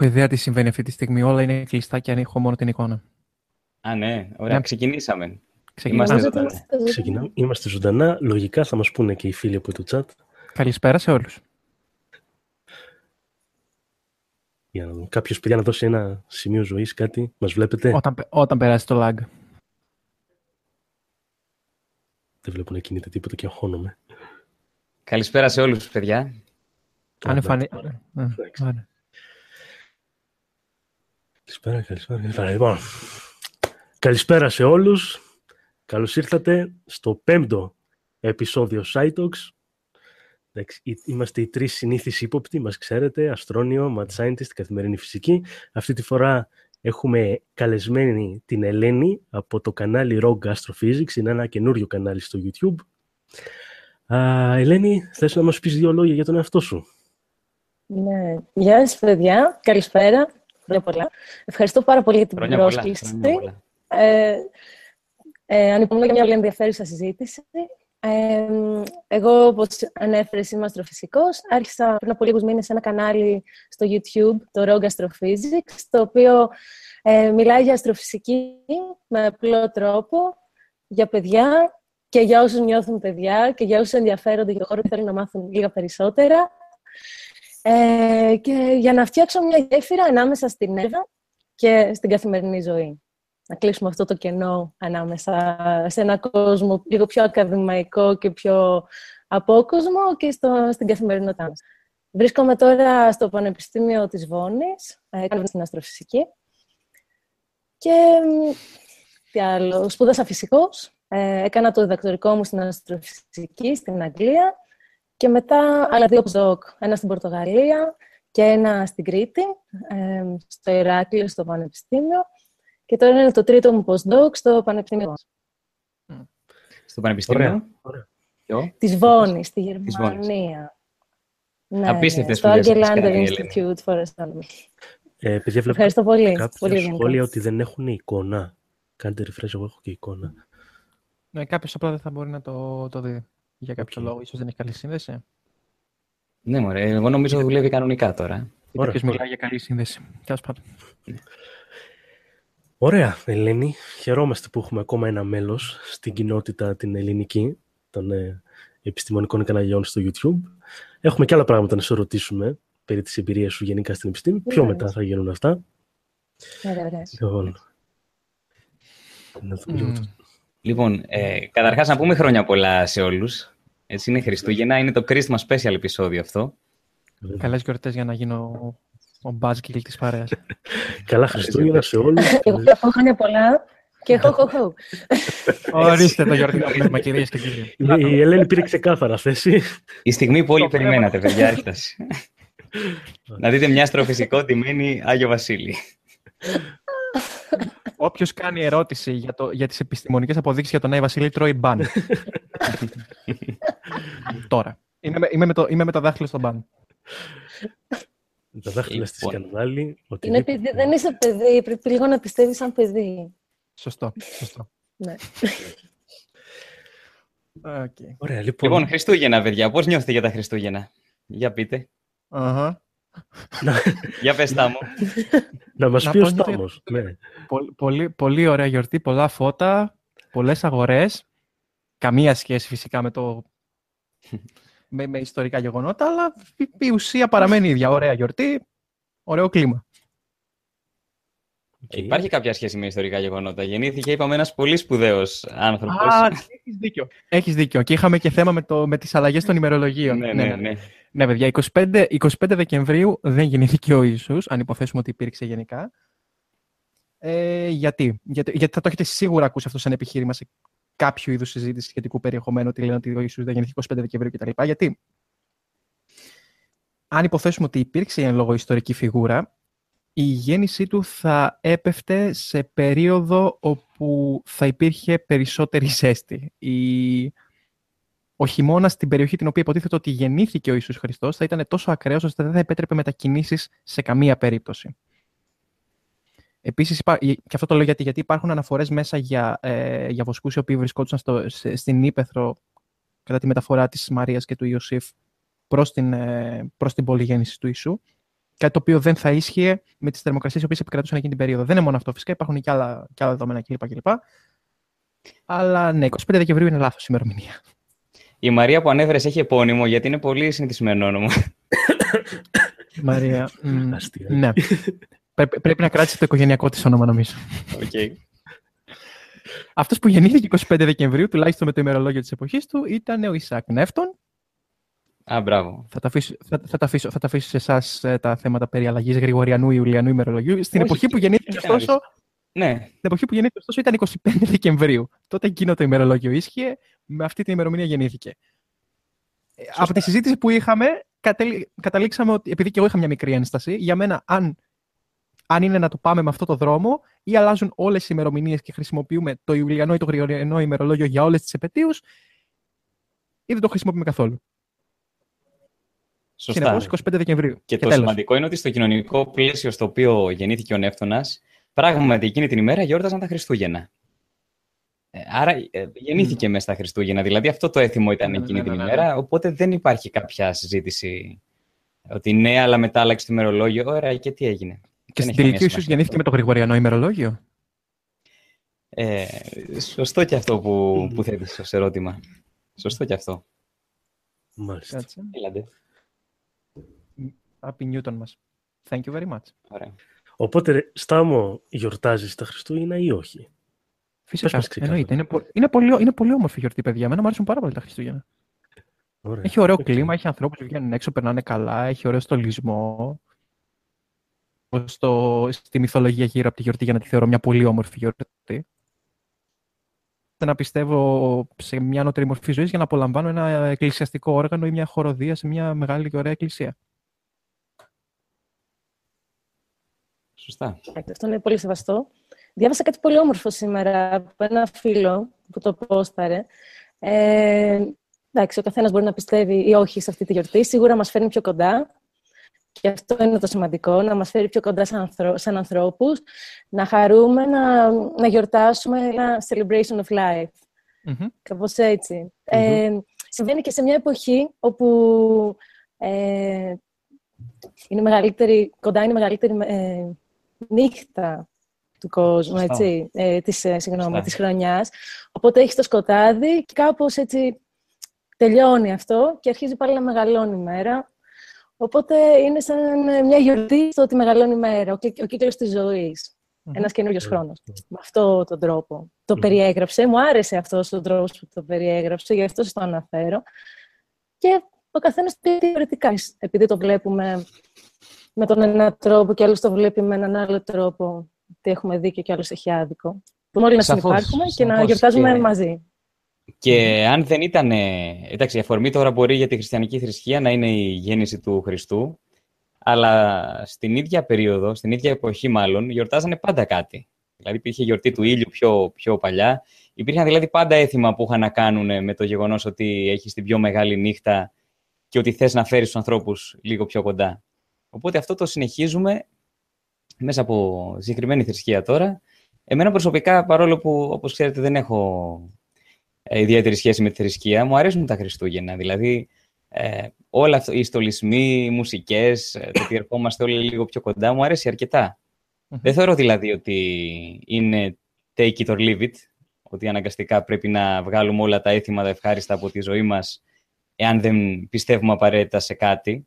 Παιδιά, τι συμβαίνει αυτή τη στιγμή. Όλα είναι κλειστά και έχω μόνο την εικόνα. Α, ναι. Ωραία, Ναι. ξεκινήσαμε. Ξεκινάμε. Είμαστε ζωντανά. Ξεκινάμε. Είμαστε ζωντανά. Λογικά θα μας πούνε και οι φίλοι από το chat. Καλησπέρα σε όλους. Για να δούμε. Κάποιος παιδιά να δώσει ένα σημείο ζωής, κάτι. Μας βλέπετε; Όταν, πε- όταν περάσει το lag. Δεν βλέπω να κινείται τίποτα και αγχώνομαι. Καλησπέρα σε όλους, παιδιά. Αν εντάξει. εμφανι... Ε, Εντάξει. ωραία. Καλησπέρα, καλησπέρα. καλησπέρα. Λοιπόν, καλησπέρα σε όλους. Καλώς ήρθατε στο πέμπτο επεισόδιο SciTalks. Εντάξει, εί- Είμαστε οι τρεις συνήθεις ύποπτοι, μας ξέρετε, Αστρόνιο, Mad Scientist, καθημερινή φυσική. Αυτή τη φορά έχουμε καλεσμένη την Ελένη από το κανάλι Rogue Astrophysics. Είναι ένα καινούριο κανάλι στο YouTube. Α, Ελένη, θες να μας πεις δύο λόγια για τον εαυτό σου; Ναι. Γεια σας, παιδιά. Καλησπέρα. Χρόνια πολλά. Ευχαριστώ πάρα πολύ για την Χρόνια πολλά. πρόσκληση. χρόνια πολλά. Ε, ε, ανυπομονώ για μια πολύ ενδιαφέρουσα συζήτηση. Ε, εγώ, όπως ανέφερε, είμαι αστροφυσικός. Άρχισα πριν από λίγους μήνες ένα κανάλι στο YouTube, το Rogue Astrophysics, το οποίο ε, μιλάει για αστροφυσική με απλό τρόπο, για παιδιά και για όσους νιώθουν παιδιά και για όσους ενδιαφέρονται για το χώρο και θέλουν να μάθουν λίγα περισσότερα. Ε, και για να φτιάξω μια γέφυρα ανάμεσα στην Εύα και στην καθημερινή ζωή. Να κλείσουμε αυτό το κενό ανάμεσα σε ένα κόσμο λίγο πιο ακαδημαϊκό και πιο απόκοσμο και στο, στην καθημερινότητά μας. Βρίσκομαι τώρα στο Πανεπιστήμιο της Βόνης, ε, κάνω στην αστροφυσική. Και μ, τι άλλο, σπούδασα φυσικός, ε, έκανα το διδακτορικό μου στην αστροφυσική στην Αγγλία και μετά άλλα δύο postdoc, ένα στην Πορτογαλία και ένα στην Κρήτη, ε, στο Ηράκλειο, στο Πανεπιστήμιο. Και τώρα είναι το τρίτο μου postdoc στο Πανεπιστήμιο Στο Πανεπιστήμιο. Ωραία, ωραία. Ποιο; της Βόνης, στη Της Βόνης. Γερμανία. Ναι, Απίστευτες στο σπουδές έχεις Argelander κάνει, Ελένη. Institute for Astronomy. Ε, παιδιά, βλέπω Ευχαριστώ πολύ. κάποια πολύ γενικά. σχόλια ότι δεν έχουν εικόνα. Κάντε refresh, εγώ έχω και εικόνα. Ναι, κάποιος απλά δεν θα μπορεί να το, το δει. Για κάποιο Οκ. λόγο, ίσως δεν έχει καλή σύνδεση. Ναι, μωρέ. Εγώ νομίζω ότι δουλεύει κανονικά τώρα. Ή Ωραία. κάποιος μιλάει για καλή σύνδεση. Τέλος πάντων. Ωραία, Ελένη. Χαιρόμαστε που έχουμε ακόμα ένα μέλος στην κοινότητα την ελληνική των ε, επιστημονικών καναλιών στο YouTube. Έχουμε και άλλα πράγματα να σε ρωτήσουμε περί της εμπειρίας σου γενικά στην επιστήμη. Πιο Ωραία. μετά θα γίνουν αυτά. Ωραία, ωραία. Λοιπόν, να δούμε λίγο το- Μμ. Λοιπόν, ε, καταρχάς να πούμε χρόνια πολλά σε όλους. Έτσι είναι Χριστούγεννα, είναι το Christmas special επεισόδιο αυτό. Καλές γιορτές για να γίνω ο, ο buzzkill της παρέας. Καλά Χριστούγεννα σε όλους. Εγώ θα πω χρόνια πολλά και χω, χω, χω. Ορίστε το γιορτινό πνεύμα, κυρίες και κύριοι. Η η Ελένη πήρε ξεκάθαρα θέση. Η στιγμή που όλοι Το περιμένατε, παιδιά, έφτασε. να δείτε μια αστροφυσικό τιμένη Άγιο Βασίλη. Όποιος κάνει ερώτηση για, το, για τις επιστημονικές αποδείξεις για τον Άι Βασίλη, τρώει μπαν. Τώρα. Είμαι, με- είμαι, με το, είμαι με το δάχτυλο στο μπαν. Τα δάχτυλα στη Λοιπόν. σκανδάλη. Είναι οτιδήποτε. επειδή δεν είσαι παιδί, πρέπει λίγο να πιστεύεις σαν παιδί. Σωστό. σωστό. Ναι. Οκ. Ωραία, λοιπόν. Λοιπόν, Χριστούγεννα, παιδιά, πώς νιώθετε για τα Χριστούγεννα; Για πείτε. Αχα. Για πες τα μου. να μας να πει ο πω νιώθω- Στάμος. Ναι. Πολύ, πολύ, πολύ ωραία γιορτή, πολλά φώτα, πολλές αγορές. Καμία σχέση φυσικά με το... με, με ιστορικά γεγονότα, αλλά η, η ουσία παραμένει η ίδια. Ωραία γιορτή, ωραίο κλίμα. Οκ. Υπάρχει κάποια σχέση με ιστορικά γεγονότα. Γεννήθηκε, είπαμε, ένας πολύ σπουδαίος άνθρωπος. Α, έχεις δίκιο. Έχεις δίκιο. Και είχαμε και θέμα με, το, με τις αλλαγές των ημερολογίων. ναι, ναι, ναι. Ναι, παιδιά, 25, 25 Δεκεμβρίου δεν γεννήθηκε ο Ιησούς, αν υποθέσουμε ότι υπήρξε γενικά. Ε, γιατί; γιατί; Γιατί θα το έχετε σίγουρα ακούσει αυτό σαν επιχείρημα σε κάποιο είδους συζήτηση σχετικού περιεχομένου, ότι λένε ότι ο Ιησούς δεν γεννήθηκε 25 Δεκεμβρίου κτλ. Γιατί, αν υποθέσουμε ότι υπήρξε η εν λόγω ιστορική φιγούρα, η γέννησή του θα έπεφτε σε περίοδο όπου θα υπήρχε περισσότερη ζέστη. Η, ο χειμώνας στην περιοχή την οποία υποτίθεται ότι γεννήθηκε ο Ιησούς Χριστός θα ήταν τόσο ακραίος ώστε δεν θα επέτρεπε μετακινήσεις σε καμία περίπτωση. Επίσης, υπά... και αυτό το λέω γιατί, γιατί υπάρχουν αναφορές μέσα για, ε, για βοσκούς οι οποίοι βρισκόντουσαν στο, σε, στην Ήπεθρο κατά τη μεταφορά της Μαρίας και του Ιωσήφ προς την, ε, προς την πολυγέννηση του Ιησού Κάτι το οποίο δεν θα ίσχυε με τις θερμοκρασίες που επικρατούσαν εκείνη την περίοδο. Δεν είναι μόνο αυτό φυσικά, υπάρχουν και άλλα, και άλλα δεδομένα κλπ. Αλλά ναι, 25 Δεκεμβρίου είναι λάθος ημερομηνία. Η Μαρία που ανέφερες έχει επώνυμο γιατί είναι πολύ συνηθισμένο όνομα. Μαρία. ναι. Πρέπει να κράτησε το οικογενειακό της όνομα, νομίζω. Okay. Αυτός που γεννήθηκε 25 Δεκεμβρίου, τουλάχιστον με το ημερολόγιο της εποχής του, ήταν ο Ισακ Νεύτων. Α, μπράβο. Θα τα αφήσω, θα, θα τα αφήσω, θα τα αφήσω σε εσάς ε, τα θέματα περί αλλαγής Γρηγοριανού-Ιουλιανού ημερολογίου. Στην εποχή που γεννήθηκε, ωστόσο. Ναι. Στην εποχή που γεννήθηκε, ωστόσο, ήταν 25 Δεκεμβρίου. Τότε εκείνο το ημερολόγιο ίσχυε, με αυτή την ημερομηνία γεννήθηκε. Ε, Σωστά. Από τη συζήτηση που είχαμε, καταλήξαμε ότι, επειδή και εγώ είχα μια μικρή ένσταση, για μένα, αν αν είναι να το πάμε με αυτό το δρόμο ή αλλάζουν όλες οι ημερομηνίες και χρησιμοποιούμε το Ιουλιανό ή το Γρηγοριανό ημερολόγιο για όλες τις επαιτίους, ή δεν το χρησιμοποιούμε καθόλου. Σωστά. Συνεπώς, 25 Δεκεμβρίου. Και, και το σημαντικό είναι ότι στο κοινωνικό πλαίσιο στο οποίο γεννήθηκε ο Νεύτωνας, πράγματι εκείνη την ημέρα γιόρταζαν τα Χριστούγεννα. Ε, άρα ε, γεννήθηκε mm. μέσα στα Χριστούγεννα. Δηλαδή αυτό το έθιμο ήταν ναι, ναι, εκείνη ναι, την ναι, ημέρα. Οπότε δεν υπάρχει κάποια συζήτηση ότι ναι, αλλά μετά άλλαξε το ημερολόγιο. Ωραία, και τι έγινε; Και στην τελική ίσως γεννήθηκε με το Γρηγοριανό ημερολόγιο; Ε, σωστό και αυτό που, που θέτεις ως ερώτημα. Σωστό και αυτό. Μάλιστα. Έλατε. Happy Newton μας. Thank you very much. Ωραία. Οπότε, Στάμο, γιορτάζεις τα Χριστούγεννα ή όχι; Φυσικά, εννοείται. Είναι, είναι, πολύ, είναι πολύ όμορφη γιορτή, παιδιά. Εμένα μου αρέσουν πάρα πολύ τα Χριστούγεννα. Ωραία. Έχει ωραίο okay. κλίμα, έχει ανθρώπους που βγαίνουν έξω, περνάνε καλά, έχει ωραίο στολισμό στο, στη μυθολογία γύρω από τη γιορτή για να τη θεωρώ μια πολύ όμορφη γιορτή. Να πιστεύω σε μια νότερη μορφή ζωής για να απολαμβάνω ένα εκκλησιαστικό όργανο ή μια χοροδία σε μια μεγάλη και ωραία εκκλησία. Σωστά. Αυτό είναι πολύ σεβαστό. Διάβασα κάτι πολύ όμορφο σήμερα από ένα φίλο που το πόσταρε. Ε, εντάξει, ο καθένας μπορεί να πιστεύει ή όχι σε αυτή τη γιορτή. Σίγουρα μας φέρνει πιο κοντά. Και αυτό είναι το σημαντικό, να μας φέρει πιο κοντά σαν, ανθρω... σαν ανθρώπους, να χαρούμε, να, να γιορτάσουμε ένα celebration of life. Mm-hmm. Κάπως Ε, συμβαίνει και σε μια εποχή όπου ε, είναι μεγαλύτερη, κοντά είναι μεγαλύτερη ε, νύχτα του κόσμου, έτσι, ε, της, ε, συγγνώμη, της χρονιάς. Οπότε έχεις το σκοτάδι και κάπως έτσι τελειώνει αυτό και αρχίζει πάλι να μεγαλώνει η μέρα. Οπότε είναι σαν μια γιορτή στο ότι μεγαλώνει η μέρα, ο, ο κύκλος της ζωής. Mm-hmm. Ένας καινούριος χρόνος. Με αυτόν τον τρόπο. Το περιέγραψε. Μου άρεσε αυτός ο τρόπος που το περιέγραψε, γι' αυτό σας το αναφέρω. Και ο καθένας το διαφορετικά. Επειδή το βλέπουμε με τον ένα τρόπο και άλλος το βλέπει με έναν άλλο τρόπο, ότι έχουμε δίκιο και άλλος έχει άδικο. Μπορούμε όλοι να συνεπάρχουμε και να γιορτάζουμε μαζί. Και αν δεν ήταν. Εντάξει, η αφορμή τώρα μπορεί για τη χριστιανική θρησκεία να είναι η γέννηση του Χριστού, αλλά στην ίδια περίοδο, στην ίδια εποχή μάλλον, γιορτάζανε πάντα κάτι. Δηλαδή υπήρχε γιορτή του ήλιου πιο, πιο παλιά. Υπήρχαν δηλαδή πάντα έθιμα που είχαν να κάνουν με το γεγονός ότι έχεις την πιο μεγάλη νύχτα και ότι θες να φέρεις τους ανθρώπους λίγο πιο κοντά. Οπότε αυτό το συνεχίζουμε μέσα από συγκεκριμένη θρησκεία τώρα. Εμένα προσωπικά, παρόλο που όπως ξέρετε δεν έχω ε, ιδιαίτερη σχέση με τη θρησκεία. Μου αρέσουν τα Χριστούγεννα. Δηλαδή, ε, όλα αυτά, οι στολισμοί, οι μουσικές, ε, το ότι ερχόμαστε όλοι λίγο πιο κοντά, μου αρέσει Δεν θεωρώ δηλαδή ότι είναι take it or leave it, ότι αναγκαστικά πρέπει να βγάλουμε όλα τα έθιμα, τα ευχάριστα από τη ζωή μας, εάν δεν πιστεύουμε απαραίτητα σε κάτι.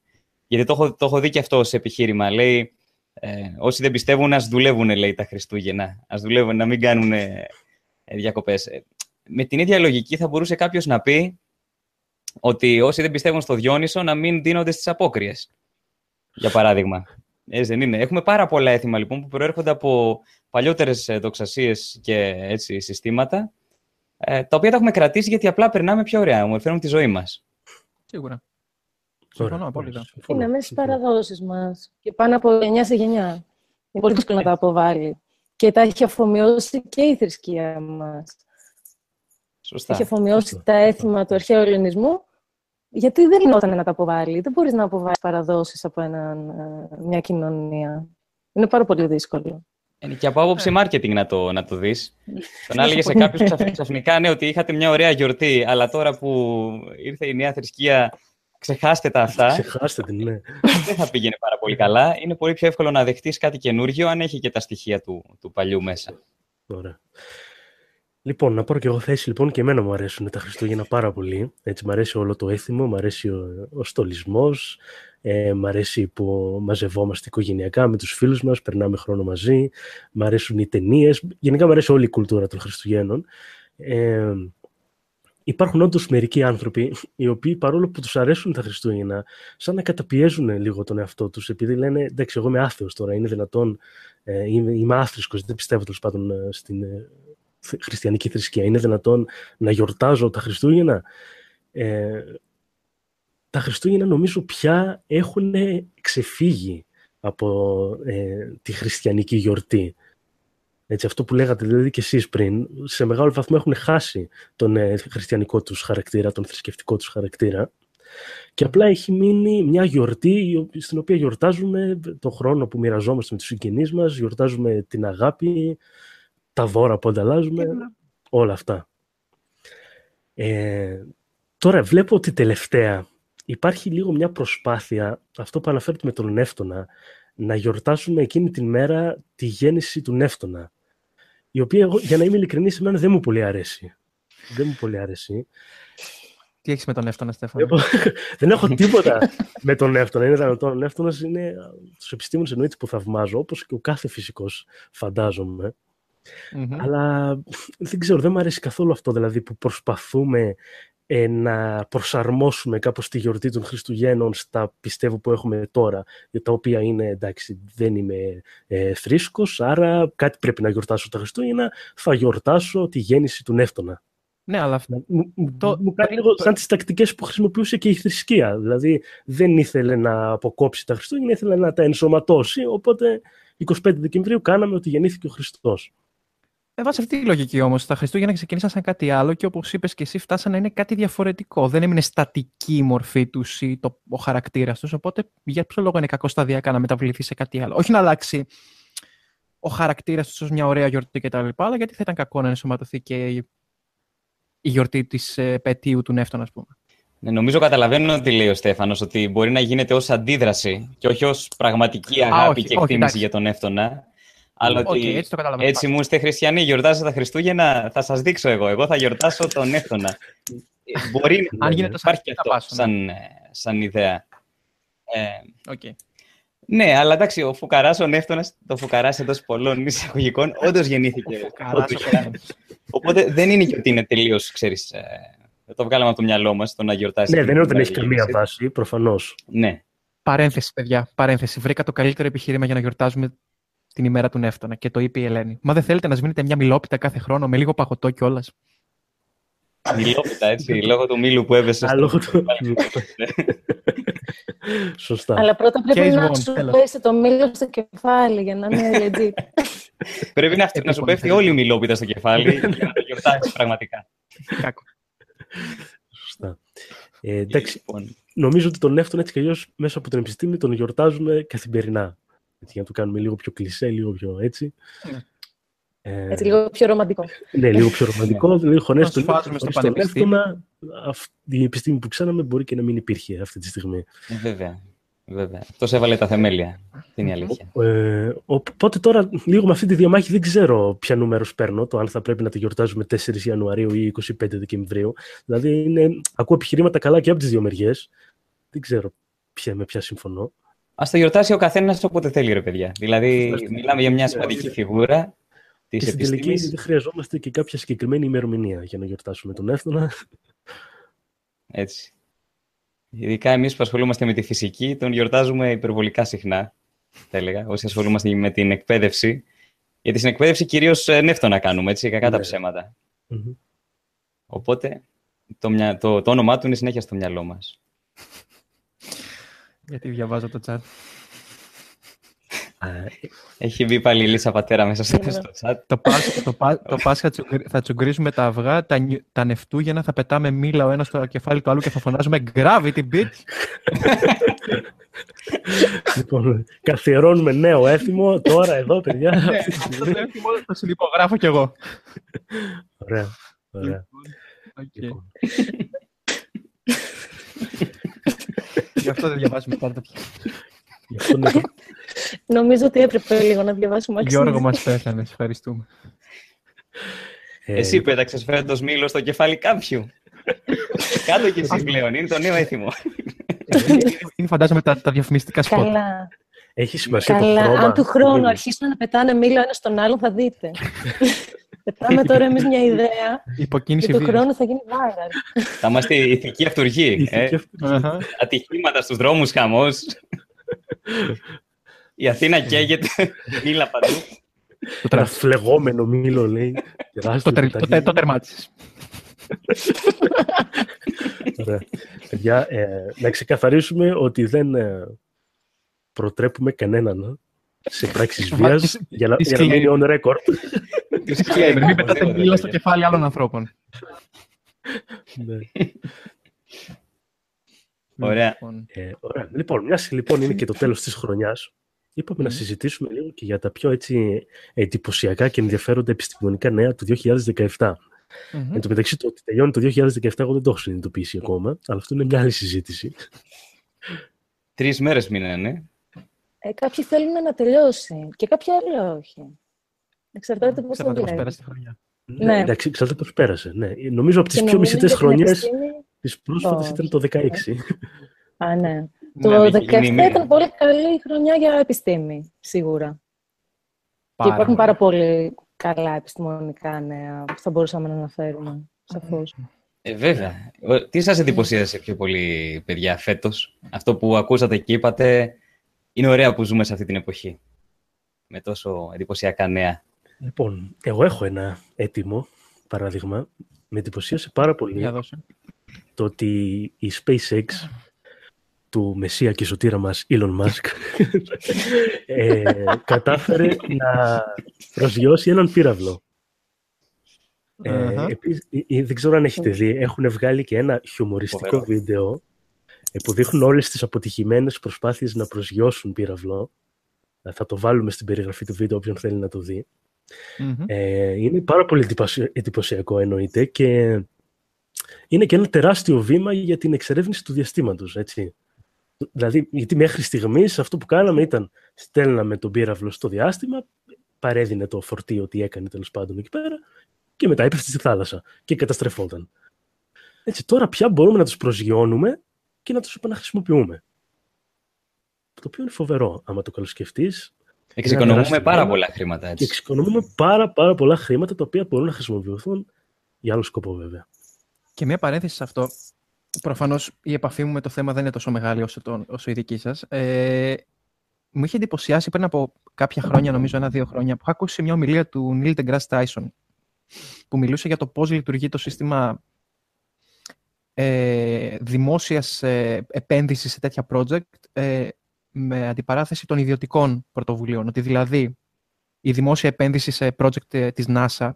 Γιατί το έχω, το έχω δει και αυτό σε επιχείρημα. Λέει, ε, όσοι δεν πιστεύουν, ας δουλεύουν, λέει, τα Χριστούγεννα. Ας δουλεύουν, να μην κάνουν ε, διακοπές με την ίδια λογική θα μπορούσε κάποιος να πει ότι όσοι δεν πιστεύουν στο Διόνυσο να μην δίνονται στις απόκριες. Για παράδειγμα. Έτσι δεν είναι. Έχουμε πάρα πολλά έθιμα λοιπόν που προέρχονται από παλιότερες δοξασίες και έτσι, συστήματα, ε, τα οποία τα έχουμε κρατήσει γιατί απλά περνάμε πιο ωραία, ομορφαίνουν τη ζωή μας. Σίγουρα. Συμφωνώ απόλυτα. Είναι μέσα στις παραδόσεις μας και πάνω από γενιά σε γενιά. Είναι πολύ δύσκολο να τα αποβάλει. Και τα έχει αφομοιώσει και η θρησκεία μας. Σωστά. Είχε αφομοιώσει τα έθιμα του αρχαίου ελληνισμού, γιατί δεν γινόταν να τα αποβάλει. Δεν μπορείς να αποβάλεις παραδόσεις από έναν, ε, μια κοινωνία. Είναι πάρα πολύ δύσκολο. Είναι και από άποψη marketing να το, να το δεις. Τον έλεγε σε κάποιους ξαφνικά ναι, ότι είχατε μια ωραία γιορτή, αλλά τώρα που ήρθε η νέα θρησκεία, Ξεχάστε τα αυτά. Ξεχάστε την, ναι. Δεν θα πήγαινε πάρα πολύ καλά. Είναι πολύ πιο εύκολο να δεχτείς κάτι καινούργιο αν έχει και τα στοιχεία του, του παλιού μέσα. Ωραία. Λοιπόν, να πάρω και εγώ θέση. Λοιπόν, και εμένα μου αρέσουν τα Χριστούγεννα πάρα πολύ. Έτσι, μου αρέσει όλο το έθιμο, μου αρέσει ο, ο στολισμός, ε, μ' αρέσει που μαζευόμαστε οικογενειακά με τους φίλους μας, περνάμε χρόνο μαζί, μ' αρέσουν οι ταινίες. Γενικά μου αρέσει όλη η κουλτούρα των Χριστουγέννων. Ε, υπάρχουν όντως μερικοί άνθρωποι οι οποίοι παρόλο που τους αρέσουν τα Χριστούγεννα, σαν να καταπιέζουν λίγο τον εαυτό τους, επειδή λένε εντάξει, εγώ είμαι άθεος τώρα, είναι δυνατόν, ε, είμαι, είμαι άθρησκος, δεν πιστεύω τέλος πάντων ε, στην ε, χριστιανική θρησκεία, είναι δυνατόν να γιορτάζω τα Χριστούγεννα; Ε, τα Χριστούγεννα νομίζω πια έχουν ξεφύγει από ε, τη χριστιανική γιορτή. Έτσι, αυτό που λέγατε δηλαδή και εσείς πριν, σε μεγάλο βαθμό έχουν χάσει τον ε, χριστιανικό τους χαρακτήρα, τον θρησκευτικό τους χαρακτήρα και απλά έχει μείνει μια γιορτή στην οποία γιορτάζουμε τον χρόνο που μοιραζόμαστε με τους συγγενείς μας, γιορτάζουμε την αγάπη, τα δώρα που ανταλλάζουμε, όλα αυτά. Ε, τώρα βλέπω ότι τελευταία υπάρχει λίγο μια προσπάθεια, αυτό που αναφέρεται με τον Νεύτωνα, να γιορτάσουμε εκείνη την μέρα τη γέννηση του Νεύτωνα. Η οποία, για να είμαι ειλικρινής, εμένα δεν μου πολύ αρέσει. Δεν μου πολύ αρέσει. Τι έχεις με τον Νεύτωνα, Στέφανο. δεν έχω τίποτα με τον Νεύτωνα. Είναι δυνατόν. Ο Νεύτωνα είναι τους επιστήμονες εννοείται που θαυμάζω, όπως και ο κάθε φυσικός, φαντάζομαι. Αλλά δεν ξέρω, δεν μου αρέσει καθόλου αυτό δηλαδή που προσπαθούμε ε, να προσαρμόσουμε κάπως τη γιορτή των Χριστουγέννων στα πιστεύω που έχουμε τώρα, για τα οποία είναι, εντάξει, δεν είμαι ε, θρήσκος, άρα κάτι πρέπει να γιορτάσω τα Χριστούγεννα, θα γιορτάσω τη γέννηση του Νεύτωνα. Ναι, αλλά αυτό... Το... Μου κάνει λίγο σαν τις τακτικές που χρησιμοποιούσε και η θρησκεία. Δηλαδή, δεν ήθελε να αποκόψει τα Χριστούγεννα, ήθελε να τα ενσωματώσει, οπότε 25 Δεκεμβρίου κάναμε ότι γεννήθηκε ο Χριστός. Ε, βάσει αυτή τη λογική όμως, τα Χριστούγεννα ξεκίνησαν σαν κάτι άλλο και όπως είπες και εσύ, φτάσαν να είναι κάτι διαφορετικό. Δεν έμεινε στατική η μορφή τους ή το, ο χαρακτήρας τους. Οπότε, για ποιο λόγο είναι κακό σταδιακά να μεταβληθεί σε κάτι άλλο. Όχι να αλλάξει ο χαρακτήρας τους ως μια ωραία γιορτή κτλ. Αλλά γιατί θα ήταν κακό να ενσωματωθεί και η, η γιορτή της ε, πετίου του Νεύτων, ας πούμε. Ναι, νομίζω καταλαβαίνω τι λέει ο Στέφανος, ότι μπορεί να γίνεται ως αντίδραση και όχι ως πραγματική αγάπη όχι, και εκτίμηση για τον Εύτονα. Αλλά ότι έτσι, το έτσι μου είστε χριστιανοί, γιορτάζετε τα Χριστούγεννα, θα σας δείξω εγώ. Εγώ θα γιορτάσω τον Έφτονα. Μπορεί να υπάρχει και αυτό σαν, ε, σαν ιδέα. Ε, okay. Ναι, αλλά εντάξει, ο Φουκαράς, ο Νεύτωνας, το Φουκαράς εντός πολλών εισαγωγικών, όντως γεννήθηκε. Οπότε δεν είναι και ότι είναι τελείως, ξέρεις. Ε, δεν το βγάλαμε από το μυαλό μας το να γιορτάσει. Ναι, δεν είναι ότι δεν έχει καμία βάση, προφανώς. Ναι. Παρένθεση, παιδιά. Παρένθεση. Βρήκα το καλύτερο επιχείρημα για να γιορτάζουμε την ημέρα του Νεύτωνα και το είπε η Ελένη. Μα δεν θέλετε να σβήνετε μια μιλόπιτα κάθε χρόνο με λίγο παγωτό κιόλας; Μιλόπιτα, έτσι, λόγω του μήλου που έβεσαι. Α, λόγω του Σωστά. Αλλά πρώτα πρέπει να σου πέσει το μήλο στο κεφάλι για να είναι legit. πρέπει να, να σου πέφτει όλη η μιλόπιτα στο κεφάλι για να το γιορτάσεις πραγματικά. Σωστά. Ε, εντάξει, λοιπόν. νομίζω ότι τον Νεύτωνα έτσι κι αλλιώς μέσα από την επιστήμη τον γιορτάζουμε καθημερινά για να το κάνουμε λίγο πιο κλεισέ, λίγο πιο έτσι. Ναι. Ε, έτσι, λίγο πιο ρομαντικό. Ναι, λίγο πιο ρομαντικό, λίγο χωνές στο πανεπιστήμιο. Η επιστήμη που ξέραμε μπορεί και να μην υπήρχε αυτή τη στιγμή. Ε, βέβαια. Βέβαια. Αυτός έβαλε τα θεμέλια. Είναι η αλήθεια. Ε, οπότε τώρα, λίγο με αυτή τη διαμάχη, δεν ξέρω ποια νούμερο παίρνω. Το αν θα πρέπει να τη γιορτάζουμε 4 Ιανουαρίου ή 25 Δεκεμβρίου. Δηλαδή, είναι, ακούω επιχειρήματα καλά και από τις δύο μεριές. Δεν ξέρω ποια, με ποια συμφωνώ. Α το γιορτάσει ο καθένας όποτε θέλει, ρε παιδιά. Δηλαδή, μιλάμε για μια σημαντική φιγούρα της επιστήμης. δεν χρειαζόμαστε και κάποια συγκεκριμένη ημερομηνία για να γιορτάσουμε τον Έφτονα. Έτσι. Ειδικά εμείς που ασχολούμαστε με τη φυσική, τον γιορτάζουμε υπερβολικά συχνά, θα έλεγα, όσοι ασχολούμαστε με την εκπαίδευση. Γιατί στην εκπαίδευση κυρίως ε, νεύτωνα κάνουμε, έτσι, κακά τα ναι. ψεματα Οπότε το, το, το όνομά του είναι συνέχεια στο μυαλό μας. Γιατί διαβάζω το chat. Έχει μπει πάλι η Λίσσα Πατέρα μέσα στο chat. Το, το, το Πάσχα θα τσουγκρίζουμε τα αυγά, τα, τα νευτούγεννα, θα πετάμε μήλα ο ένας στο κεφάλι του άλλου και θα φωνάζουμε Gravity Beat. λοιπόν, καθιερώνουμε νέο έθιμο τώρα εδώ, παιδιά. Ναι, αυτό το έθιμο το συνυπογράφω κι εγώ. Ωραία, ωραία. Λοιπόν, Γι' αυτό δεν διαβάζουμε πάντα τέτοια. Γι' αυτό είναι- Νομίζω ότι έπρεπε λίγο να διαβάσουμε άξιο. Γιώργο μας πέθανε, σε ευχαριστούμε. ε, Εσύ πέταξες φέτος μήλο στο κεφάλι κάποιου. Κάτω κι εσύ πλέον. Είναι το νέο έθιμο. Είναι φαντάζομαι τα, τα διαφημιστικά σποτ. Καλά. Έχει σημασία το Καλά. χρώμα. Αν του χρόνου Είναι. αρχίσουν να πετάνε μήλο ένα στον άλλον, θα δείτε. Πετάμε τώρα εμείς μια ιδέα Υποκίνηση και του βίας. χρόνου θα γίνει viral. Θα είμαστε ηθική αυτουργή. ε. Ηθική αυτή- Αχα. Ατυχήματα στους δρόμους, χαμός. Η Αθήνα καίγεται, μίλα παντού. Το Ένα τράβηξε. φλεγόμενο μήλο, λέει. τεράστιο Το, τερ, το, πεταγή. τε- το τερμάτισες. Ωραία. Παιδιά, ε, να ξεκαθαρίσουμε ότι δεν ε, προτρέπουμε κανέναν ε, σε πράξεις Βα- βίας της- για, να- της για να μείνει on record. Μην πετάτε μήλα στο κεφάλι άλλων ανθρώπων. Ναι. Ωραία. Λοιπόν, Ε, ωραία. Λοιπόν, μια λοιπόν είναι και το τέλος της χρονιάς, είπαμε να Μμμ. συζητήσουμε λίγο και για τα πιο έτσι εντυπωσιακά και ενδιαφέροντα επιστημονικά νέα του 2017. μμμ. Εν τω μεταξύ, το ότι τελειώνει το 2017, εγώ δεν το έχω συνειδητοποιήσει ακόμα, αλλά αυτό είναι μια άλλη συζήτηση. Τρεις μέρες μείνανε. Ε, κάποιοι θέλουν να τελειώσει και κάποιοι άλλοι όχι. Εξαρτάται πώς το Ξέρετε πώς βλέπεις. πέρασε τη χρονιά. Ναι. Εντάξει, ξέρετε πώς πέρασε. Ναι. Νομίζω από τις Και πιο νομίζω μισητές για την χρονιές επιστήμη- τις πρόσφατες Όχι. ήταν το 16. Α, ναι. Να Το μην 17 γίνει μία. ήταν πολύ καλή χρονιά για επιστήμη, σίγουρα. και Πάρα υπάρχουν πολύ. πάρα πολύ καλά επιστημονικά νέα που θα μπορούσαμε να αναφέρουμε, σαφώς. Ε, βέβαια. Ο- Τι σας εντυπωσίασε πιο πολύ, παιδιά, φέτος; Αυτό που ακούσατε και είπατε, είναι ωραία που ζούμε σε αυτή την εποχή. Με τόσο εντυπωσιακά νέα. Λοιπόν, εγώ έχω ένα έτοιμο παράδειγμα. Με εντυπωσίασε πάρα πολύ Για δώσε. το ότι η SpaceX του μεσία και σωτήρα μας Elon Musk ε, κατάφερε να προσγειώσει έναν πύραυλο. Ε, Αχα. επίσης, ε, ε, δεν ξέρω αν έχετε δει, έχουν βγάλει και ένα χιουμοριστικό Φοβερό. βίντεο ε, που δείχνουν όλες τις αποτυχημένες προσπάθειες να προσγειώσουν πύραυλο. Ε, Θα το βάλουμε στην περιγραφή του βίντεο όποιον θέλει να το δει. Μμμ. Ε, είναι πάρα πολύ εντυπωσια- εντυπωσιακό εννοείται και είναι και ένα τεράστιο βήμα για την εξερεύνηση του διαστήματος, έτσι. Δηλαδή, γιατί μέχρι στιγμής αυτό που κάναμε ήταν στέλναμε τον πύραυλο στο διάστημα, παρέδινε το φορτίο τι έκανε τέλος πάντων εκεί πέρα και μετά έπεφτε στη θάλασσα και καταστρεφόταν. Έτσι, τώρα πια μπορούμε να τους προσγειώνουμε και να τους επαναχρησιμοποιούμε. Το οποίο είναι φοβερό, άμα το καλοσκεφτείς. Εξοικονομούμε τεράστιο πάρα βήμα. πολλά χρήματα Και έτσι. εξοικονομούμε πάρα, πάρα πολλά χρήματα τα οποία μπορούν να χρησιμοποιηθούν για άλλο σκοπό βέβαια. Και μια παρένθεση σε αυτό. Προφανώς η επαφή μου με το θέμα δεν είναι τόσο μεγάλη όσο, το, όσο η δική σας. Ε, μου είχε εντυπωσιάσει πριν από κάποια χρόνια, νομίζω ένα-δύο χρόνια, που είχα ακούσει μια ομιλία του Neil deGrasse Tyson, που μιλούσε για το πώς λειτουργεί το σύστημα ε, δημόσιας ε, επένδυσης σε τέτοια project ε, με αντιπαράθεση των ιδιωτικών πρωτοβουλίων. Ότι δηλαδή η δημόσια επένδυση σε project ε, της NASA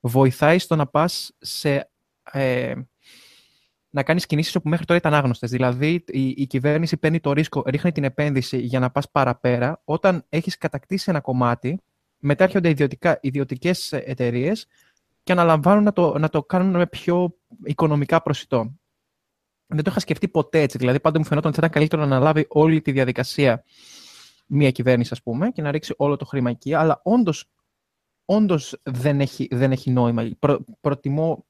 βοηθάει στο να πας σε, ε, να κάνεις κινήσεις όπου μέχρι τώρα ήταν άγνωστες. Δηλαδή η, η κυβέρνηση παίρνει το ρίσκο, ρίχνει την επένδυση για να πας παραπέρα. Όταν έχεις κατακτήσει ένα κομμάτι, μετά έρχονται ιδιωτικά, ιδιωτικές εταιρείες και αναλαμβάνουν να το, να το κάνουν με πιο οικονομικά προσιτό. Δεν το είχα σκεφτεί ποτέ έτσι. Δηλαδή, πάντα μου φαινόταν ότι θα ήταν καλύτερο να αναλάβει όλη τη διαδικασία μία κυβέρνηση, ας πούμε, και να ρίξει όλο το χρήμα εκεί. Αλλά όντως, όντως δεν, έχει, δεν έχει νόημα. Προ, προτιμώ.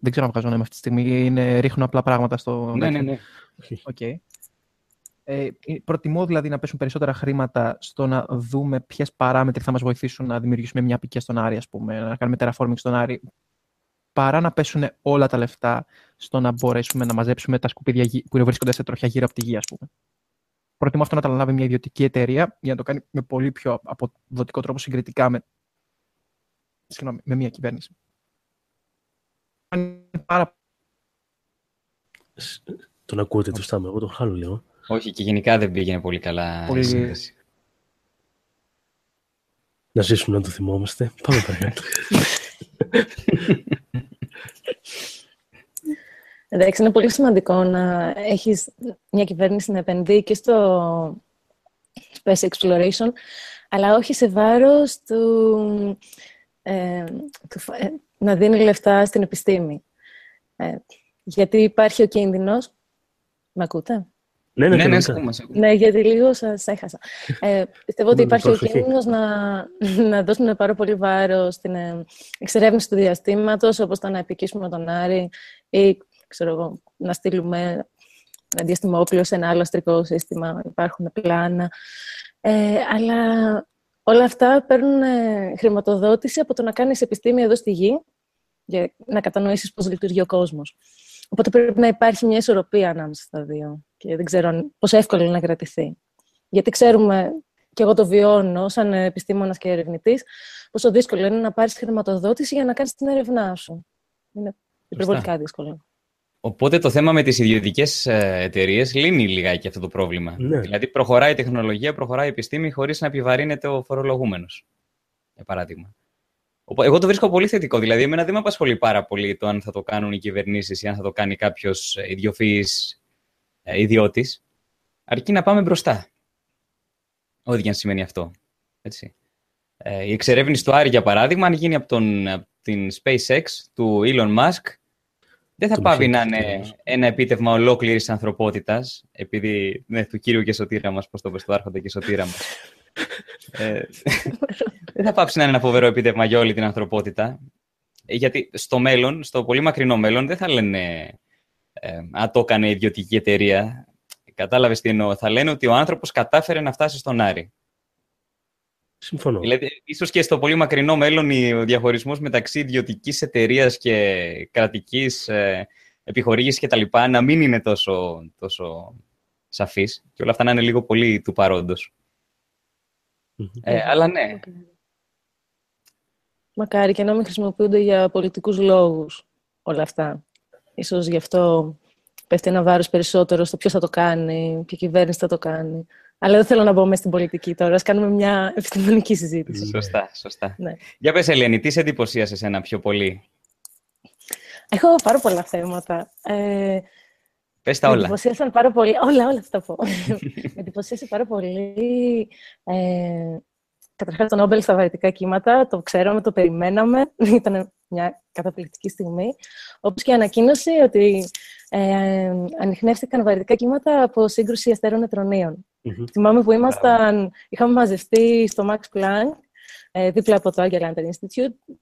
Δεν ξέρω αν βγάζω νόημα αυτή τη στιγμή. Είναι, ρίχνω απλά πράγματα στο. Ναι, ναι, ναι. Οκ. Ε, προτιμώ δηλαδή να πέσουν περισσότερα χρήματα στο να δούμε ποιες παράμετροι θα μας βοηθήσουν να δημιουργήσουμε μια αποικία στον Άρη, ας πούμε, να κάνουμε terraforming στον Άρη, παρά να πέσουν όλα τα λεφτά στο να μπορέσουμε να μαζέψουμε τα σκουπίδια γη- που βρίσκονται σε τροχιά γύρω από τη γη, ας πούμε. Προτιμώ αυτό να τα αναλάβει μια ιδιωτική εταιρεία για να το κάνει με πολύ πιο αποδοτικό τρόπο συγκριτικά με, συγγνώμη, με μια κυβέρνηση. Είναι πάρα Σ- Τον ακούτε το στάμα, εγώ τον χάνω λίγο. Όχι, και γενικά δεν πήγαινε πολύ καλά Πολύ- η σύνδεση. Να ζήσουμε να το θυμόμαστε. Πάμε παρακάτω. Εντάξει, είναι πολύ σημαντικό να έχεις μια κυβέρνηση να επενδύει και στο Space Exploration, αλλά όχι σε βάρος του, ε, του φα- ε, να δίνει λεφτά στην επιστήμη. Ε, γιατί υπάρχει ο κίνδυνος... Με ακούτε; Ναι, ναι, ναι, ναι, κανονικά. σε ακούμε, σε ακούμε. Ναι, γιατί λίγο σας έχασα. Ε, πιστεύω ότι Με υπάρχει ο προσοχή. κίνδυνος να, να δώσουμε πάρα πολύ βάρος στην ε, εξερεύνηση του διαστήματος, όπως το να επικίσουμε τον Άρη ή ξέρω εγώ, να στείλουμε ένα διαστημόπλαιο σε ένα άλλο αστρικό σύστημα. Υπάρχουν πλάνα. Ε, αλλά όλα αυτά παίρνουν ε, χρηματοδότηση από το να κάνεις επιστήμη εδώ στη Γη για να κατανοήσεις πώς λειτουργεί ο κόσμος. Οπότε πρέπει να υπάρχει μια ισορροπία ανάμεσα στα δύο. Και δεν ξέρω αν- πόσο εύκολο είναι να κρατηθεί. Γιατί ξέρουμε, και εγώ το βιώνω σαν επιστήμονας και ερευνητής, πόσο δύσκολο είναι να πάρεις χρηματοδότηση για να κάνεις την έρευνά σου. Είναι υπερβολικά δύσκολο. Οπότε το θέμα με τις ιδιωτικές εταιρείες λύνει λιγάκι αυτό το πρόβλημα. Ναι. Δηλαδή προχωράει η τεχνολογία, προχωράει η επιστήμη χωρίς να επιβαρύνεται ο φορολογούμενος, για παράδειγμα. Οπό- Εγώ το βρίσκω πολύ θετικό. Δηλαδή, εμένα δεν με απασχολεί πάρα πολύ το αν θα το κάνουν οι κυβερνήσεις ή αν θα το κάνει κάποιος ε, ιδιοφυής ε, ιδιώτης. Αρκεί να πάμε μπροστά. Ό,τι και αν σημαίνει αυτό. Έτσι. Ε, η εξερεύνηση του Άρη, για παράδειγμα, αν γίνει από, τον, από την SpaceX του Elon Musk, δεν θα Τον πάβει να ψεύτικο είναι όμως. ένα επίτευγμα ολόκληρης ανθρωπότητας, επειδή ναι, του κύριου και σωτήρα μας, πώς το πες, του άρχοντα και σωτήρα μας. ε, δεν θα πάψει να είναι ένα φοβερό επίτευγμα για όλη την ανθρωπότητα. Ε, Γιατί στο μέλλον, στο πολύ μακρινό μέλλον, δεν θα λένε ε, Α, το έκανε ιδιωτική εταιρεία. Κατάλαβες τι εννοώ. Θα λένε ότι ο άνθρωπος κατάφερε να φτάσει στον Άρη. Συμφωνώ. Δηλαδή, ίσως και στο πολύ μακρινό μέλλον ο διαχωρισμός μεταξύ ιδιωτικής εταιρείας και κρατικής ε, επιχορήγησης κτλ. να μην είναι τόσο, τόσο σαφής και όλα αυτά να είναι λίγο πολύ του παρόντος. Μμμ. Ε, αλλά ναι, Μακάρι. Μακάρι και να μην χρησιμοποιούνται για πολιτικούς λόγους όλα αυτά. Ίσως γι' αυτό πέφτει ένα βάρος περισσότερο στο ποιος θα το κάνει, ποια κυβέρνηση θα το κάνει. Αλλά δεν θέλω να μπω μέσα στην πολιτική τώρα. Ας κάνουμε μια επιστημονική συζήτηση. σωστά, σωστά. Ναι. Για πες Ελένη, τι σε εντυπωσίασε εσένα πιο πολύ; Έχω πάρα πολλά θέματα. Ε, Πες τα με όλα. εντυπωσίασαν πάρα πολύ. Όλα, όλα θα τα πω. με εντυπωσίασε πάρα πολύ. Ε, Καταρχάς, το Νόμπελ στα βαρυτικά κύματα. Το ξέραμε, το περιμέναμε. Ήταν μια καταπληκτική στιγμή. Όπως και η ανακοίνωση ότι ε, ανοιχνεύτηκαν βαρυτικά κύματα από σύγκρουση αστέρων νετρονίων. Μμμ. Θυμάμαι που ήμασταν, είχαμε μαζευτεί στο Max Planck, ε, δίπλα από το Angela Lantern Institute,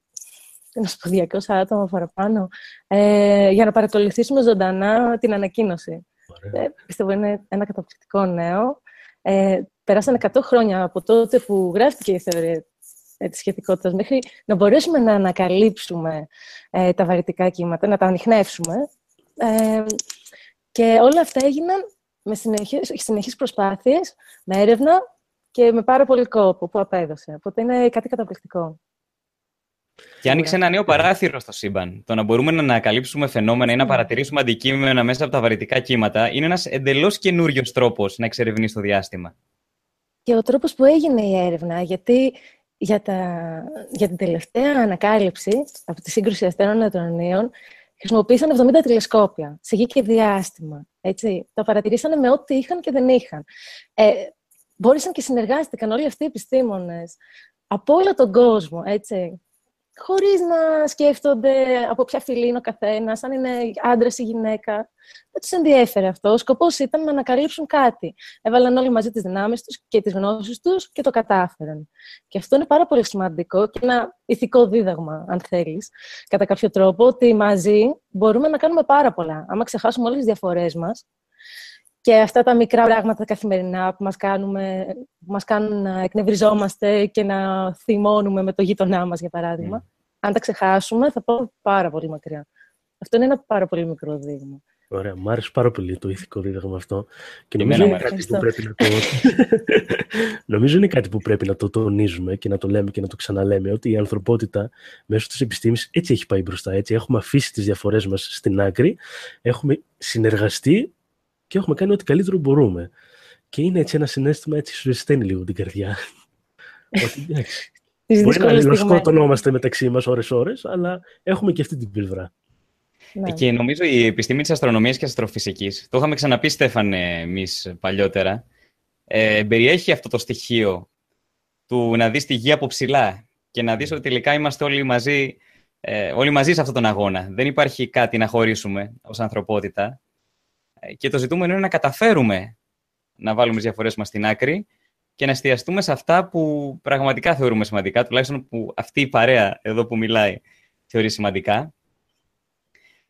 ένας από 200 άτομα παραπάνω, ε, για να παρακολουθήσουμε ζωντανά την ανακοίνωση. Ωραία. Ε, πιστεύω είναι ένα καταπληκτικό νέο. Ε, περάσαν 100 χρόνια από τότε που γράφτηκε η θεωρία ε, της σχετικότητας μέχρι να μπορέσουμε να ανακαλύψουμε ε, τα βαρυτικά κύματα, να τα ανοιχνεύσουμε. Ε, και όλα αυτά έγιναν με συνεχείς, συνεχείς προσπάθειες, με έρευνα και με πάρα πολύ κόπο που απέδωσε. Οπότε είναι κάτι καταπληκτικό. Και άνοιξε ένα νέο παράθυρο στο σύμπαν. Το να μπορούμε να ανακαλύψουμε φαινόμενα ή να Ναι. παρατηρήσουμε αντικείμενα μέσα από τα βαρυτικά κύματα είναι ένας εντελώς καινούριος τρόπος να εξερευνείς το διάστημα. Και ο τρόπος που έγινε η έρευνα, γιατί για, τα, για την τελευταία ανακάλυψη από τη σύγκρουση αστέρων νετρονίων χρησιμοποίησαν 70 τηλεσκόπια σε γη και διάστημα. Έτσι. Τα παρατηρήσανε με ό,τι είχαν και δεν είχαν. Ε, μπόρεσαν και συνεργάστηκαν όλοι αυτοί οι επιστήμονες από όλο τον κόσμο, έτσι. Χωρίς να σκέφτονται από ποια φυλή είναι ο καθένας, αν είναι άντρας ή γυναίκα. Δεν τους ενδιέφερε αυτό. Ο σκοπός ήταν να ανακαλύψουν κάτι. Έβαλαν όλοι μαζί τις δυνάμεις τους και τις γνώσεις τους και το κατάφεραν. Και αυτό είναι πάρα πολύ σημαντικό και ένα ηθικό δίδαγμα, αν θέλεις, κατά κάποιο τρόπο, ότι μαζί μπορούμε να κάνουμε πάρα πολλά. Άμα ξεχάσουμε όλες τις διαφορές μας και αυτά τα μικρά πράγματα καθημερινά που μας, κάνουμε, που μας κάνουν να εκνευριζόμαστε και να θυμώνουμε με το γείτονά μας, για παράδειγμα. Αν τα ξεχάσουμε, θα πάμε πάρα πολύ μακριά. Αυτό είναι ένα πάρα πολύ μικρό δείγμα. Ωραία, μου άρεσε πάρα πολύ το ηθικό δίδαγμα αυτό. Και Και νομίζω εμένα είναι, μου κάτι που αρέσει. πρέπει να το... νομίζω είναι κάτι που πρέπει να το τονίζουμε και να το λέμε και να το ξαναλέμε ότι η ανθρωπότητα μέσω της επιστήμης έτσι έχει πάει μπροστά. Έτσι. Έχουμε αφήσει τις διαφορές μας στην άκρη, έχουμε συνεργαστεί και έχουμε κάνει ό,τι καλύτερο μπορούμε. Και είναι έτσι ένα συνέστημα έτσι σου ζεσταίνει λίγο την καρδιά. ότι εντάξει, Τις μπορεί να δύσκολες στιγμές. σκοτωνόμαστε μεταξύ μας ώρες-ώρες, αλλά έχουμε και αυτή την πλευρά. Ναι. Και νομίζω η επιστήμη της αστρονομίας και αστροφυσικής, το είχαμε ξαναπεί Στέφανε εμείς παλιότερα, ε, περιέχει αυτό το στοιχείο του να δεις τη γη από ψηλά και να δεις ότι τελικά είμαστε όλοι μαζί, ε, όλοι μαζί σε αυτόν τον αγώνα. Δεν υπάρχει κάτι να χωρίσουμε ως ανθρωπότητα. Ε, Και το ζητούμενο είναι να καταφέρουμε να βάλουμε τις διαφορές μας στην άκρη και να εστιαστούμε σε αυτά που πραγματικά θεωρούμε σημαντικά, τουλάχιστον που αυτή η παρέα εδώ που μιλάει θεωρεί σημαντικά.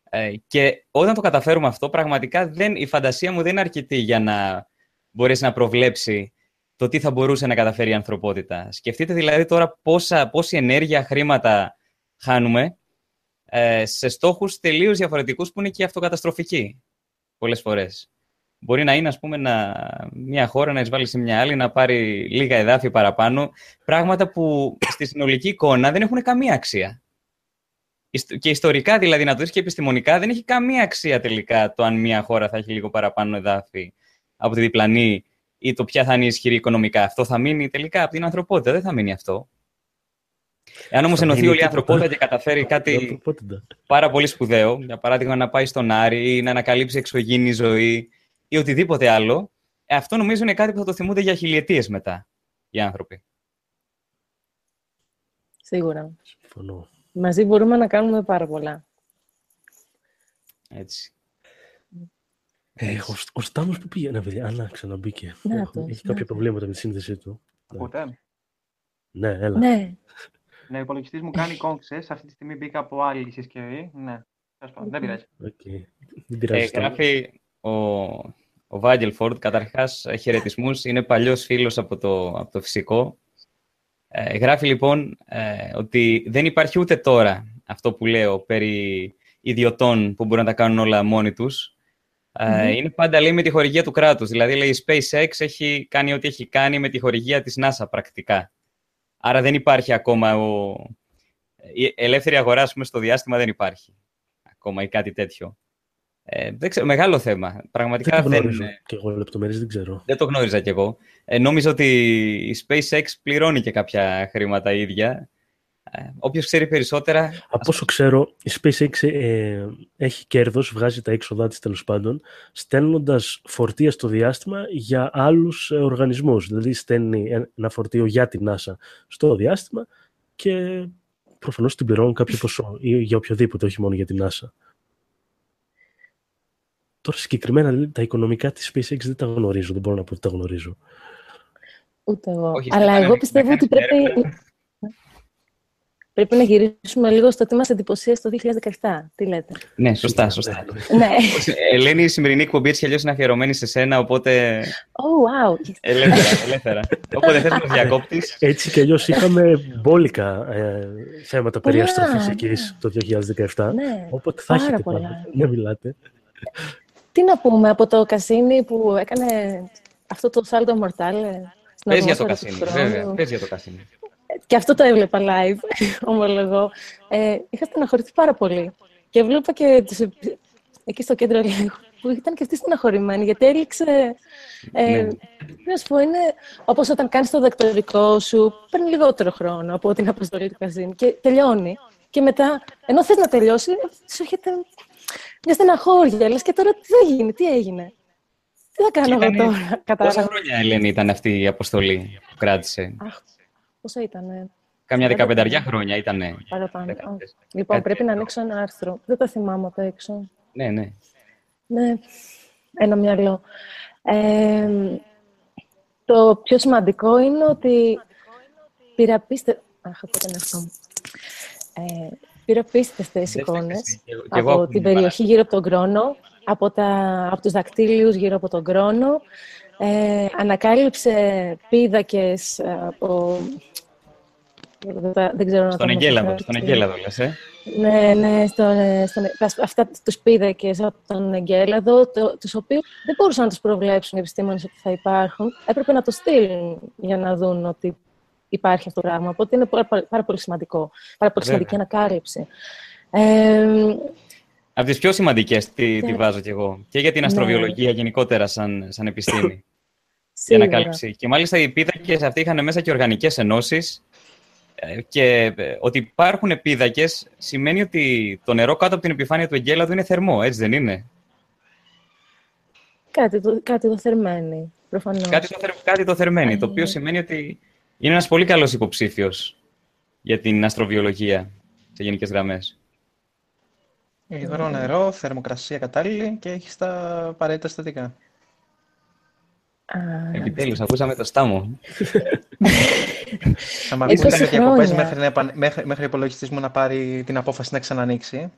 Ε, και όταν το καταφέρουμε αυτό, πραγματικά δεν, η φαντασία μου δεν είναι αρκετή για να μπορέσει να προβλέψει το τι θα μπορούσε να καταφέρει η ανθρωπότητα. Σκεφτείτε δηλαδή τώρα πόσα, πόση ενέργεια, χρήματα χάνουμε ε, σε στόχους τελείως διαφορετικούς που είναι και αυτοκαταστροφικοί πολλές φορές. Μπορεί να είναι, ας πούμε, να, μια χώρα να εισβάλλει σε μια άλλη, να πάρει λίγα εδάφη παραπάνω, πράγματα που στη συνολική εικόνα δεν έχουν καμία αξία. Και ιστορικά, δηλαδή, να το δεις και επιστημονικά, δεν έχει καμία αξία τελικά το αν μια χώρα θα έχει λίγο παραπάνω εδάφη από τη διπλανή ή το ποια θα είναι ισχυρή οικονομικά. Αυτό θα μείνει τελικά από την ανθρωπότητα. Δεν θα μείνει αυτό. Εάν όμως ενωθεί όλη η ανθρωπότητα και καταφέρει κάτι πάρα πολύ σπουδαίο, για παράδειγμα να πάει στον Άρη ή να ανακαλύψει εξωγήινη ζωή ή οτιδήποτε άλλο, ε, αυτό νομίζω είναι κάτι που θα το θυμούνται για χιλιετίες μετά οι άνθρωποι. Σίγουρα. Συμφωνώ. Μαζί μπορούμε να κάνουμε πάρα πολλά. Έτσι. Ε, ο, ο Στάμος που πήγε, να αλλά ξαναμπήκε. Ναι, Έχει κάποια προβλήματα με τη σύνδεσή του. Ακούτε. Ναι, έλα. Ναι. Ναι, ο υπολογιστής μου κάνει κόμψε. Αυτή τη στιγμή μπήκα από άλλη συσκευή. Ναι. Δεν πειράζει. Okay. Ε, γράφει ο, ο Βάγγελφορντ, καταρχάς χαιρετισμούς. Είναι παλιός φίλος από το, από το φυσικό. Ε, γράφει λοιπόν ε, ότι δεν υπάρχει ούτε τώρα αυτό που λέω περί ιδιωτών που μπορούν να τα κάνουν όλα μόνοι τους. Ε, είναι πάντα λέει με τη χορηγία του κράτους. Δηλαδή λέει η SpaceX έχει κάνει ό,τι έχει κάνει με τη χορηγία της NASA πρακτικά. Άρα δεν υπάρχει ακόμα ο... Η ελεύθερη αγορά πούμε, στο διάστημα δεν υπάρχει ακόμα ή κάτι τέτοιο. Ε, δεν ξέρω, μεγάλο θέμα. Πραγματικά δεν το γνωρίζω. Δεν... Και εγώ λεπτομέρειες δεν ξέρω. Δεν το γνώριζα κι εγώ. Ε, νόμιζα ότι η SpaceX πληρώνει και κάποια χρήματα ίδια. Ε, όποιος ξέρει περισσότερα... Από όσο ξέρω, η SpaceX ε, έχει κέρδος, βγάζει τα έξοδά της τέλος πάντων, στέλνοντας φορτία στο διάστημα για άλλους ε, οργανισμούς. Δηλαδή στέλνει ένα φορτίο για την NASA στο διάστημα και προφανώς την πληρώνουν κάποιο ποσό ή για οποιοδήποτε, όχι μόνο για την NASA. Τώρα συγκεκριμένα τα οικονομικά της SpaceX δεν τα γνωρίζω, δεν μπορώ να πω ότι τα γνωρίζω. Ούτε εγώ. Αλλά εγώ πιστεύω ότι πρέπει... Πρέπει να γυρίσουμε λίγο στο τι μα εντυπωσίασε το 2017. Τι λέτε; Ναι, σωστά, σωστά. ναι. Ελένη, η σημερινή εκπομπή έτσι αλλιώς είναι αφιερωμένη σε σένα, οπότε. Oh, wow. Ελεύθερα, ελεύθερα. Όποτε θες να διακόπτη. Έτσι κι αλλιώς είχαμε μπόλικα ε, θέματα περί αστροφυσικής το 2017. Ναι, οπότε θα έχετε πολλά. Να μιλάτε. Τι να πούμε από το Κασίνι που έκανε αυτό το Σάλτο Μορτάλε. Πες για το Κασίνι, βέβαια. Πες για το Κασίνι και αυτό το έβλεπα live, ομολογώ, ε, είχα στεναχωρηθεί πάρα πολύ. Και βλέπα και τους, εκεί στο κέντρο λίγο, που ήταν και αυτοί στεναχωρημένοι, γιατί έληξε... Ε, ναι. Να σου πω, είναι όπως όταν κάνεις το δεκτορικό σου, παίρνει λιγότερο χρόνο από την αποστολή του καζίν και τελειώνει. Και μετά, ενώ θες να τελειώσει, σου έρχεται μια στεναχώρια. Λες και τώρα τι θα γίνει, τι έγινε. Τι θα κάνω εγώ τώρα, Πόσα χρόνια, Ελένη, ήταν αυτή η αποστολή που κράτησε; Αχ, Πόσα ήταν. Κάμια δεκαπενταριά χρόνια ήταν. Παραπάνω. Λοιπόν, πρέπει να ανοίξω ένα άρθρο. Δεν τα θυμάμαι απ' έξω. Ναι, ναι. Ναι, ένα μυαλό. Ε, το πιο σημαντικό είναι ότι πήρα πίστε... Αχ, αυτό ήταν αυτό μου. Ε, πήρα πίστευτες εικόνες από την περιοχή γύρω από τον Κρόνο, από, τα, από τους δακτύλιους γύρω από τον Κρόνο. Ε, ανακάλυψε πίδακες από δεν ξέρω στον Εγκέλαδο, στον Εγκέλαδο λες, ε; Ναι, ναι, στον, στον, αυτά τους πίδακες από τον Εγκέλαδο, το, τους οποίους δεν μπορούσαν να τους προβλέψουν οι επιστήμονες ότι θα υπάρχουν. Έπρεπε να το στείλουν για να δουν ότι υπάρχει αυτό το πράγμα. Οπότε είναι πάρα, πάρα πολύ σημαντικό, πάρα πολύ σημαντική ανακάλυψη. Ε, από τις πιο σημαντικές τη, τη βάζω κι εγώ. Και για την ναι. αστροβιολογία γενικότερα σαν, σαν επιστήμη. Η ανακάλυψη. Και μάλιστα οι πίδακες αυτοί είχαν μέσα και οργανικές ενώσεις ε, και ε, ότι υπάρχουν επίδακες σημαίνει ότι το νερό κάτω από την επιφάνεια του εγκέλαδου είναι θερμό, έτσι δεν είναι; Κάτι το, κάτι το θερμαίνει, προφανώς. Κάτι το, κάτι το θερμαίνει, το οποίο σημαίνει ότι είναι ένας πολύ καλός υποψήφιος για την αστροβιολογία σε γενικές γραμμές. Υγρό νερό, θερμοκρασία κατάλληλη και έχει τα απαραίτητα στατικά. Α, Επιτέλους, ακούσαμε το στάμο. Θα μ' αφήσει 20 να διακοπές χρόνια. μέχρι, να επαν- μέχρι, μέχρι ο υπολογιστής μου να πάρει την απόφαση να ξανανοίξει.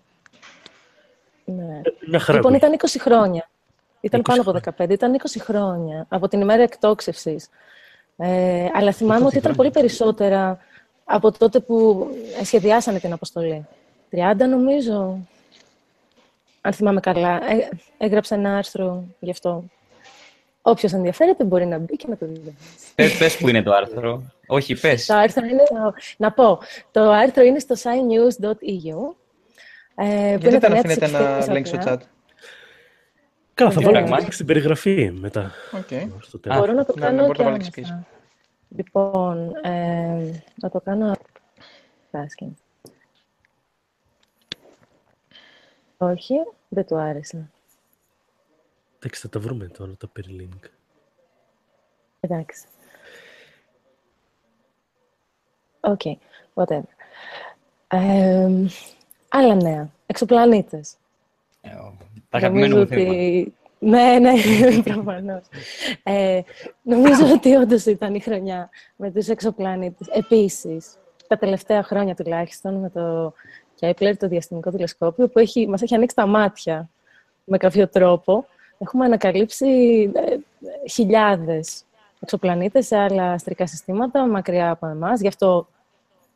ναι. Μια χαρά. Λοιπόν, ακούγεται. ήταν 20 χρόνια. Ήταν 20 πάνω από 15, ήταν 20 χρόνια από την ημέρα εκτόξευσης. Ε, αλλά θυμάμαι ότι ήταν πολύ περισσότερα από τότε που σχεδιάσανε την αποστολή. 30 νομίζω, αν θυμάμαι καλά. Ε, έγραψα ένα άρθρο γι' αυτό. Όποιος ενδιαφέρεται μπορεί να μπει και να το δει. πες, πες που είναι το άρθρο. Όχι, πες. Το άρθρο είναι, να πω, το άρθρο είναι στο signnews.eu. Ε, που Γιατί είναι τα δεν νέα της αφήνετε ένα Εκστρατείας link στο Αθηνά. chat. Καλά, θα Ε, βάλω πράγμα. link στην περιγραφή μετά. Οκ. Στο τέλος. Μπορώ να το Ναι, κάνω ναι, μπορώ και να το βάλεις πίσω. άμεσα. Λοιπόν, ε, να το κάνω tasking. Όχι, δεν του άρεσε. Εντάξει, θα τα βρούμε τώρα τα περί link. Εντάξει. OK, whatever. Ε, άλλα νέα. Εξωπλανήτες. Ε, ο- Τα αγαπημένα μου θέμα. Ναι, ναι, προφανώς. Ε, νομίζω ότι όντως ήταν η χρονιά με τους εξωπλανήτες. Επίσης, τα τελευταία χρόνια τουλάχιστον με το Kepler, το διαστημικό τηλεσκόπιο, που έχει, μας έχει ανοίξει τα μάτια με κάποιο τρόπο. Έχουμε ανακαλύψει ε, χιλιάδες εξωπλανήτες σε άλλα αστρικά συστήματα μακριά από εμάς. Γι' αυτό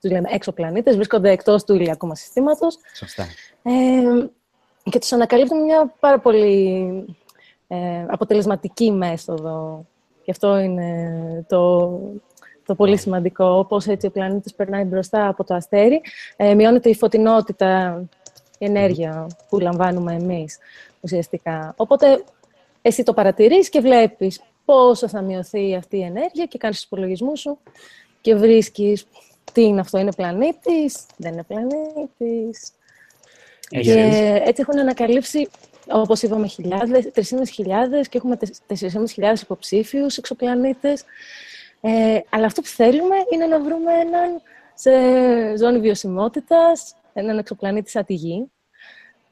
τους λέμε εξωπλανήτες, βρίσκονται εκτός του ηλιακού μας συστήματος. Σωστά. Ε, και τους ανακαλύπτουμε μια πάρα πολύ ε, αποτελεσματική μέθοδο. Γι' αυτό είναι το, το πολύ σημαντικό. Όπως έτσι ο πλανήτης περνάει μπροστά από το αστέρι, ε, μειώνεται η φωτεινότητα, η ενέργεια που λαμβάνουμε εμείς ουσιαστικά. Οπότε εσύ το παρατηρείς και βλέπεις πόσο θα μειωθεί αυτή η ενέργεια και κάνεις τους υπολογισμούς σου και βρίσκεις τι είναι αυτό, είναι πλανήτης, δεν είναι πλανήτης. Έχεις Και δει. έτσι έχουν ανακαλύψει, όπως είπαμε, χιλιάδες, 3.500 και έχουμε 4.500 υποψήφιους εξωπλανήτες. Ε, αλλά αυτό που θέλουμε είναι να βρούμε έναν σε ζώνη βιωσιμότητας, έναν εξωπλανήτη σαν τη Γη.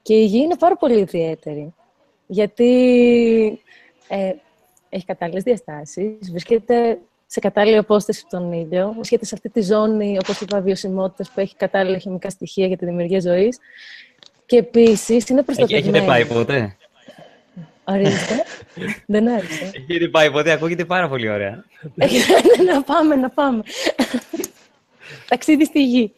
Και η Γη είναι πάρα πολύ ιδιαίτερη, γιατί ε, έχει κατάλληλες διαστάσεις, βρίσκεται σε κατάλληλη απόσταση από τον ήλιο, βρίσκεται σε αυτή τη ζώνη, όπως είπα, βιωσιμότητας που έχει κατάλληλα χημικά στοιχεία για τη δημιουργία ζωής. Και επίσης είναι Έχει- προστατευμένη. Έχετε πάει ποτέ; Ορίστε. Δεν άρεσε. Έχετε πάει ποτέ, ακούγεται πάρα πολύ ωραία. να πάμε, να πάμε. Ταξίδι στη γη.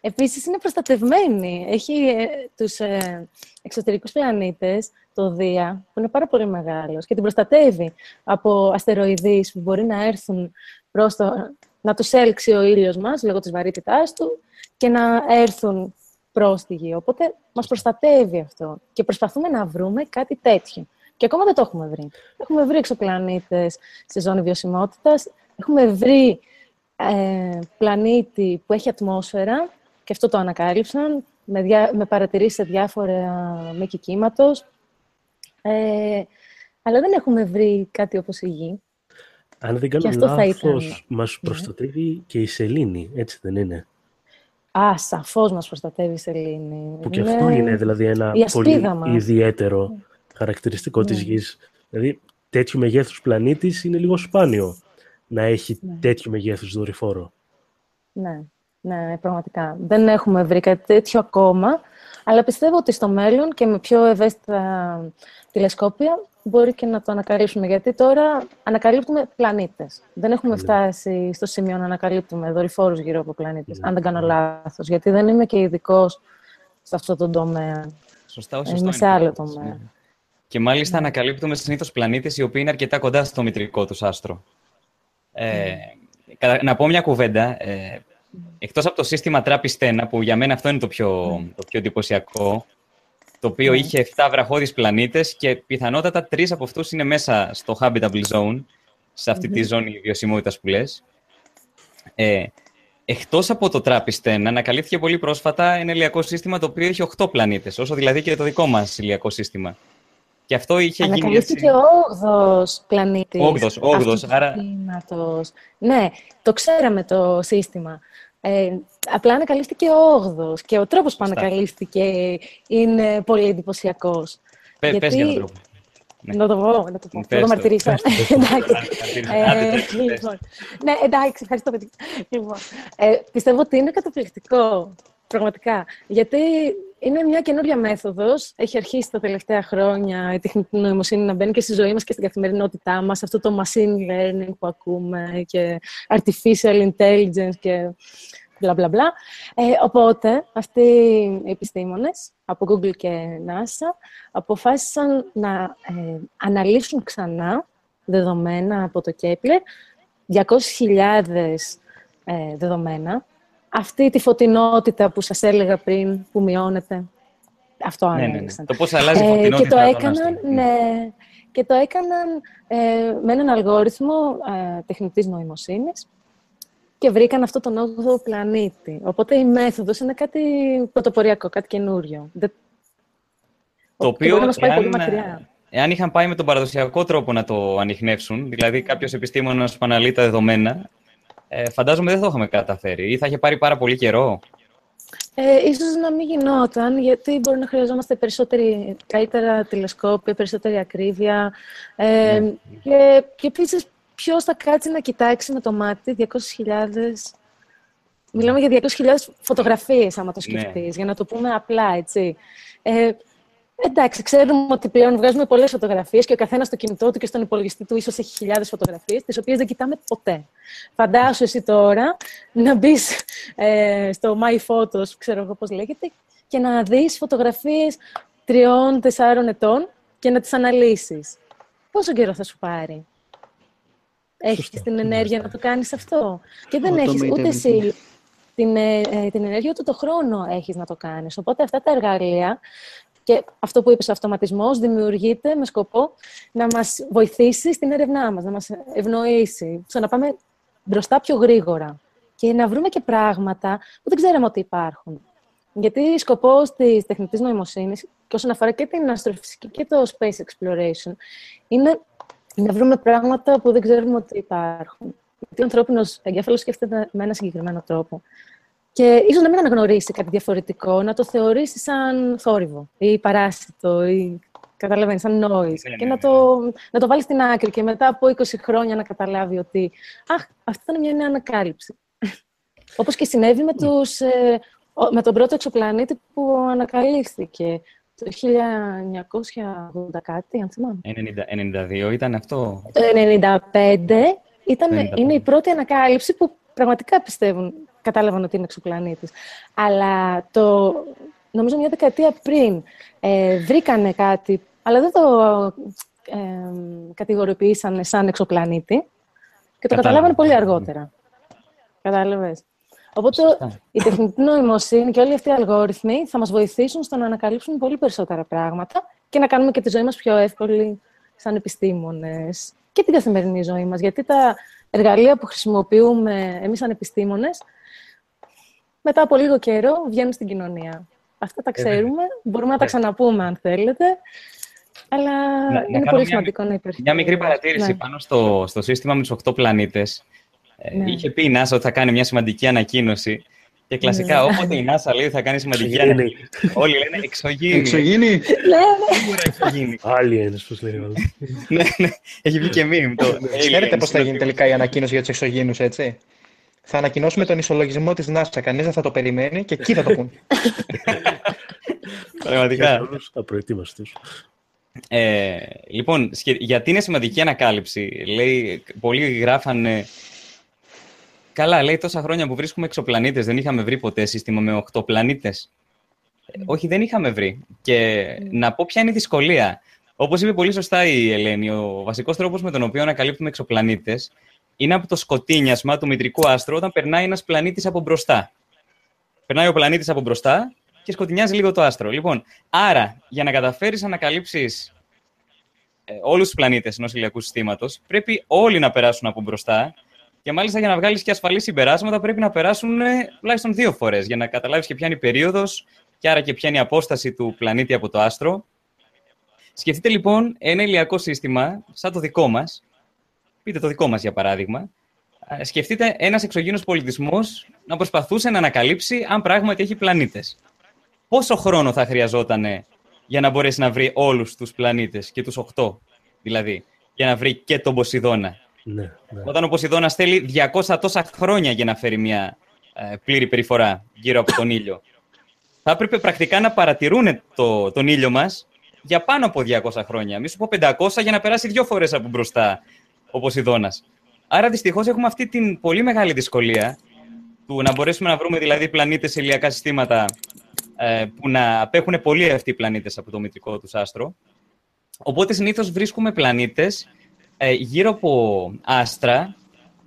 Ε, επίσης είναι προστατευμένη. Έχει ε, τους ε, εξωτερικούς πλανήτες, το Δία, που είναι πάρα πολύ μεγάλος και την προστατεύει από αστεροειδείς που μπορεί να έρθουν προς το... να τους έλξει ο ήλιος μας λόγω της βαρύτητάς του και να έρθουν προς τη Γη. Οπότε μας προστατεύει αυτό και προσπαθούμε να βρούμε κάτι τέτοιο. Και ακόμα δεν το έχουμε βρει. Έχουμε βρει εξωπλανήτες σε ζώνη βιωσιμότητας, έχουμε βρει ε, πλανήτη που έχει ατμόσφαιρα και αυτό το ανακάλυψαν με, διά, με παρατηρήσεις σε διάφορα μήκη κύματος. Ε, αλλά δεν έχουμε βρει κάτι όπως η Γη. Αν δεν κάνω Και αυτό θα λάθος, ήταν. Ναι. μας προστατεύει και η σελήνη, έτσι δεν είναι; Α, σαφώς μας προστατεύει η σελήνη. Που και Ναι. αυτό είναι δηλαδή ένα η ασπίδα πολύ μας. Ναι. ιδιαίτερο χαρακτηριστικό της Γης. Δηλαδή, τέτοιου μεγέθους πλανήτης είναι λίγο σπάνιο να έχει Ναι. τέτοιου μεγέθους δορυφόρο. Ναι, ναι, πραγματικά. Δεν έχουμε βρει κάτι τέτοιο ακόμα, αλλά πιστεύω ότι στο μέλλον και με πιο ευαίσθητα τηλεσκόπια μπορεί και να το ανακαλύψουμε, γιατί τώρα ανακαλύπτουμε πλανήτες. Δεν έχουμε Ναι. φτάσει στο σημείο να ανακαλύπτουμε δορυφόρους γύρω από πλανήτες, Ναι. αν δεν κάνω λάθος, γιατί δεν είμαι και ειδικός σε αυτό το τομέα. Σωστά, όχι Είμαι σωστό σε είναι. άλλο τομέα. Και μάλιστα ανακαλύπτουμε συνήθως πλανήτες οι οποίοι είναι αρκετά κοντά στο μητρικό τους άστρο. Ε, κα- να πω μια κουβέντα. Ε, εκτός από το σύστημα Τράπη-Στένα, που για μένα αυτό είναι το πιο, το πιο εντυπωσιακό, το οποίο Ναι. είχε 7 βραχώδεις πλανήτες και πιθανότατα τρεις από αυτούς είναι μέσα στο habitable zone, σε αυτή τη ζώνη βιωσιμότητας που λες. Ε, εκτός από το Τράπη-Στένα, ανακαλύφθηκε πολύ πρόσφατα ένα ηλιακό σύστημα το οποίο έχει 8 πλανήτες, όσο δηλαδή και το δικό μας ηλιακό σύστημα. Και αυτό είχε γίνει έτσι. Ανακαλύφθηκε ο 8ος πλανήτης. Όγδος, όγδος, αυτού του άρα- συστήματος. Ναι, το ξέραμε το σύστημα. Ε, απλά ανακαλύφθηκε ο 8ος και ο τρόπος που Σωστά. ανακαλύφθηκε είναι πολύ εντυπωσιακός. Πε- γιατί- Πες για τον τρόπο. Ναι. Να το πω, να το πω. Πες Να το το. μαρτυρήσω. Εντάξει. Ε, Άντε, πες, πες. λοιπόν. Ναι, εντάξει, ευχαριστώ, παιδιά. Λοιπόν, ε, πιστεύω ότι είναι καταπληκτικό. Πραγματικά. Γιατί είναι μια καινούργια μέθοδος. Έχει αρχίσει τα τελευταία χρόνια η τεχνητή νοημοσύνη να μπαίνει και στη ζωή μας και στην καθημερινότητά μας. Αυτό το machine learning που ακούμε και artificial intelligence και μπλα μπλα μπλα. Ε, οπότε, αυτοί οι επιστήμονες από Google και NASA αποφάσισαν να ε, αναλύσουν ξανά δεδομένα από το Kepler, 200.000 ε, δεδομένα, αυτή τη φωτεινότητα που σας έλεγα πριν, που μειώνεται, αυτό Ναι, ναι, ναι. ανέλησαν. Το πώς αλλάζει η Ε, φωτεινότητα. και το των έκαναν, άστρων. ναι, και το έκαναν ε, με έναν αλγόριθμο ε, τεχνητής νοημοσύνης και βρήκαν αυτό τον 8ο πλανήτη. Οπότε η μέθοδος είναι κάτι πρωτοποριακό, κάτι καινούριο. Δεν- Το και οποίο, μπορεί να μας πάει πολύ εάν, μακριά. εάν είχαν πάει με τον παραδοσιακό τρόπο να το ανοιχνεύσουν, δηλαδή κάποιος επιστήμονας που αναλύει τα δεδομένα, ε, φαντάζομαι δεν θα το είχαμε καταφέρει ή θα είχε πάρει πάρα πολύ καιρό. Ε, ίσως να μην γινόταν, γιατί μπορεί να χρειαζόμαστε περισσότερη, καλύτερα τηλεσκόπια, περισσότερη ακρίβεια. Ε, Ναι. και, και επίσης, ποιος θα κάτσει να κοιτάξει με το μάτι 200.000... Μιλάμε για 200.000 φωτογραφίες, άμα το Ναι. σκεφτείς, για να το πούμε απλά, έτσι. Ε, εντάξει, ξέρουμε ότι πλέον βγάζουμε πολλές φωτογραφίες και ο καθένας στο κινητό του και στον υπολογιστή του ίσως έχει χιλιάδες φωτογραφίες, τις οποίες δεν κοιτάμε ποτέ. Φαντάσου εσύ τώρα να μπεις ε, στο My Photos, ξέρω εγώ πώς λέγεται, και να δεις φωτογραφίες τριών, τεσσάρων ετών και να τις αναλύσεις. Πόσο καιρό θα σου πάρει; Έχεις Σωστό. την ενέργεια να το κάνεις αυτό; Και δεν Automated έχεις ούτε everything. εσύ την, ε, ε, την ενέργεια, ούτε το χρόνο έχεις να το κάνεις. Οπότε αυτά τα εργαλεία και αυτό που είπες, ο αυτοματισμός δημιουργείται με σκοπό να μας βοηθήσει στην έρευνά μας, να μας ευνοήσει, στο να πάμε μπροστά πιο γρήγορα και να βρούμε και πράγματα που δεν ξέραμε ότι υπάρχουν. Γιατί σκοπός της τεχνητής νοημοσύνης, και όσον αφορά και την αστροφυσική και το space exploration, είναι να βρούμε πράγματα που δεν ξέρουμε ότι υπάρχουν. Γιατί ο ανθρώπινος εγκέφαλο σκέφτεται με ένα συγκεκριμένο τρόπο. Και ίσως να μην αναγνωρίσει κάτι διαφορετικό, να το θεωρήσει σαν θόρυβο ή παράσιτο ή καταλαβαίνεις, σαν noise. Ναι, και ναι, να το, να το βάλεις στην άκρη και μετά από 20 χρόνια να καταλάβει ότι Αχ, αυτή ήταν μια νέα ανακάλυψη. Όπως και συνέβη με, τους, ε, ο- με τον πρώτο εξωπλανήτη που ανακαλύφθηκε το 1980 κάτι, αν θυμάμαι. 90, 92 ήταν αυτό; Το 1995 ήταν, 95. είναι η πρώτη ανακάλυψη που πραγματικά πιστεύουν, κατάλαβαν ότι είναι εξωπλανήτης. Αλλά το, νομίζω μια δεκαετία πριν ε, βρήκανε κάτι, αλλά δεν το ε, κατηγοριοποιήσανε σαν εξωπλανήτη και το Κατάλαβα. καταλάβανε πολύ αργότερα. Κατάλαβες. Οπότε Σωστά. η τεχνητή νοημοσύνη και όλοι αυτοί οι αλγόριθμοι θα μας βοηθήσουν στο να ανακαλύψουμε πολύ περισσότερα πράγματα και να κάνουμε και τη ζωή μας πιο εύκολη σαν επιστήμονες και την καθημερινή ζωή μας. Γιατί τα εργαλεία που χρησιμοποιούμε εμείς σαν επιστήμονες μετά από λίγο καιρό βγαίνουν στην κοινωνία. Αυτά τα Ε, ξέρουμε, μπορούμε να τα ξαναπούμε αν θέλετε, αλλά να είναι κάνω πολύ μια- σημαντικό να υπάρχει. Μια μικρή παρατήρηση Ναι. πάνω στο, στο σύστημα με τους 8 πλανήτες. Ναι. Είχε πει η NASA ότι θα κάνει μια σημαντική ανακοίνωση. Και κλασικά, Ναι. όποτε η NASA λέει ότι θα κάνει σημαντική Εξωγήινη. ανακοίνωση, όλοι λένε εξωγήινη. Εξωγήινη. Ναι, ναι. Σίγουρα εξωγήινη; Aliens, πώς λέει ο άλλος. ναι, ναι. Έχει βγει και meme. Το Ξέρετε aliens, πώς θα το- γίνει τελικά η ανακοίνωση για τους εξωγήινους, έτσι; Θα ανακοινώσουμε τον ισολογισμό της NASA. Κανείς δεν θα το περιμένει και εκεί θα το πούν. Πραγματικά. Όλους απροετοίμαστος. Ε, λοιπόν, σχε- γιατί είναι σημαντική ανακάλυψη; Λέει, πολλοί γράφανε... Καλά, λέει τόσα χρόνια που βρίσκουμε εξωπλανήτες, δεν είχαμε βρει ποτέ σύστημα με 8 πλανήτες. Ε, όχι, δεν είχαμε βρει. Και να πω ποια είναι η δυσκολία. Όπως είπε πολύ σωστά η Ελένη, ο βασικός τρόπος με τον οποίο ανακαλύπτουμε εξωπλανήτες είναι από το σκοτίνιασμα του μητρικού άστρου όταν περνάει ένας πλανήτης από μπροστά. Περνάει ο πλανήτης από μπροστά και σκοτεινιάζει λίγο το άστρο. Λοιπόν, άρα, για να καταφέρεις να ανακαλύψεις ε, όλους τους πλανήτες ενός ηλιακού συστήματος, πρέπει όλοι να περάσουν από μπροστά και μάλιστα για να βγάλεις και ασφαλή συμπεράσματα πρέπει να περάσουν ε, τουλάχιστον δύο φορές για να καταλάβεις και ποια είναι η περίοδος και άρα και ποια είναι η απόσταση του πλανήτη από το άστρο. Σκεφτείτε λοιπόν ένα ηλιακό σύστημα σαν το δικό μας, πείτε το δικό μας για παράδειγμα, Ε, σκεφτείτε ένας εξωγήινος πολιτισμός να προσπαθούσε να ανακαλύψει αν πράγματι έχει πλανήτες. Πόσο χρόνο θα χρειαζόταν για να μπορέσει να βρει όλους τους πλανήτες και τους 8 δηλαδή, για να βρει και τον Ποσειδώνα; Ναι, ναι. Όταν ο Ποσειδώνας θέλει 200 τόσα χρόνια για να φέρει μια ε, πλήρη περιφορά γύρω από τον ήλιο. Θα έπρεπε πρακτικά να παρατηρούν το, τον ήλιο μας για πάνω από 200 χρόνια. Μη σου πω 500 για να περάσει δύο φορές από μπροστά ο Ποσειδώνας. Άρα δυστυχώς έχουμε αυτή την πολύ μεγάλη δυσκολία του να μπορέσουμε να βρούμε δηλαδή πλανήτες σε ηλιακά συστήματα ε, που να απέχουν πολύ αυτοί οι πλανήτες από το μητρικό τους άστρο. Οπότε συνήθως βρίσκουμε πλανήτες ε, γύρω από άστρα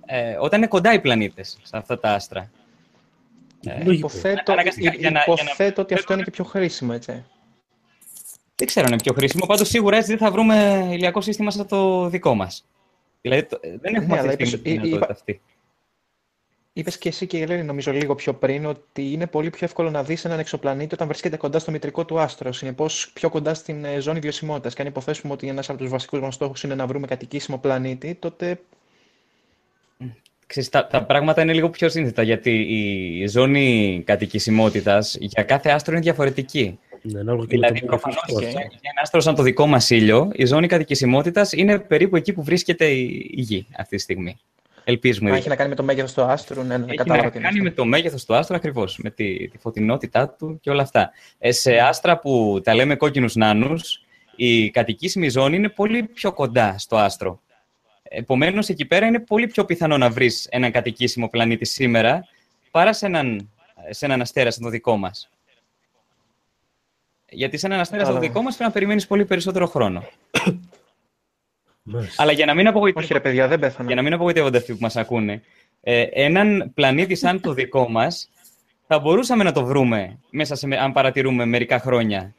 ε, όταν είναι κοντά οι πλανήτες σε αυτά τα άστρα. Ε, Λογικό. Υποθέτω, αναγκαστικά, για να- για να- υποθέτω ότι αυτό είναι και πιο χρήσιμο, έτσι. Δεν ξέρω αν είναι πιο χρήσιμο. Πάντως σίγουρα έτσι δεν θα βρούμε ηλιακό σύστημα σαν το δικό μας. Δηλαδή το- δεν έχουμε Ναι, αυτή αλλά τη στιγμή είπες- τη εί- δυνατότητα είπα- αυτή. Είπες και εσύ και η Ελένη, νομίζω λίγο πιο πριν, ότι είναι πολύ πιο εύκολο να δεις έναν εξωπλανήτη όταν βρίσκεται κοντά στο μητρικό του άστρο. Συνεπώς, πιο κοντά στην ε, ζώνη βιωσιμότητας. Και αν υποθέσουμε ότι ένας από τους βασικούς μας στόχους είναι να βρούμε κατοικήσιμο πλανήτη, τότε Ξέρεις, τα, τα πράγματα είναι λίγο πιο σύνθετα, γιατί η ζώνη κατοικησιμότητας για κάθε άστρο είναι διαφορετική. Ναι, ανάλογα και με Δηλαδή, το προφανώς μέγεθος του για άστρου. ένας άστρο σαν το δικό μας ήλιο, η ζώνη κατοικησιμότητας είναι περίπου εκεί που βρίσκεται η, η Γη αυτή τη στιγμή. Ελπίζουμε. αν δηλαδή. έχει να κάνει με το μέγεθος του άστρου, ναι, ναι, Έχει κατάλαβα να τι είναι κάνει αυτό. με το μέγεθος του άστρου ακριβώς, με τη, τη φωτεινότητά του και όλα αυτά. Ε, σε άστρα που τα λέμε κόκκινους νάνους, η κατοικήσιμη ζώνη είναι πολύ πιο κοντά στο άστρο. Επομένως, εκεί πέρα είναι πολύ πιο πιθανό να βρεις έναν κατοικήσιμο πλανήτη σήμερα παρά σε έναν, σε έναν αστέρα σαν το δικό μας. Γιατί σε έναν αστέρα σαν το Κατάλαβα. δικό μας πρέπει να περιμένεις πολύ περισσότερο χρόνο. Μάλιστα. Αλλά για να μην απογοητεύονται Όχι, ρε παιδιά, δεν για πέθανα. να μην απογοητεύονται αυτοί που μας ακούνε, ε, έναν πλανήτη σαν το δικό μας, θα μπορούσαμε να το βρούμε μέσα σε, με- αν παρατηρούμε μερικά χρόνια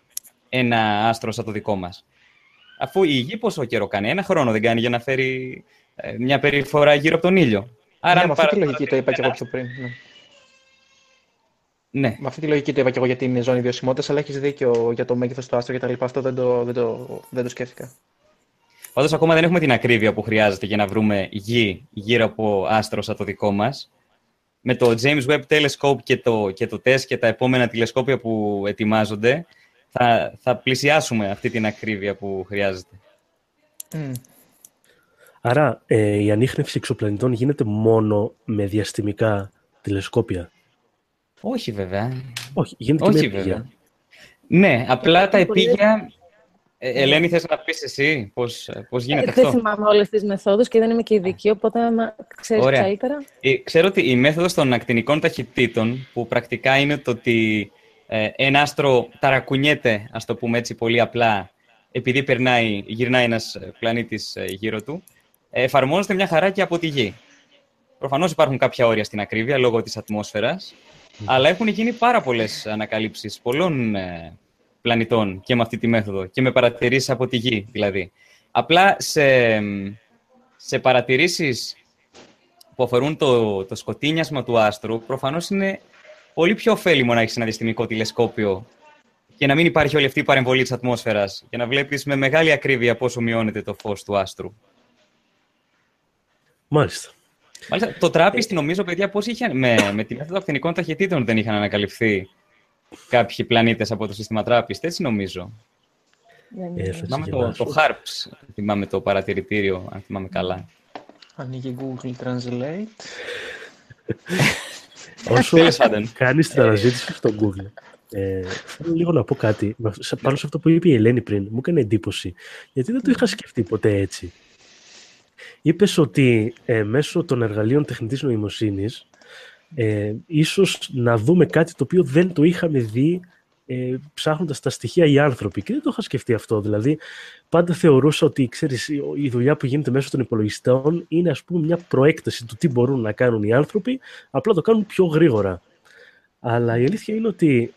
ένα άστρο σαν το δικό μας. Αφού η Γη πόσο καιρό κάνει, ένα χρόνο δεν κάνει για να φέρει ε, μια περιφορά γύρω από τον ήλιο. Άρα, αν ναι, με αυτή τη παρα- λογική το είπα και εγώ πιο πριν. Ναι. Ναι, Με αυτή τη λογική το είπα και εγώ για την ζώνη βιωσιμότητα, αλλά έχεις δίκιο για το μέγεθος του άστρου και τα λοιπά. Αυτό δεν το, δεν το, δεν το σκέφτηκα. Πάντως ακόμα δεν έχουμε την ακρίβεια που χρειάζεται για να βρούμε γη γύρω από άστρο σαν το δικό μας. Με το James Webb Telescope και το, και το TESS και τα επόμενα τηλεσκόπια που ετοιμάζονται, θα, θα πλησιάσουμε αυτή την ακρίβεια που χρειάζεται. Μμ. Άρα ε, η ανείχνευση εξωπλανητών γίνεται μόνο με διαστημικά τηλεσκόπια; Όχι βέβαια. Όχι, γίνεται και Όχι με βέβαια. επίγεια. Ναι, απλά τα πολύ- επίγεια... Ε, Ελένη, θες να πεις εσύ πώς, πώς γίνεται Ε, δεν αυτό. θυμάμαι όλες τις μεθόδους και δεν είμαι και ειδική, οπότε άμα ξέρεις Ωραία. καλύτερα. Ε, Ξέρω ότι η μέθοδος των ακτινικών ταχυτήτων, που πρακτικά είναι το ότι ε, ένα άστρο ταρακουνιέται, ας το πούμε έτσι πολύ απλά, επειδή περνάει, γυρνάει ένας ε, πλανήτης ε, γύρω του, ε, εφαρμόζεται μια χαρά και από τη Γη. Προφανώς υπάρχουν κάποια όρια στην ακρίβεια λόγω της ατμόσφαιρας, αλλά έχουν γίνει πάρα πολλές ανακαλύψεις πολλών ε, πλανητών και με αυτή τη μέθοδο και με παρατηρήσεις από τη Γη δηλαδή. Απλά σε, σε παρατηρήσεις που αφορούν το, το σκοτίνιασμα του άστρου, προφανώς είναι πολύ πιο ωφέλιμο να έχεις ένα διαστημικό τηλεσκόπιο και να μην υπάρχει όλη αυτή η παρεμβολή της ατμόσφαιρας και να βλέπεις με μεγάλη ακρίβεια πόσο μειώνεται το φως του άστρου. Μάλιστα. Μάλιστα, το τράπιστη νομίζω, παιδιά, πώς είχε, με, με τη μέθοδο ακτινικών ταχυτήτων δεν είχαν ανακαλυφθεί κάποιοι πλανήτες από το σύστημα τράπιστη, έτσι νομίζω. Δεν Ε, είναι. θα Θυμάμαι το, γελάσω. το HARPS, θυμάμαι το παρατηρητήριο, αν θυμάμαι καλά. Ανοίγει Google Translate. Όσο Τέλος πάντων. κάνεις την αναζήτηση στο Google, ε, θέλω λίγο να πω κάτι με αυτό- σε- πάνω σε αυτό που είπε η Ελένη πριν. Μου έκανε εντύπωση, γιατί δεν το είχα σκεφτεί ποτέ έτσι. Είπες ότι ε, μέσω των εργαλείων τεχνητής νοημοσύνης ε, ίσως να δούμε κάτι το οποίο δεν το είχαμε δει ε, ψάχνοντας τα στοιχεία οι άνθρωποι. Και δεν το είχα σκεφτεί αυτό. Δηλαδή, πάντα θεωρούσα ότι ξέρεις, η- η δουλειά που γίνεται μέσω των υπολογιστών είναι ας πούμε μια προέκταση του τι μπορούν να κάνουν οι άνθρωποι, απλά το κάνουν πιο γρήγορα. Αλλά η αλήθεια είναι ότι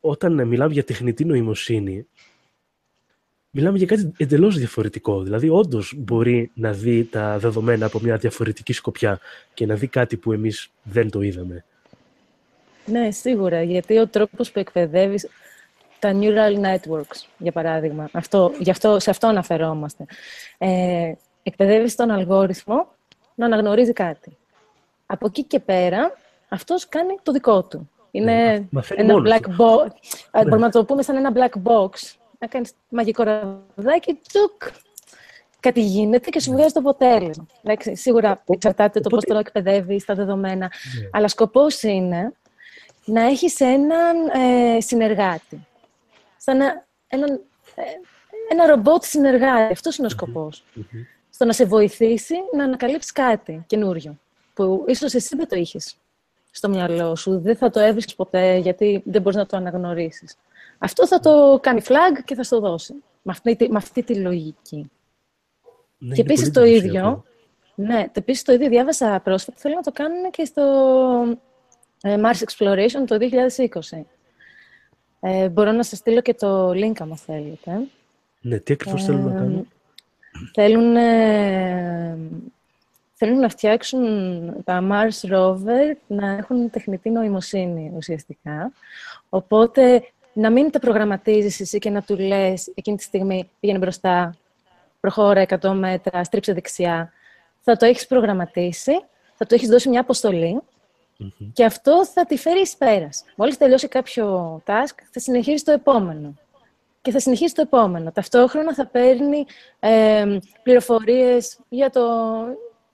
όταν μιλάμε για τεχνητή νοημοσύνη, μιλάμε για κάτι εντελώς διαφορετικό. Δηλαδή, όντως μπορεί να δει τα δεδομένα από μια διαφορετική σκοπιά και να δει κάτι που εμείς δεν το είδαμε. Ναι, σίγουρα, γιατί ο τρόπος που εκπαιδεύεις τα neural networks, για παράδειγμα, αυτό, γι αυτό, σε αυτό αναφερόμαστε. Ε, εκπαιδεύεις τον αλγόριθμο να αναγνωρίζει κάτι. Από εκεί και πέρα, αυτός κάνει το δικό του. Είναι μαθαίνει ένα μόνος black του. box. Ναι. Μπορούμε να το πούμε σαν ένα black box. Να κάνεις μαγικό ραβδάκι, τσουκ, κάτι γίνεται και σου βγάζει το αποτέλεσμα. Εντάξει, σίγουρα εξαρτάται το πώς το εκπαιδεύει τα δεδομένα. Ναι. Αλλά σκοπός είναι να έχεις έναν ε, συνεργάτη. Σαν να, έναν, ε, ένα ρομπότ συνεργάτη. Αυτός είναι ο σκοπός. Στο να σε βοηθήσει να ανακαλύψεις κάτι καινούριο. Που ίσως εσύ δεν το είχες στο μυαλό σου. Δεν θα το έβρισκες ποτέ γιατί δεν μπορείς να το αναγνωρίσεις. Αυτό θα το κάνει flag και θα στο δώσει. Με αυτή, τη- με αυτή τη λογική. Ναι, και είναι επίσης πολύ το εντυπωσιακό. ίδιο. Ναι, επίσης το ίδιο διάβασα πρόσφατα. Θέλω να το κάνουν και στο ε, Mars Exploration το 2020. Ε, μπορώ να σας στείλω και το link άμα θέλετε. Ναι, τι ακριβώς θέλουν να Ε, κάνουν; Θέλουν, ε, θέλουν να φτιάξουν τα Mars Rover να έχουν τεχνητή νοημοσύνη ουσιαστικά. Οπότε να μην τα προγραμματίζεις εσύ και να του λες εκείνη τη στιγμή πήγαινε μπροστά, προχώρα 100 μέτρα, στρίψε δεξιά. Θα το έχεις προγραμματίσει, θα του έχεις δώσει μια αποστολή Μμμ. και αυτό θα τη φέρει εις πέρας. Μόλις τελειώσει κάποιο task, θα συνεχίσει το επόμενο. Και θα συνεχίσει το επόμενο. Ταυτόχρονα θα παίρνει ε, πληροφορίες για το,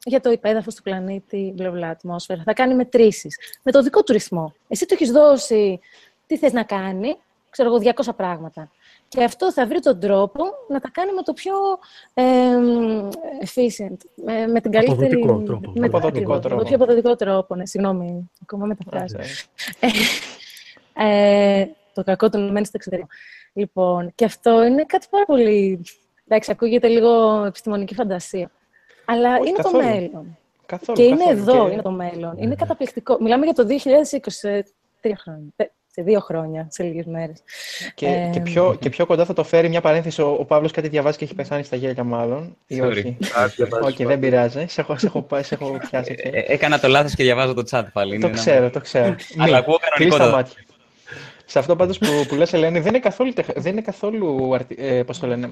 για το υπέδαφος του πλανήτη, μπλα μπλα, ατμόσφαιρα. Θα κάνει μετρήσεις με το δικό του ρυθμό. Εσύ του έχεις δώσει τι θες να κάνει, ξέρω εγώ, 200 πράγματα. Και αυτό θα βρει τον τρόπο να τα κάνει με το πιο ε, efficient, με, με την καλύτερη... Αποδοτικό τρόπο. Με, Αποδοτικό ακριβώς, τρόπο. Με το πιο αποδοτικό τρόπο, ναι, συγγνώμη, ακόμα μεταφράζω. Ναι. Ε, το κακό του να μένεις στο εξωτερικό. Λοιπόν, και αυτό είναι κάτι πάρα πολύ... Εντάξει, ακούγεται λίγο επιστημονική φαντασία. Αλλά Όχι, είναι καθόλου. το μέλλον. Καθόλου, και είναι καθόλου. εδώ, Και- είναι το μέλλον. Είναι καταπληκτικό. Μιλάμε για το 2020, σε τρία χρόνια. Τε- Σε δύο χρόνια, σε λίγες μέρες. Και, Ε, και, πιο, και πιο κοντά θα το φέρει μια παρένθεση. Ο, ο Παύλος κάτι διαβάζει και έχει πεθάνει στα γέλια, μάλλον. Ή Sorry. όχι; Α, διαβάζεις Όχι, δεν πειράζει. Σε έχω, σε έχω, πάει- σε έχω πιάσει. Ε, εκεί. ε, έκανα το λάθος και διαβάζω το chat πάλι. Είναι το ένα- ξέρω, το ξέρω. Αλλά Μη, ακούω κλείς κανονικό τα το- μάτια. Σε αυτό πάντως που, που λες, Ελένη, δεν είναι καθόλου, τεχ- δεν είναι καθόλου αρτι- ε, πώς το λένε,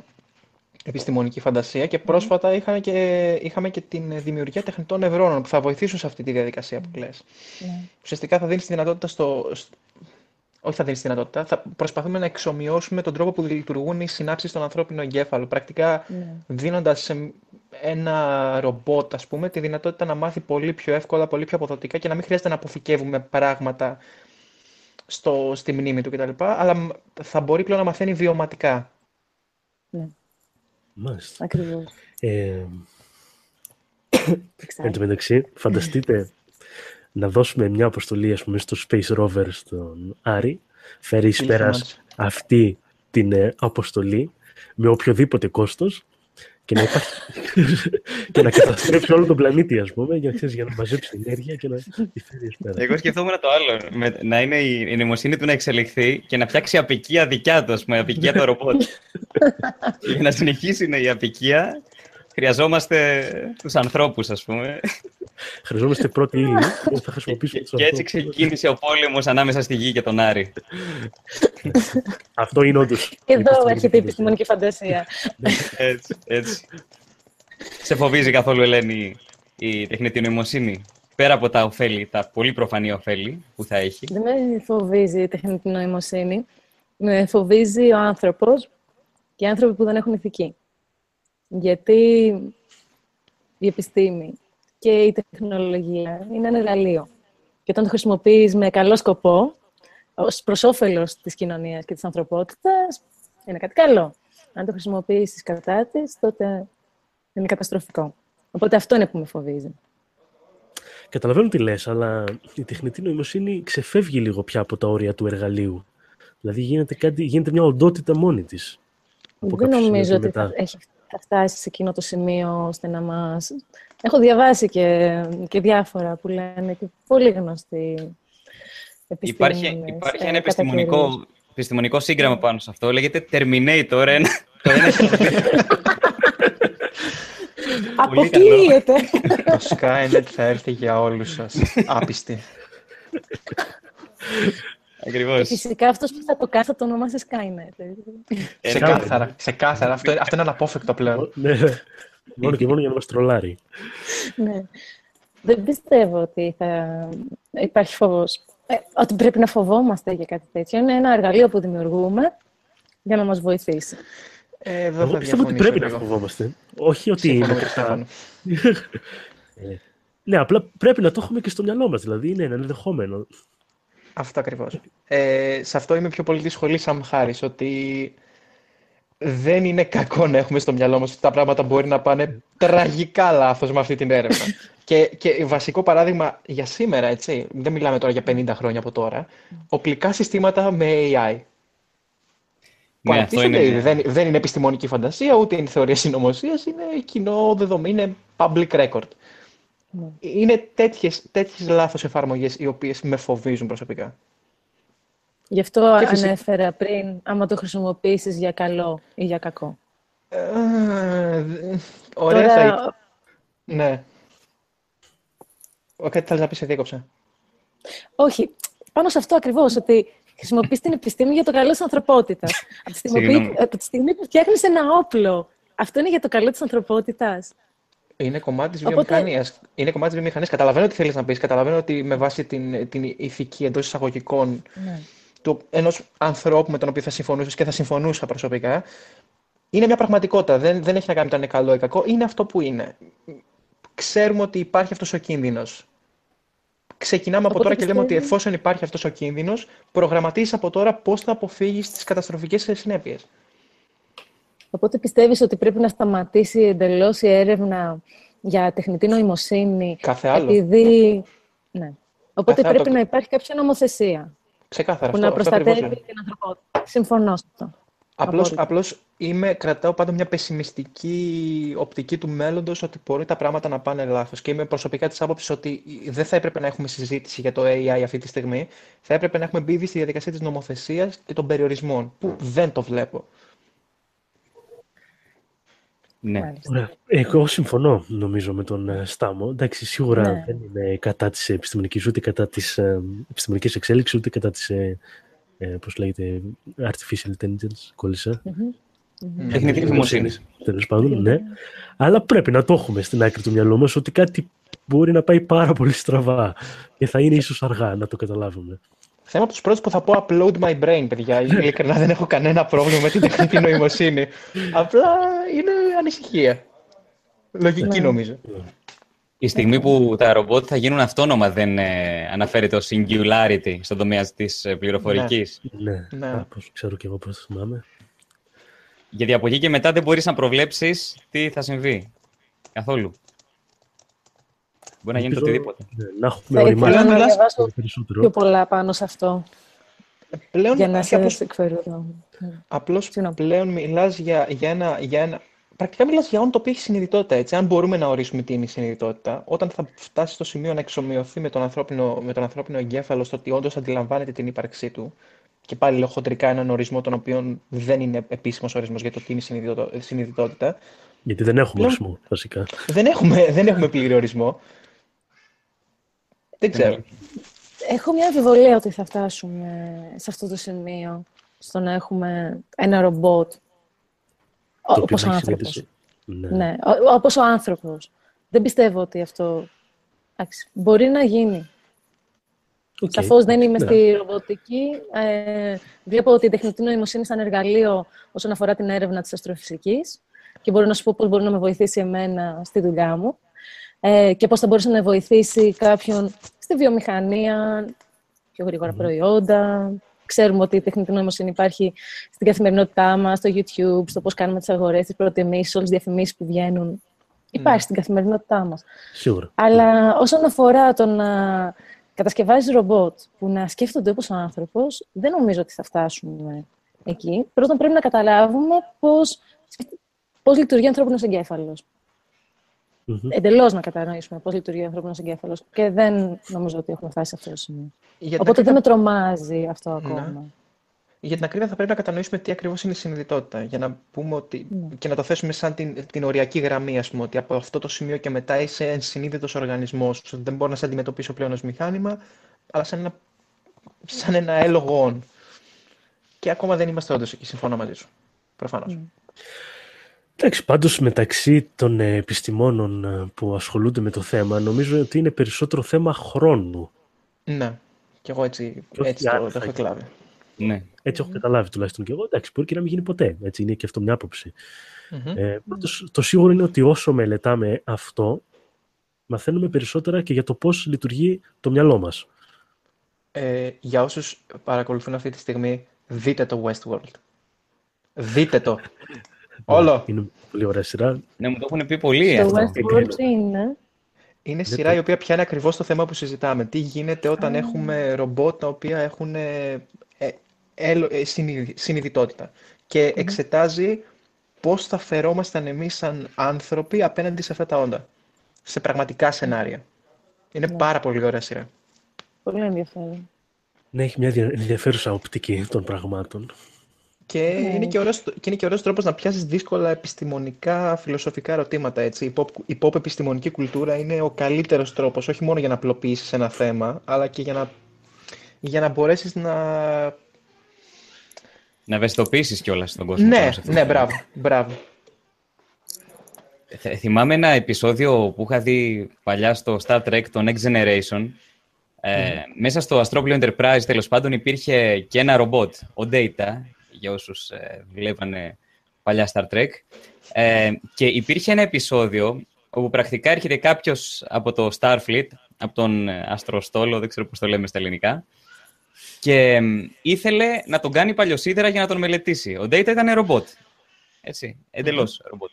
επιστημονική φαντασία και πρόσφατα είχαμε και, είχαμε και την δημιουργία τεχνητών νευρώνων που θα βοηθήσουν σε αυτή τη διαδικασία που λες. Ναι. Ουσιαστικά θα δίνεις τη δυνατότητα στο... σ- Όχι θα δίνεις τη δυνατότητα, θα προσπαθούμε να εξομοιώσουμε τον τρόπο που λειτουργούν οι συνάψεις στον ανθρώπινο εγκέφαλο. Πρακτικά Ναι. δίνοντας σε ένα ρομπότ, ας πούμε, τη δυνατότητα να μάθει πολύ πιο εύκολα, πολύ πιο αποδοτικά και να μην χρειάζεται να αποθηκεύουμε πράγματα στο, στη μνήμη του κτλ. Αλλά μ- θα μπορεί πλέον να μαθαίνει βιωματικά. Μάλιστα. Ακριβώς. Ε, Exciting. εν τω μεταξύ, φανταστείτε να δώσουμε μια αποστολή ας πούμε, στο Space Rover στον Άρη, φέρει εις Φίλη πέρας θανάτου. αυτή την ε, αποστολή με οποιοδήποτε κόστος και να, υπάρχει... και να καταστρέψει όλο τον πλανήτη, ας πούμε, για, ξέρεις, για να μαζέψει ενέργεια και να τη φέρει εις πέρας. Εγώ σκεφτόμουν το άλλο. Με, να είναι η, η νοημοσύνη του να εξελιχθεί και να φτιάξει απικία δικιά του, ας πούμε, απικία το ρομπότ. Και για να συνεχίσει ναι, η απικία, χρειαζόμαστε τους ανθρώπους, ας πούμε. Χρειαζόμαστε πρώτη ύλη και θα και, χρησιμοποιήσουμε τους και έτσι ανθρώπους. ξεκίνησε ο πόλεμος ανάμεσα στη γη και τον Άρη. Αυτό είναι όντως. Εδώ έρχεται η επιστημονική φαντασία. έτσι, έτσι. Σε φοβίζει καθόλου, Ελένη, η τεχνητή νοημοσύνη. Πέρα από τα ωφέλη, τα πολύ προφανή ωφέλη που θα έχει; Δεν με φοβίζει η τεχνητή νοημοσύνη. Με φοβίζει ο άνθρωπος και οι άνθρωποι που δεν έχουν ηθική. Γιατί η επιστήμη και η τεχνολογία είναι ένα εργαλείο. Και όταν το χρησιμοποιείς με καλό σκοπό, ως προς όφελος της κοινωνίας και της ανθρωπότητας, είναι κάτι καλό. Αν το χρησιμοποιήσεις κατά της, τότε είναι καταστροφικό. Οπότε αυτό είναι που με φοβίζει. Καταλαβαίνω τι λες, αλλά η τεχνητή νοημοσύνη ξεφεύγει λίγο πια από τα όρια του εργαλείου. Δηλαδή γίνεται, κάτι, γίνεται μια οντότητα μόνη της. από Δεν κάποιο σημείο νομίζω και ότι μετά. θα, έχει, θα φτάσει σε εκείνο το σημείο ώστε να μας... Έχω διαβάσει και, και διάφορα που λένε και πολύ γνωστοί Υπάρχει, επιστήμονες, υπάρχει ε, ένα κατά καιρούς. επιστημονικό, επιστημονικό σύγγραμμα πάνω σε αυτό. Λέγεται Terminator. Ένα, το ένα Πολύ καλό. Αποκλείεται. Το Skynet θα έρθει για όλους σας. Άπιστη. Ακριβώς. Φυσικά αυτός που θα το κάνει θα το ονομάσει Skynet. ε. Ένα- Ξεκάθαρα. Ξεκάθαρα. Αυτό, αυτό είναι αναπόφευκτο πλέον. Ναι, μόνο και μόνο για να μας τρολάρει. ναι. Δεν πιστεύω ότι θα υπάρχει φόβος. Ε, ότι πρέπει να φοβόμαστε για κάτι τέτοιο. Είναι ένα εργαλείο που δημιουργούμε για να μας βοηθήσει. Ε, εδώ Εγώ θα πιστεύω ότι διαφωνήσω πρέπει να λίγο. φοβόμαστε. Όχι ότι είναι Συμφωνώ, κατά. Στέφανο. Ναι, απλά πρέπει να το έχουμε και στο μυαλό μας. Δηλαδή είναι ένα ενδεχόμενο. Αυτό ακριβώς. Ε, σε αυτό είμαι πιο πολύ τη σχολή Sam Harris, ότι δεν είναι κακό να έχουμε στο μυαλό μας ότι τα πράγματα μπορεί να πάνε τραγικά λάθος με αυτή την έρευνα. και, και βασικό παράδειγμα για σήμερα, έτσι, δεν μιλάμε τώρα για 50 χρόνια από τώρα, οπλικά συστήματα με AI. Που Ναι, αυτό αναπτύσσονται είναι- ήδη. Δεν, δεν είναι επιστημονική φαντασία, ούτε είναι θεωρία συνωμοσίας, είναι κοινό δεδομένο, είναι public record. Ναι. Είναι τέτοιες, τέτοιες λάθος εφαρμογές οι οποίες με φοβίζουν προσωπικά. Γι' αυτό Και φυσικά- ανέφερα πριν, άμα το χρησιμοποιήσεις για καλό ή για κακό. Ε, δε- ωραία θα ήταν. Τώρα, Ναι. Ο, κάτι θέλεις να πεις, σε διέκοψα. όχι, πάνω σε αυτό ακριβώς, ότι χρησιμοποιείς την επιστήμη για το καλό της ανθρωπότητας. από, τη στιγμή, Συγγνώμη. που- από τη στιγμή που φτιάχνεις ένα όπλο, αυτό είναι για το καλό της ανθρωπότητας. Είναι κομμάτι της Οπότε- βιομηχανίας. Είναι κομμάτι της βιομηχανίας. Καταλαβαίνω τι θέλεις να πεις. Καταλαβαίνω ότι με βάση την, την ηθική εντός εισαγωγικών Ναι. Του ενός ανθρώπου με τον οποίο θα συμφωνούσες και θα συμφωνούσα προσωπικά, είναι μια πραγματικότητα. Δεν, δεν έχει να κάνει με το αν είναι καλό ή κακό. Είναι αυτό που είναι. Ξέρουμε ότι υπάρχει αυτός ο κίνδυνος. Ξεκινάμε από Οπότε τώρα και λέμε ότι πιστεύω- εφόσον υπάρχει αυτός ο κίνδυνος, προγραμματίζεις από τώρα πώς θα αποφύγεις τις καταστροφικές συνέπειες. Οπότε πιστεύεις ότι πρέπει να σταματήσει εντελώς η έρευνα για τεχνητή νοημοσύνη, Κάθε άλλο. επειδή... Ναι. Οπότε Κάθε άλλο. πρέπει να υπάρχει κάποια νομοθεσία Ξεκάθαρα που αυτό, να αυτό ακριβώς προστατεύει είναι. την ανθρωπότητα. Συμφωνώ σε αυτό. Απλώς, Απόλυτα. απλώς είμαι, κρατάω πάντα μια πεσημιστική οπτική του μέλλοντος ότι μπορεί τα πράγματα να πάνε λάθος και είμαι προσωπικά της άποψης ότι δεν θα έπρεπε να έχουμε συζήτηση για το AI αυτή τη στιγμή, θα έπρεπε να έχουμε μπει ήδη στη διαδικασία της νομοθεσίας και των περιορισμών, που δεν το βλέπω. Ναι. Μάλιστα. Ωραία. Εγώ συμφωνώ νομίζω με τον ε, Στάμο. Εντάξει, σίγουρα Ναι. δεν είναι κατά της επιστημονικής, ούτε κατά της ε, επιστημονικής εξέλιξης, ούτε κατά της, ε, ε, πώς λέγεται, artificial intelligence, κόλλησα. Ναι. Τεχνητή νοημοσύνη. Τέλος πάντων, ναι. Αλλά πρέπει να το έχουμε στην άκρη του μυαλού μας ότι κάτι μπορεί να πάει πάρα πολύ στραβά και θα είναι ίσως αργά να το καταλάβουμε. Θα είμαι από τους πρώτους που θα πω upload my brain, παιδιά. Ειλικρινά δεν έχω κανένα πρόβλημα με την τεχνητή νοημοσύνη. Απλά είναι ανησυχία. Λογική Ναι. νομίζω. Η στιγμή που τα ρομπότ θα γίνουν αυτόνομα δεν ε, αναφέρεται ως singularity στον τομέα της ε, πληροφορικής. Ναι, Ναι. Α, πώς ξέρω και εγώ πώς το θυμάμαι. Γιατί από εκεί και μετά δεν μπορείς να προβλέψεις τι θα συμβεί. Καθόλου. Μπορεί να γίνει το Ελπίζω, οτιδήποτε. ναι, να έχουμε Θα ήθελα οριμάσει να μιλάς- διαβάσω περισσότερο. πιο πολλά πάνω σε αυτό, Πλέον, για να και απλώς- σας εκφέρω εδώ. Απλώς Συγγνώμη. πλέον μιλάς για, για, ένα, για ένα... Πρακτικά μιλάς για όν το οποίο έχεις συνειδητότητα, έτσι. Αν μπορούμε να ορίσουμε τι είναι η συνειδητότητα, όταν θα φτάσει στο σημείο να εξομοιωθεί με τον ανθρώπινο, με τον ανθρώπινο εγκέφαλο στο ότι όντως αντιλαμβάνεται την ύπαρξή του, και πάλι λέω χοντρικά έναν ορισμό τον οποίο δεν είναι επίσημος ορισμός για το τι είναι η συνειδητο- συνειδητότητα, Γιατί δεν έχουμε Πλέον- ορισμό, βασικά. δεν έχουμε, δεν έχουμε πλήρη ορισμό. Δεν ξέρω. Έχω μια αμφιβολία ότι θα φτάσουμε σε αυτό το σημείο, στο να έχουμε ένα ρομπότ, Το οποίο όπως ο να έχει άνθρωπος. συνείδηση. Ναι. Ναι, ο- όπως ο άνθρωπος. Δεν πιστεύω ότι αυτό... εντάξει, μπορεί να γίνει. Οκ. Σαφώς δεν είμαι Ναι. στη ρομποτική. Ε, βλέπω ότι η τεχνητή νοημοσύνη σαν εργαλείο όσον αφορά την έρευνα της αστροφυσικής και μπορώ να σου πω πώς μπορεί να με βοηθήσει εμένα στη δουλειά μου ε, και πώς θα μπορούσε να βοηθήσει κάποιον στη βιομηχανία, πιο γρήγορα προϊόντα. Ξέρουμε ότι η τεχνητή νοημοσύνη υπάρχει στην καθημερινότητά μας, στο YouTube, στο πώς κάνουμε τις αγορές, τις προτιμήσεις, όλες τις διαφημίσεις που βγαίνουν. Υπάρχει στην καθημερινότητά μας. Σίγουρα. Αλλά όσον αφορά το να κατασκευάζεις ρομπότ που να σκέφτονται όπως ο άνθρωπος, δεν νομίζω ότι θα φτάσουμε εκεί. Πρώτον, πρέπει να καταλάβουμε πώς, πώς λειτουργεί ο ανθρώπινος εγκέφαλος. Μμμ. Εντελώς να κατανοήσουμε πώς λειτουργεί ο ανθρώπινος εγκέφαλος. Και δεν νομίζω ότι έχουμε φτάσει σε αυτό το σημείο. Για την Οπότε ακρίβεια- δεν με τρομάζει αυτό Ναι. ακόμα. Για την ακρίβεια θα πρέπει να κατανοήσουμε τι ακριβώς είναι η συνειδητότητα, για να πούμε ότι, Ναι. και να το θέσουμε σαν την, την οριακή γραμμή, ας πούμε, ότι από αυτό το σημείο και μετά είσαι ενσυνείδητος οργανισμός, δεν μπορώ να σε αντιμετωπίσω πλέον ως μηχάνημα, αλλά σαν ένα, σαν ένα έλογο on. Και ακόμα δεν είμαστε όντως εκεί, συμφωνώ μαζί σου. Προφανώς. Ναι. Εντάξει, πάντως μεταξύ των ε, επιστημόνων ε, που ασχολούνται με το θέμα, νομίζω ότι είναι περισσότερο θέμα χρόνου. Ναι, και εγώ έτσι, Και όχι έτσι το, αν το θα έχω εκλάβει. Ναι. Έτσι έχω καταλάβει τουλάχιστον και εγώ. Εντάξει, μπορεί και να μην γίνει ποτέ. Έτσι είναι και αυτό μια άποψη. Μμμ. Ε, πάντως, το σίγουρο είναι ότι όσο μελετάμε αυτό, μαθαίνουμε περισσότερα και για το πώς λειτουργεί το μυαλό μας. Ε, για όσους παρακολουθούν αυτή τη στιγμή, δείτε το Westworld. Δείτε το. Όλο. Είναι πολύ ωραία σειρά. Ναι, μου το έχουν πει πολύ Το αυτό. Westworld τι είναι. Είναι Δεν σειρά το- η οποία πιάνει ακριβώς το θέμα που συζητάμε. Τι γίνεται όταν έχουμε ρομπότ τα οποία έχουν ε, ε, έλο- ε, συνειδη- συνειδητότητα. Και εξετάζει πώς θα φερόμασταν εμείς σαν άνθρωποι απέναντι σε αυτά τα όντα. Σε πραγματικά σενάρια. Είναι πάρα πολύ ωραία σειρά. Πολύ ενδιαφέρον. Ναι, έχει μια δια- ενδιαφέρουσα οπτική των πραγμάτων. Και είναι και ωραίος, και είναι και ωραίος τρόπος να πιάσεις δύσκολα επιστημονικά, φιλοσοφικά ερωτήματα, έτσι. Η pop, η pop επιστημονική κουλτούρα είναι ο καλύτερος τρόπος, όχι μόνο για να απλοποιήσεις ένα θέμα, αλλά και για να, για να μπορέσεις να... Να ευαισθητοποιήσεις κιόλας τον κόσμο. Ναι, πάνω σε αυτό το ναι, θέμα. μπράβο, μπράβο. Θε- Θυμάμαι ένα επεισόδιο που είχα δει παλιά στο Star Trek, το Next Generation. Ε, Μέσα στο Astroplio Enterprise, τέλος πάντων, υπήρχε και ένα ρομπότ, ο Data, για όσους ε, βλέπανε παλιά Star Trek. Ε, και υπήρχε ένα επεισόδιο όπου πρακτικά έρχεται κάποιος από το Starfleet, από τον ε, Αστροστόλο, δεν ξέρω πώς το λέμε στα ελληνικά, και μ, ήθελε να τον κάνει παλιοσίδερα για να τον μελετήσει. Ο Data ήταν ρομπότ. Έτσι, εντελώς ρομπότ.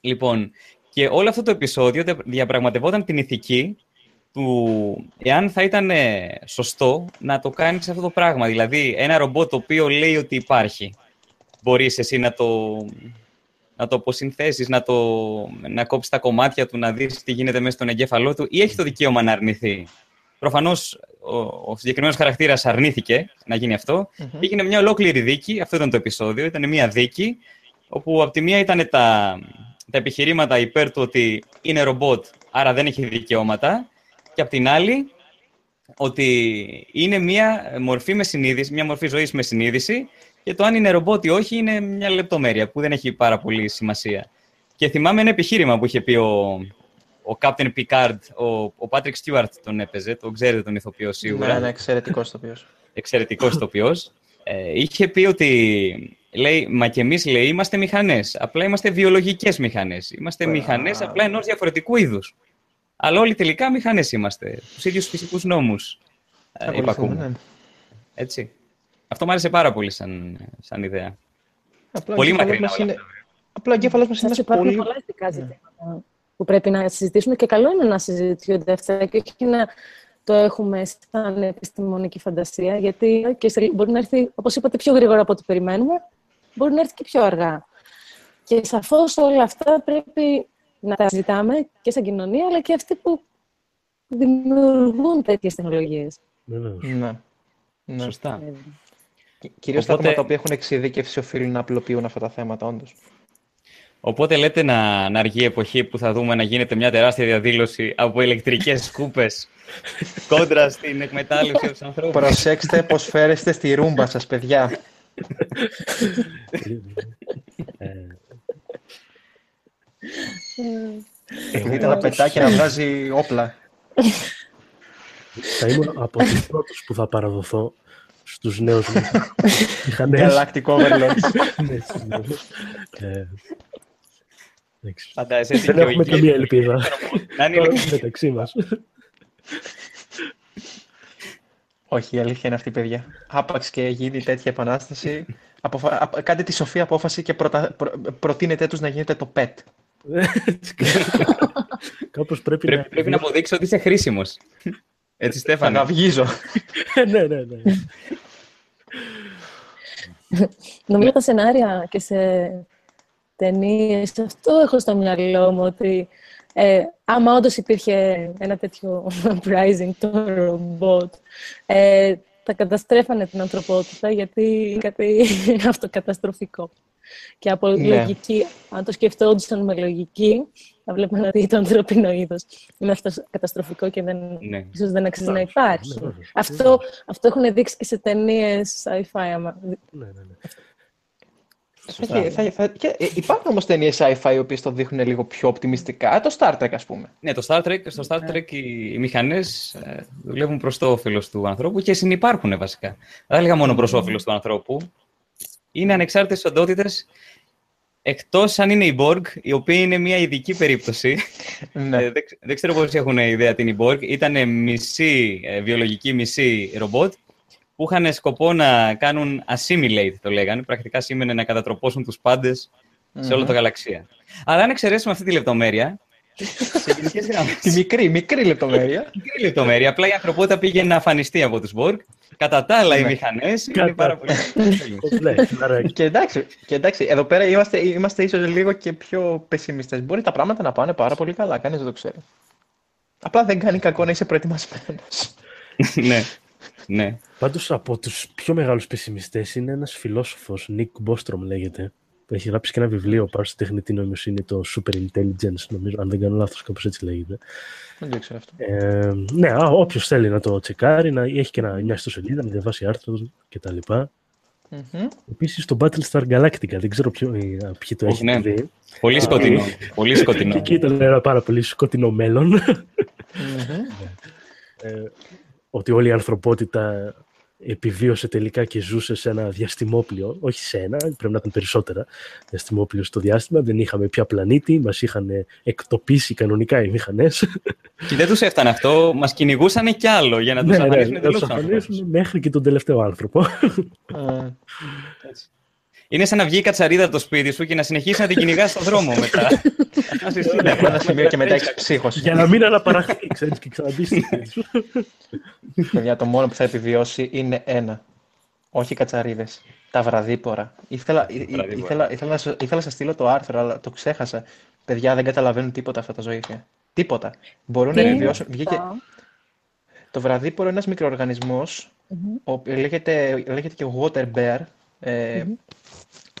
Λοιπόν, και όλο αυτό το επεισόδιο δια- διαπραγματευόταν την ηθική του εάν θα ήταν ε, σωστό να το κάνεις αυτό το πράγμα. Δηλαδή, ένα ρομπότ το οποίο λέει ότι υπάρχει. Μπορείς εσύ να το, να το αποσυνθέσεις, να, το, να κόψεις τα κομμάτια του, να δεις τι γίνεται μέσα στον εγκέφαλό του ή έχει το δικαίωμα να αρνηθεί. Προφανώς ο, ο συγκεκριμένος χαρακτήρας αρνήθηκε να γίνει αυτό. Έγινε μια ολόκληρη δίκη, αυτό ήταν το επεισόδιο, ήταν μια δίκη όπου από τη μία ήταν τα, τα επιχειρήματα υπέρ του ότι είναι ρομπότ, άρα δεν έχει δικαιώματα και από την άλλη ότι είναι μια μορφή με συνείδηση, μια μορφή ζωής με συνείδηση και το αν είναι ρομπότ ή όχι είναι μια λεπτομέρεια που δεν έχει πάρα πολύ σημασία. Και θυμάμαι ένα επιχείρημα που είχε πει ο, ο Captain Picard, ο, ο Patrick Stewart τον έπαιζε, τον ξέρετε τον ηθοποιό σίγουρα Ναι, ναι, εξαιρετικός τοπίος. εξαιρετικός ηθοποιός, ε, είχε πει ότι, λέει, μα και εμείς, λέει, είμαστε μηχανές, απλά είμαστε βιολογικές μηχανές. Είμαστε μηχανές απλά ενός διαφορετικού είδους. Αλλά όλοι τελικά μηχανές είμαστε, τους ίδιους φυσικούς νόμους ε, Ακολουθούμε, υπακούμε. ναι. Έτσι. Αυτό μου άρεσε πάρα πολύ σαν, σαν ιδέα. Απλά ο Πολύ εγκέφαλος μακρινά μας όλα είναι, αυτά, βέβαια. απλά ο εγκέφαλος μας είναι Σας ένας υπάρχουν πολύ... πολλά ηθικά ζητήματα που πρέπει να συζητήσουμε και καλό είναι να συζητιούνται αυτά και όχι να το έχουμε σαν επιστημονική φαντασία, γιατί και σε- μπορεί να έρθει, όπως είπατε, πιο γρήγορα από ό,τι περιμένουμε, μπορεί να έρθει και πιο αργά. Και σαφώς όλα αυτά πρέπει να τα συζητάμε και σαν κοινωνία, αλλά και αυτοί που δημιουργούν τέτοιες τεχνολογίες. Βεβαίως. Ναι. ναι. Σωστά. Κυρίως τα Οπότε- άτομα τα οποία έχουν εξειδίκευση οφείλουν να απλοποιούν αυτά τα θέματα, όντως. Οπότε λέτε να, να αργεί η εποχή που θα δούμε να γίνεται μια τεράστια διαδήλωση από ηλεκτρικές σκούπες κόντρα στην εκμετάλλευση από τους ανθρώπους. Προσέξτε πώς φέρεστε στη ρούμπα σας, παιδιά. Ε, Δείτε να πετάει και να βγάζει όπλα. θα ήμουν από τους πρώτους που θα παραδοθώ στους νέους μηχανές. Galactic Overlords. Ναι, στους νέους. Ε, εντάξει. Φαντάζεσαι έτσι Δεν και ο έχουμε ηγέτης καμία ελπίδα. να είναι Τώρα ηλεκτρικός. μεταξύ μας. Όχι, η αλήθεια είναι αυτή, παιδιά. Άπαξ και γίνει τέτοια επανάσταση. Αποφα... απ- Κάντε τη σοφή απόφαση και προτα... προ... προτείνετε τους να γίνετε το PET. Κάπως πρέπει, Πρέπει, πρέπει να αποδείξει ότι είσαι χρήσιμος. Έτσι, Θα Στέφανε. γαυγίζω. ναι, ναι, ναι. Νομίζω τα σενάρια και σε ταινίες, αυτό έχω στο μυαλό μου ότι ε, άμα όντως υπήρχε ένα τέτοιο uprising το ρομπότ, ε, θα καταστρέφανε την ανθρωπότητα γιατί είναι κάτι αυτοκαταστροφικό. Και από Ναι. λογική, αν το σκεφτόντουσαν με λογική, θα βλέπουμε ότι το ανθρώπινο είδος είναι αυτοκαταστροφικό και δεν, Ναι. ίσως δεν αξίζει να Βεβαίως, υπάρχει. ναι, βεβαίως. Αυτό, αυτό έχουν δείξει και σε ταινίες sci-fi. άμα ναι, ναι, ναι. Σωστά. Θα- θα- θα- και, ε, υπάρχουν όμως ταινίες sci-fi οι οποίες το δείχνουν λίγο πιο οπτιμιστικά; Το Star Trek, ας πούμε. Ναι, το Star Trek, στο Star Trek οι, οι μηχανές ε, δουλεύουν προς το όφελος του ανθρώπου και συνυπάρχουν βασικά. Δεν θα έλεγα μόνο προς όφελος του ανθρώπου. Είναι ανεξάρτητες οντότητες εκτός αν είναι οι Borg, οι οποίοι είναι μια ειδική περίπτωση. Ναι. Ε, δεν, ξ- δεν ξέρω πώς έχουν ιδέα την η Borg. Ήταν μισή ε, βιολογική, μισή ρομπότ που είχαν σκοπό να κάνουν assimilate, το λέγανε. Πρακτικά σήμαινε να κατατροπώσουν τους πάντες σε όλο το γαλαξία. Αλλά αν εξαιρέσουμε αυτή τη λεπτομέρεια, σε γενικές γραμμές, Τη μικρή, μικρή λεπτομέρεια. μικρή λεπτομέρεια, απλά η ανθρωπότητα πήγε να αφανιστεί από τους Borg. Κατά τα άλλα, οι Ναι. μηχανές είναι Κατά- πάρα πολύ... Ναι, άρα και, εντάξει, και εντάξει, εδώ πέρα είμαστε, είμαστε ίσως λίγο και πιο πεσημιστές. Μπορεί τα πράγματα να πάνε πάρα πολύ καλά, κανείς δεν το ξέρει. Απλά δεν κάνει κακό να είσαι προετοιμασμένος. ναι, ναι. Πάντως από τους πιο μεγάλους πεσημιστές είναι ένας φιλόσοφος, Nick Bostrom λέγεται, που έχει γράψει και ένα βιβλίο πάνω στη τεχνητή νοημοσύνη, το Super Intelligence, νομίζω, αν δεν κάνω λάθος, κάπως έτσι λέγεται. δεν το ξέρω αυτό. Ε, ναι, α, όποιος θέλει να το τσεκάρει, να έχει και ένα, μια ιστοσελίδα, να διαβάσει άρθρο κτλ. Μμμ. Επίσης το Battlestar Galactica, δεν ξέρω ποιο, ε, ποιοι το Όχι, έχετε ναι. δει. Πολύ σκοτεινό. πολύ Και σκοτεινό. εκεί ήταν ένα πάρα πολύ σκοτεινό μέλλον. Μμμ. ε, ότι όλη η ανθρωπότητα επιβίωσε τελικά και ζούσε σε ένα διαστημόπλιο, όχι σε ένα, πρέπει να ήταν περισσότερα διαστημόπλιο στο διάστημα, δεν είχαμε πια πλανήτη, μας είχαν εκτοπίσει κανονικά οι μηχανές. Και δεν τους έφτανε αυτό, μας κυνηγούσαν κι άλλο για να τους ναι, ναι, αφανίσουν να εντελώς τους τους ανθρώπους. αφανίσουν μέχρι και τον τελευταίο άνθρωπο. Ε, Είναι σαν να βγει η κατσαρίδα από το σπίτι σου και να συνεχίσει να την κυνηγάς στον δρόμο μετά. Να σε στείλει. Από ένα σημείο και μετά έχει ψύχωση. Για να μην αναπαραχθεί, ξέρεις, και ξαναμπεί στη σπίτι σου. Παιδιά, το μόνο που θα επιβιώσει είναι ένα. Όχι οι κατσαρίδες. Τα βραδύπορα. Ήθελα, ή- ή- βραδύπορα. ήθελα, ήθελα, να, σου- ήθελα να σας στείλω το άρθρο, αλλά το ξέχασα. Παιδιά δεν καταλαβαίνουν τίποτα αυτά τα ζωήφια. Τίποτα. Μπορούν να Τι επιβιώσουν. είναι Βγήκε... αυτά; Το βραδύπορο είναι ένας μικροοργανισμός, ο οποίος λέγεται, λέγεται και water bear, ε,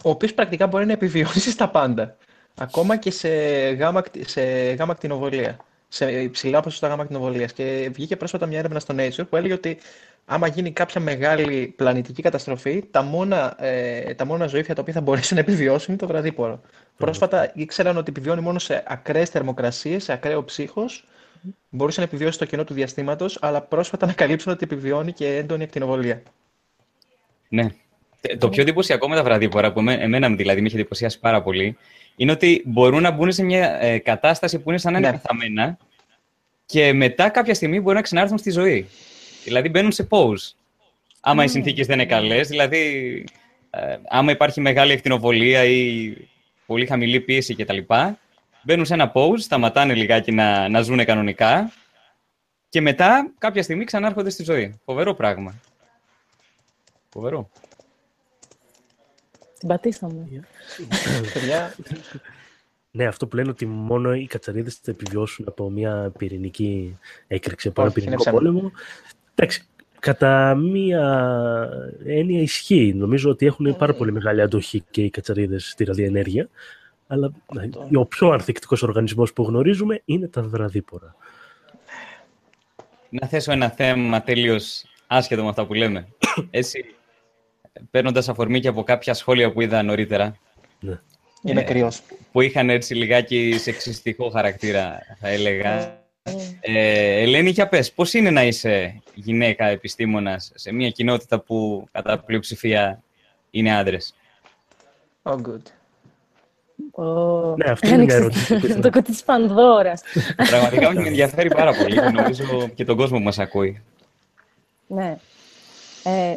ο οποίος πρακτικά μπορεί να επιβιώσει στα πάντα. Ακόμα και σε γάμα, κτη- σε γάμα κτηνοβολία. Σε υψηλά ποσοστά γάμα κτηνοβολίας. Και βγήκε πρόσφατα μια έρευνα στο Nature που έλεγε ότι άμα γίνει κάποια μεγάλη πλανητική καταστροφή, τα μόνα, ε, τα μόνα ζωήφια τα οποία θα μπορέσουν να επιβιώσουν είναι το βραδύπορο. Πρόσφατα ήξεραν ότι επιβιώνει μόνο σε ακραίες θερμοκρασίες, σε ακραίο ψύχος, μπορούσε να επιβιώσει στο κενό του διαστήματος, αλλά πρόσφατα ανακαλύψαν ότι επιβιώνει και έντονη ακτινοβολία. Ναι. Ε, Το πιο εντυπωσιακό με τα βραδύπορα, που εμέ- εμένα δηλαδή με είχε εντυπωσιάσει πάρα πολύ, είναι ότι μπορούν να μπουν σε μια ε, κατάσταση που είναι σαν να είναι Ναι. πεθαμένα και μετά κάποια στιγμή μπορούν να ξανάρθουν στη ζωή. Δηλαδή μπαίνουν σε pause. Άμα οι συνθήκες δεν είναι καλές, δηλαδή ε, άμα υπάρχει μεγάλη ακτινοβολία ή πολύ χαμηλή πίεση κτλ. Μπαίνουν σε ένα pause, σταματάνε λιγάκι να, να ζουν κανονικά και μετά κάποια στιγμή ξανάρχονται στη ζωή. Φοβερό πράγμα. Φοβερό. Την πατήσαμε. Παιδιά, Ναι, αυτό που λένε ότι μόνο οι κατσαρίδες θα επιβιώσουν από μια πυρηνική έκρηξη, από ένα Όχι, είναι πυρηνικό ψέμα. πόλεμο. Εντάξει, κατά μία έννοια ισχύει. Νομίζω ότι έχουν πάρα πολύ μεγάλη αντοχή και οι κατσαρίδες στη ραδιενέργεια. Αλλά ναι, ο πιο ανθεκτικός οργανισμός που γνωρίζουμε είναι τα βραδύπορα. Να θέσω ένα θέμα τελείως άσχετο με αυτά που λέμε. Έτσι, παίρνοντας αφορμή και από κάποια σχόλια που είδα νωρίτερα, Ναι. είναι Ε, κρυός. που είχαν έτσι λιγάκι σεξιστικό χαρακτήρα, θα έλεγα. Ε, Ελένη, για πες, πώς είναι να είσαι γυναίκα επιστήμονας σε μια κοινότητα που κατά πλειοψηφία είναι άντρες; Oh, good. Ω, Ναι, αυτό είναι μια άνοιξες ερώτηση που ήθελα. Το κουτί της Πανδώρας. Πραγματικά με ενδιαφέρει πάρα πολύ και νομίζω και τον κόσμο που μας ακούει. Ναι. Ε,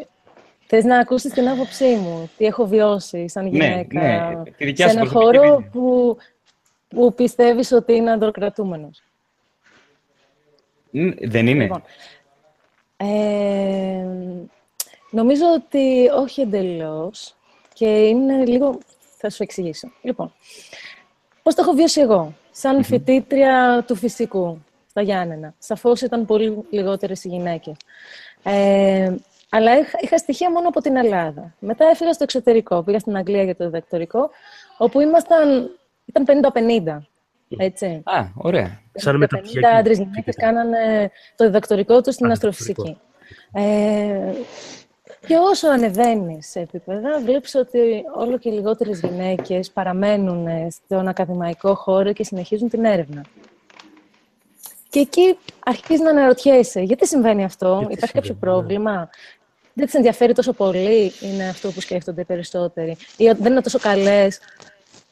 θες να ακούσεις την άποψή μου, τι έχω βιώσει σαν Ναι, γυναίκα ναι, τη δικιά σε σου ένα προσωπική χώρο βίβλιο. που, που πιστεύεις ότι είναι αντροκρατούμενος. Μ, Δεν είναι. Λοιπόν, ε, νομίζω ότι όχι εντελώς και είναι λίγο... Θα σου εξηγήσω. Λοιπόν, πώς το έχω βιώσει εγώ, σαν φοιτήτρια του φυσικού στα Γιάννενα. Σαφώς ήταν πολύ λιγότερες οι γυναίκες. Ε, αλλά είχα, είχα στοιχεία μόνο από την Ελλάδα. Μετά έφυγα στο εξωτερικό, πήγα στην Αγγλία για το διδακτορικό, όπου ήμασταν, ήταν 50-50. Έτσι. Α, ωραία. Σαν 50 μεταπτυχιακή. άντρες γυναίκες κάνανε το διδακτορικό τους στην Α, αστροφυσική. Ε, Και όσο ανεβαίνει σε επίπεδα, βλέπεις ότι όλο και λιγότερες γυναίκες παραμένουν στον ακαδημαϊκό χώρο και συνεχίζουν την έρευνα. Και εκεί αρχίζει να αναρωτιέσαι, γιατί συμβαίνει αυτό, Γιατί υπάρχει κάποιο συμβαίνει, ναι. πρόβλημα, δεν τις ενδιαφέρει τόσο πολύ, είναι αυτό που σκέφτονται οι περισσότεροι, ή ότι δεν είναι τόσο καλές,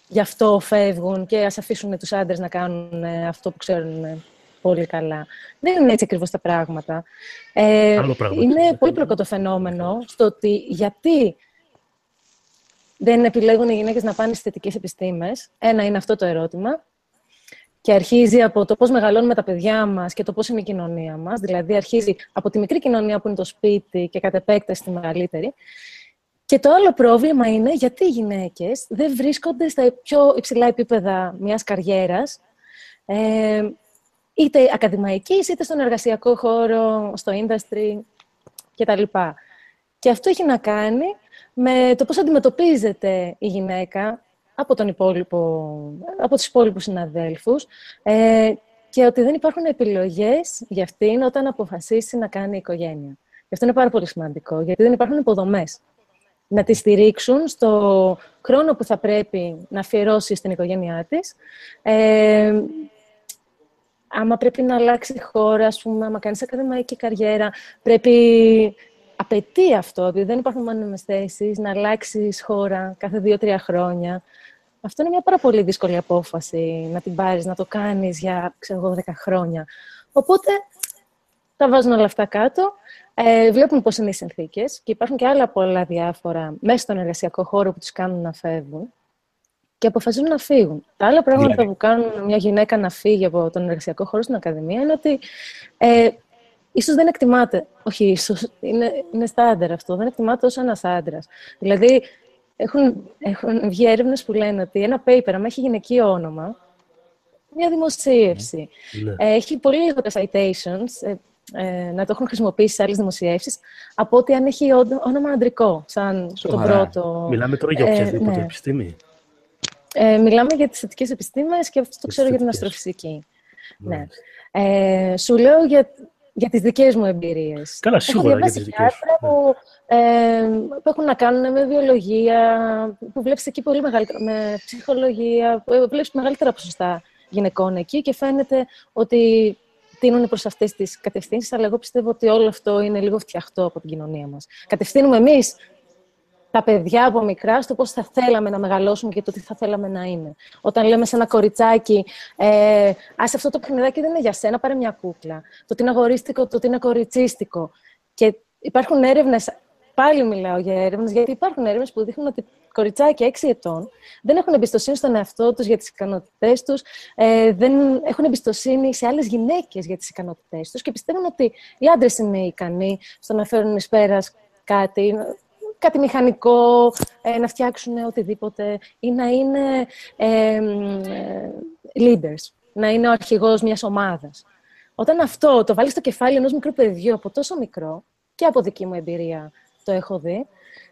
γι' αυτό φεύγουν και ας αφήσουν τους άντρες να κάνουν ε, αυτό που ξέρουν ε, πολύ καλά. Δεν είναι έτσι ακριβώς τα πράγματα. Ε, Άλλο πράγμα. είναι πολύπλοκο το φαινόμενο στο ότι γιατί δεν επιλέγουν οι γυναίκες να πάνε στις θετικές επιστήμες. Ένα είναι αυτό το ερώτημα. Και αρχίζει από το πώς μεγαλώνουμε τα παιδιά μας και το πώς είναι η κοινωνία μας. Δηλαδή, αρχίζει από τη μικρή κοινωνία που είναι το σπίτι και κατ' επέκταση τη μεγαλύτερη. Και το άλλο πρόβλημα είναι γιατί οι γυναίκες δεν βρίσκονται στα πιο υψηλά επίπεδα μιας καριέρας, ε, είτε ακαδημαϊκής, είτε στον εργασιακό χώρο, στο industry κτλ. Και αυτό έχει να κάνει με το πώς αντιμετωπίζεται η γυναίκα από, τον υπόλοιπο, από τους υπόλοιπους συναδέλφους ε, και ότι δεν υπάρχουν επιλογές για αυτήν όταν αποφασίσει να κάνει οικογένεια. Και αυτό είναι πάρα πολύ σημαντικό, γιατί δεν υπάρχουν υποδομές να τη στηρίξουν στο χρόνο που θα πρέπει να αφιερώσει στην οικογένειά της. Ε, άμα πρέπει να αλλάξει χώρα, ας πούμε, άμα κάνεις ακαδημαϊκή καριέρα, πρέπει... Απαιτεί αυτό, ότι δεν υπάρχουν μόνιμες θέσεις, να αλλάξεις χώρα κάθε δύο-τρία χρόνια. Αυτό είναι μια πάρα πολύ δύσκολη απόφαση να την πάρεις, να το κάνεις για, ξέρω εγώ, δέκα χρόνια. Οπότε, τα βάζουν όλα αυτά κάτω, ε, βλέπουν πώς είναι οι συνθήκες και υπάρχουν και άλλα πολλά διάφορα μέσα στον εργασιακό χώρο που τους κάνουν να φεύγουν και αποφασίζουν να φύγουν. Τα άλλα πράγματα Δηλαδή. που κάνουν μια γυναίκα να φύγει από τον εργασιακό χώρο στην Ακαδημία είναι ότι ε, ίσως δεν εκτιμάται, όχι ίσως, είναι, είναι στάνταρ αυτό, δεν εκτιμάται ως ένας άντρας. Δηλαδή, έχουν, έχουν βγει έρευνες που λένε ότι ένα paper, άμα έχει γυναικείο όνομα, μια δημοσίευση, Ναι. ε, έχει πολύ λιγότερα citations, ε, ε, να το έχουν χρησιμοποιήσει σε άλλες δημοσιεύσεις, από ότι αν έχει όνο- όνομα αντρικό, σαν τον Σοβαρά. πρώτο. Μιλάμε τώρα για Ε, οποιαδήποτε ναι. επιστήμη. Ε, μιλάμε για τις θετικές επιστήμες και αυτό το Τις ξέρω για την θετικές. αστροφυσική. Ναι. Μάλιστα. Ε, σου λέω για, για τις δικές μου εμπειρίες. Καλά, Έχω σίγουρα για διαβάσει τις δικές σου. άρθρα που, ε, που έχουν να κάνουν με βιολογία, που βλέπεις εκεί πολύ μεγαλύτερα, με ψυχολογία, που ε, βλέπεις μεγαλύτερα ποσοστά γυναικών εκεί και φαίνεται ότι τίνουν προς αυτές τις κατευθύνσεις, αλλά εγώ πιστεύω ότι όλο αυτό είναι λίγο φτιαχτό από την κοινωνία μας. Κατευθύνουμε εμείς τα παιδιά από μικρά στο πώς θα θέλαμε να μεγαλώσουν και το τι θα θέλαμε να είναι. Όταν λέμε σε ένα κοριτσάκι, ε, ας αυτό το παιχνιδάκι δεν είναι για σένα, πάρε μια κούκλα. Το τι είναι αγορίστικο, το τι είναι κοριτσίστικο. Και υπάρχουν έρευνες, πάλι μιλάω για έρευνες, γιατί υπάρχουν έρευνες που δείχνουν ότι κοριτσάκια 6 ετών δεν έχουν εμπιστοσύνη στον εαυτό τους για τις ικανότητές τους, ε, δεν έχουν εμπιστοσύνη σε άλλες γυναίκες για τις ικανότητές τους και πιστεύουν ότι οι άντρες είναι ικανοί στο να φέρουν εις πέρας κάτι, κάτι μηχανικό, ε, να φτιάξουν οτιδήποτε ή να είναι ε, μ, ε, leaders, να είναι ο αρχηγός μιας ομάδας. Όταν αυτό το βάλεις στο κεφάλι ενός μικρού παιδιού από τόσο μικρό, και από δική μου εμπειρία το έχω δει,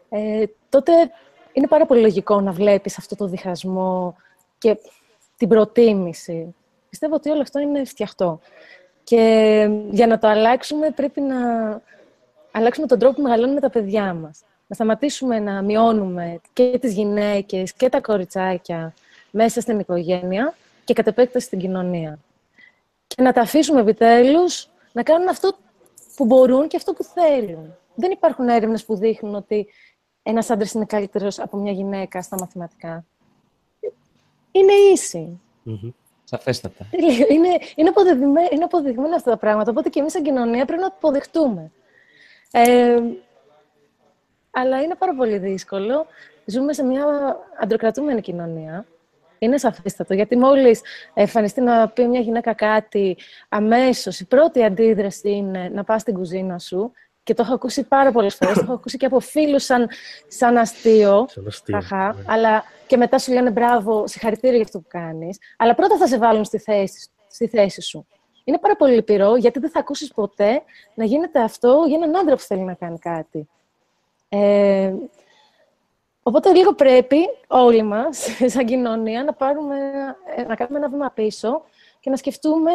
ε, τότε είναι πάρα πολύ λογικό να βλέπεις αυτό το διχασμό και την προτίμηση. Πιστεύω ότι όλο αυτό είναι φτιαχτό. Και για να το αλλάξουμε πρέπει να αλλάξουμε τον τρόπο που μεγαλώνουμε τα παιδιά μας. Να σταματήσουμε να μειώνουμε και τις γυναίκες και τα κοριτσάκια μέσα στην οικογένεια και κατ' επέκταση στην κοινωνία. Και να τα αφήσουμε επιτέλους να κάνουν αυτό που μπορούν και αυτό που θέλουν. Δεν υπάρχουν έρευνες που δείχνουν ότι ένας άντρας είναι καλύτερος από μια γυναίκα στα μαθηματικά. Είναι ίση. Μμμ. Σαφέστατα. Είναι, είναι, αποδεδειγμένα, είναι αποδεδειγμένα αυτά τα πράγματα, οπότε και εμείς σαν κοινωνία πρέπει να το αποδεχτούμε. Ε, αλλά είναι πάρα πολύ δύσκολο. Ζούμε σε μια αντροκρατούμενη κοινωνία. Είναι σαφέστατο, γιατί μόλις εμφανιστεί να πει μια γυναίκα κάτι, αμέσως η πρώτη αντίδραση είναι να πας στην κουζίνα σου και το έχω ακούσει πάρα πολλές φορές, το έχω ακούσει και από φίλους σαν, σαν αστείο, Σαν αστείο, χαχά, ναι. αλλά και μετά σου λένε μπράβο, συγχαρητήρια για αυτό που κάνεις, αλλά πρώτα θα σε βάλουν στη θέση, στη θέση σου. Είναι πάρα πολύ λυπηρό, γιατί δεν θα ακούσεις ποτέ να γίνεται αυτό για έναν άντρα που θέλει να κάνει κάτι. Ε, οπότε λίγο πρέπει όλοι μας, σαν κοινωνία, να, πάρουμε, ε, να κάνουμε ένα βήμα πίσω και να σκεφτούμε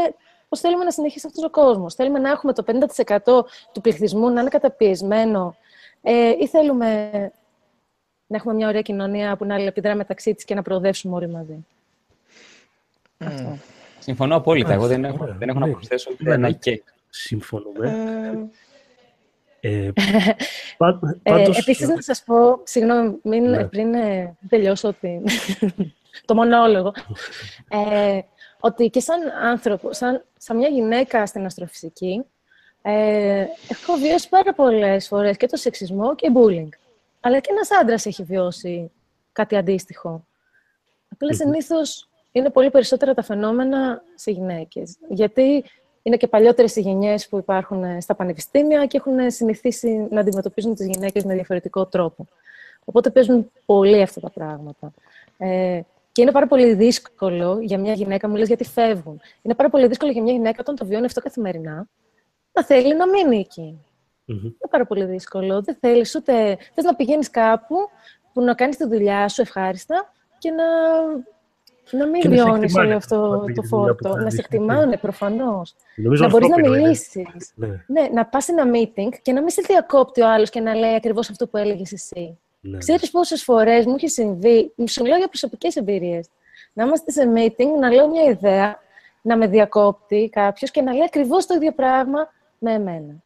πώς θέλουμε να συνεχίσει αυτός ο κόσμος. Θέλουμε να έχουμε το 50% του πληθυσμού να είναι καταπιεσμένο ε, ή θέλουμε να έχουμε μια ωραία κοινωνία που να αλληλεπιδρά μεταξύ της και να προοδεύσουμε όλοι μαζί. Mm. Συμφωνώ απόλυτα. Εγώ δεν Ωραία, έχω, δεν έχω να ναι. προσθέσω ούτε Ναι, ένα ναι. και. Συμφωνούμε. Ε, Ε, πα- Ε, πάντως, επίσης, να σας πω, συγγνώμη, μην, Ναι. πριν ε, τελειώσω την, το μονόλογο, ε, ότι και σαν άνθρωπο, σαν, σαν μια γυναίκα στην αστροφυσική, ε, έχω βιώσει πάρα πολλές φορές και το σεξισμό και bullying. Αλλά και ένας άντρας έχει βιώσει κάτι αντίστοιχο. Απλά συνήθως είναι πολύ περισσότερα τα φαινόμενα σε γυναίκες. Γιατί είναι και παλιότερες οι γενιές που υπάρχουν ε, στα πανεπιστήμια και έχουν συνηθίσει να αντιμετωπίζουν τις γυναίκες με διαφορετικό τρόπο. Οπότε παίζουν πολύ αυτά τα πράγματα. Ε, και είναι πάρα πολύ δύσκολο για μια γυναίκα, μου λες γιατί φεύγουν. Είναι πάρα πολύ δύσκολο για μια γυναίκα όταν το βιώνει αυτό καθημερινά, να θέλει να μείνει εκεί. μμμ. Είναι πάρα πολύ δύσκολο. Δεν θέλεις ούτε. Θες να πηγαίνεις κάπου που να κάνεις τη δουλειά σου ευχάριστα και να, να μην Και να σε βιώνεις εκτιμάνε όλο αυτό πάντα για το τη δουλειά που φόρτο. Να κάνεις. σε εκτιμάνε προφανώς. Νομίζω Να μπορείς να ανθρώπινο είναι. μιλήσεις. Ναι, Ναι, να πας σε ένα meeting και να μην σε διακόπτει ο άλλος και να λέει ακριβώς αυτό που έλεγες εσύ. ναι. Ξέρεις πόσες φορές μου έχει συμβεί, σου μιλάω για προσωπικές εμπειρίες. Να είμαστε σε meeting, να λέω μια ιδέα, να με διακόπτει κάποιος και να λέει ακριβώς το ίδιο πράγμα με εμένα.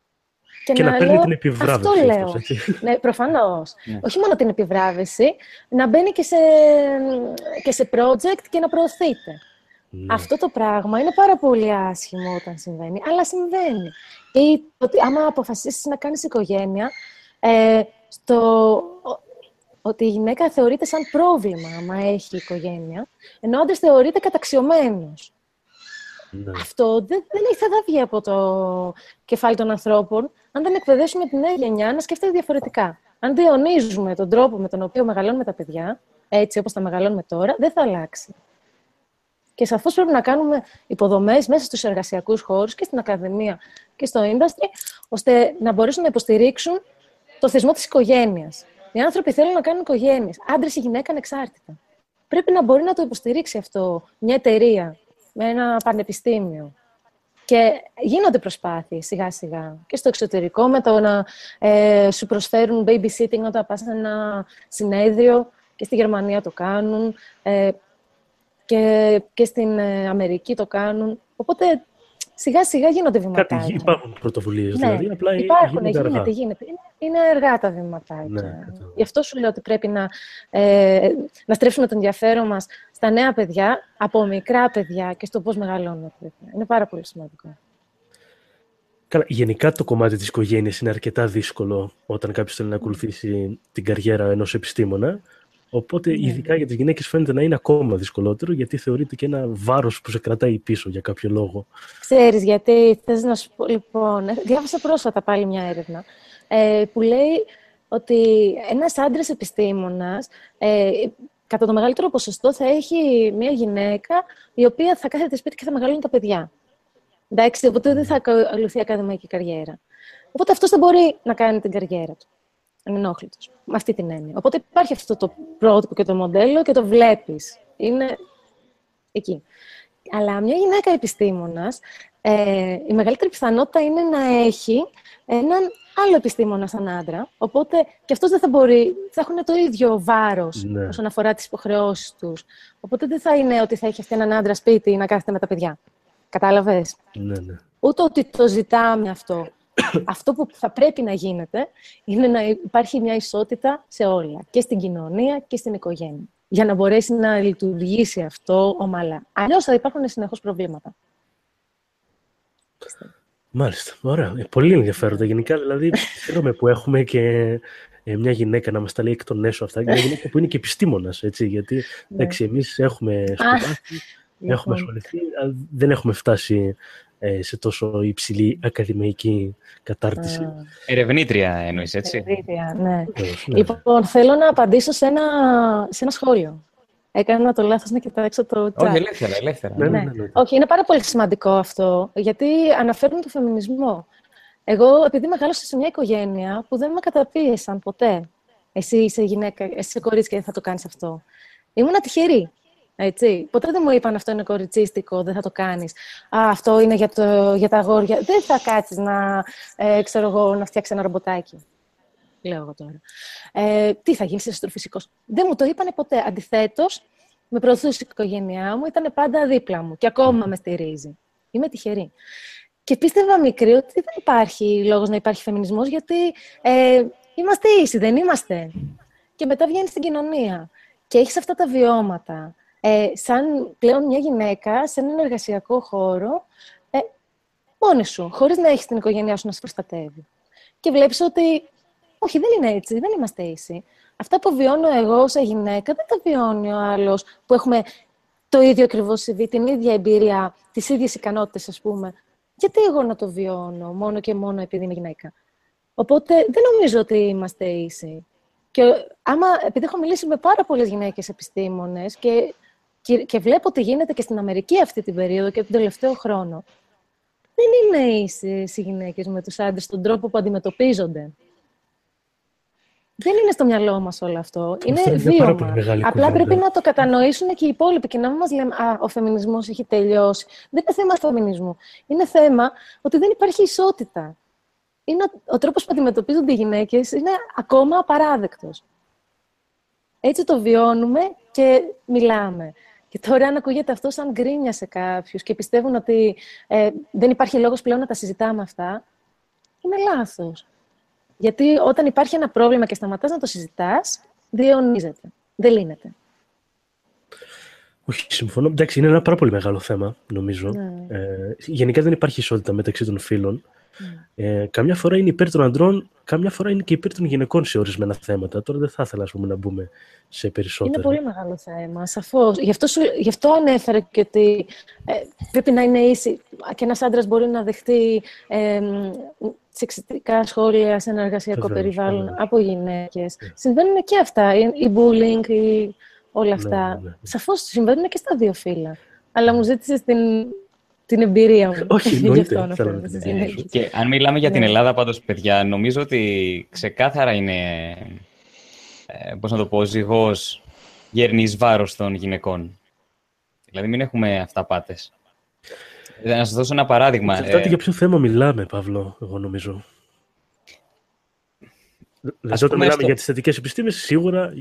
Και να παίρνει λέω, την επιβράβευση. Αυτό λέω. αυτός, έτσι. ναι, προφανώς. Ναι. Όχι μόνο την επιβράβευση, να μπαίνει και σε, και σε project και να προωθείτε. Ναι. Αυτό το πράγμα είναι πάρα πολύ άσχημο όταν συμβαίνει, αλλά συμβαίνει. Ή ότι άμα αποφασίσεις να κάνεις οικογένεια, ε, στο, ο- ότι η γυναίκα θεωρείται σαν πρόβλημα άμα έχει οικογένεια, ενώ ο άντρας θεωρείται καταξιωμένος. Ναι. Αυτό δεν, δεν έχει- θα βγει από το κεφάλι των ανθρώπων αν δεν εκπαιδεύσουμε τη νέα γενιά να σκέφτεται διαφορετικά. Αν διαιωνίζουμε τον τρόπο με τον οποίο μεγαλώνουμε τα παιδιά, έτσι όπως τα μεγαλώνουμε τώρα, δεν θα αλλάξει. Και σαφώς πρέπει να κάνουμε υποδομές μέσα στους εργασιακούς χώρους και στην ακαδημία και στο industry, ώστε να μπορέσουν να υποστηρίξουν το θεσμό της οικογένειας. Οι άνθρωποι θέλουν να κάνουν οικογένειες, άντρες ή γυναίκα ανεξάρτητα. Πρέπει να μπορεί να το υποστηρίξει αυτό μια εταιρεία, με ένα πανεπιστήμιο. Και γίνονται προσπάθειες σιγά σιγά και στο εξωτερικό με το να ε, σου προσφέρουν babysitting όταν πας σε ένα συνέδριο και στη Γερμανία το κάνουν ε, και, και στην ε, Αμερική το κάνουν. Οπότε σιγά σιγά γίνονται Κάτι βηματάκια. υπάρχουν πρωτοβουλίες, Ναι, δηλαδή απλά υπάρχουν, γίνονται γίνεται, αργά. γίνεται. Είναι, είναι αργά τα βηματάκια. Ναι, κατάλαβα. Γι' αυτό σου λέω ότι πρέπει να, ε, να στρέψουμε τον ενδιαφέρον μας στα νέα παιδιά, από μικρά παιδιά και στο πώς μεγαλώνουν τα παιδιά. Είναι πάρα πολύ σημαντικό. Καλά, γενικά το κομμάτι της οικογένειας είναι αρκετά δύσκολο όταν κάποιος θέλει να ακολουθήσει την καριέρα ενός επιστήμονα. Οπότε, Ναι. ειδικά για τις γυναίκες φαίνεται να είναι ακόμα δυσκολότερο, γιατί θεωρείται και ένα βάρος που σε κρατάει πίσω για κάποιο λόγο. Ξέρεις γιατί, θες να σου πω, λοιπόν, διάβασα πρόσφατα πάλι μια έρευνα ε, που λέει ότι ένας άντρας επιστήμονας ε, κατά το μεγαλύτερο ποσοστό θα έχει μια γυναίκα η οποία θα κάθεται σπίτι και θα μεγαλώνει τα παιδιά. Εντάξει, οπότε δεν θα ακολουθεί ακαδημαϊκή καριέρα. Οπότε αυτός δεν μπορεί να κάνει την καριέρα του. Ανενόχλητος. Με αυτή την έννοια. Οπότε υπάρχει αυτό το πρότυπο και το μοντέλο και το βλέπεις. Είναι εκεί. Αλλά μια γυναίκα επιστήμονας, ε, η μεγαλύτερη πιθανότητα είναι να έχει έναν άλλο επιστήμονα σαν άντρα. Οπότε και αυτός δεν θα μπορεί, θα έχουν το ίδιο βάρος Ναι. όσον αφορά τις υποχρεώσεις τους. Οπότε δεν θα είναι ότι θα έχει αυτή έναν άντρα σπίτι να κάθεται με τα παιδιά. Κατάλαβες; Ναι, ναι. Ούτε ότι το ζητάμε αυτό. αυτό που θα πρέπει να γίνεται είναι να υπάρχει μια ισότητα σε όλα. Και στην κοινωνία και στην οικογένεια. Για να μπορέσει να λειτουργήσει αυτό ομαλά. Αλλιώς θα υπάρχουν συνεχώς προβλήματα. Μάλιστα, ωραία. Ε, πολύ ενδιαφέροντα. Γενικά, δηλαδή, χαίρομαι που έχουμε και ε, μια γυναίκα να μας τα λέει εκ των έσω αυτά. Μια γυναίκα που είναι και επιστήμονας, έτσι, γιατί εντάξει, εμείς έχουμε σπουδάσει, έχουμε Λοιπόν, ασχοληθεί, αλλά δεν έχουμε φτάσει ε, σε τόσο υψηλή ακαδημαϊκή κατάρτιση. α, Ερευνήτρια εννοείς, έτσι; ευρύτια, ναι. Βεβαίως, ναι. Λοιπόν, θέλω να απαντήσω σε ένα, σε ένα σχόλιο. Έκανα το λάθος να κοιτάξω το chat. Όχι, ελεύθερα, ελεύθερα. Ναι, ναι, Ναι. ναι, ναι. Όχι, είναι πάρα πολύ σημαντικό αυτό, γιατί αναφέρουν το φεμινισμό. Εγώ, επειδή μεγάλωσα σε μια οικογένεια που δεν με καταπίεσαν ποτέ. Εσύ είσαι γυναίκα, εσύ είσαι κορίτσι και δεν θα το κάνεις αυτό. Ήμουν τυχερή. Έτσι. Ποτέ δεν μου είπαν αυτό είναι κοριτσίστικο, δεν θα το κάνεις. Α, αυτό είναι για, το, για τα αγόρια. Δεν θα κάτσεις να, ε, ξέρω εγώ, να φτιάξεις ένα ρομποτάκι. Λέω εγώ τώρα. Ε, τι θα γίνει αστροφυσικό. Δεν μου το είπανε ποτέ. Αντιθέτως, με προωθούσε η οικογένειά μου, ήταν πάντα δίπλα μου και ακόμα με στηρίζει. Είμαι τυχερή. Και πίστευα μικρή ότι δεν υπάρχει λόγος να υπάρχει φεμινισμός, γιατί ε, είμαστε ίσοι, δεν είμαστε. Και μετά βγαίνει στην κοινωνία και έχεις αυτά τα βιώματα. Ε, σαν πλέον μια γυναίκα σε έναν εργασιακό χώρο, ε, μόνη σου, χωρίς να έχεις την οικογένειά σου να σε προστατεύει. Και βλέπεις ότι, όχι, δεν είναι έτσι, δεν είμαστε ίσοι. Αυτά που βιώνω εγώ σαν γυναίκα δεν τα βιώνει ο άλλος που έχουμε το ίδιο ακριβώς CV, την ίδια εμπειρία, τις ίδιες ικανότητες, ας πούμε. Γιατί εγώ να το βιώνω μόνο και μόνο επειδή είμαι γυναίκα; Οπότε δεν νομίζω ότι είμαστε ίσοι. Και άμα, επειδή έχω μιλήσει με πάρα πολλές γυναίκες επιστήμονες και, και, και, βλέπω τι γίνεται και στην Αμερική αυτή την περίοδο και τον τελευταίο χρόνο, δεν είναι ίσε οι γυναίκες με τους άντρες στον τρόπο που αντιμετωπίζονται. Δεν είναι στο μυαλό μας όλο αυτό. Είναι βίωμα. Απλά πρέπει να το κατανοήσουν και οι υπόλοιποι και να μην μας λένε Α, ο φεμινισμός έχει τελειώσει. Δεν είναι θέμα φεμινισμού. Είναι θέμα ότι δεν υπάρχει ισότητα. Είναι ο, ο τρόπος που αντιμετωπίζονται οι γυναίκες είναι ακόμα απαράδεκτος. Έτσι το βιώνουμε και μιλάμε. Και τώρα, αν ακούγεται αυτό σαν γκρίνια σε κάποιους και πιστεύουν ότι ε, δεν υπάρχει λόγος πλέον να τα συζητάμε αυτά, είναι λάθος. Γιατί όταν υπάρχει ένα πρόβλημα και σταματάς να το συζητάς, διαιωνίζεται. Δεν λύνεται. Όχι, συμφωνώ. Εντάξει, είναι ένα πάρα πολύ μεγάλο θέμα, νομίζω. Ναι. Ε, γενικά δεν υπάρχει ισότητα μεταξύ των φίλων. Ναι. Ε, καμιά φορά είναι υπέρ των αντρών, καμιά φορά είναι και υπέρ των γυναικών σε ορισμένα θέματα. Τώρα δεν θα ήθελα πούμε, να μπούμε σε περισσότερα. Είναι πολύ μεγάλο θέμα, σαφώς. Γι, αυτό, γι' αυτό ανέφερε και ότι ε, πρέπει να είναι ίση. Και ένας άντρας μπορεί να δεχτεί ε, σεξιστικά σχόλια σε ένα εργασιακό περιβάλλον ναι. από γυναίκες. Ναι. Συμβαίνουν και αυτά. Η bullying, η, όλα ναι, αυτά. Ναι, ναι, Σαφώς συμβαίνουν και στα δύο φύλλα. Αλλά μου ζήτησες την, την εμπειρία μου. Όχι, εννοείται. και αν μιλάμε για την Ελλάδα, πάντως, παιδιά, νομίζω ότι ξεκάθαρα είναι, ε, πώς να το πω, ζυγός γέρνης βάρος των γυναικών. Δηλαδή, μην έχουμε αυταπάτες. Ε, να σας δώσω ένα παράδειγμα. Εξαρτάται ε... για ποιο θέμα μιλάμε, Παύλο, εγώ νομίζω. Δηλαδή, όταν μιλάμε για τις θετικές επιστήμες, σίγουρα.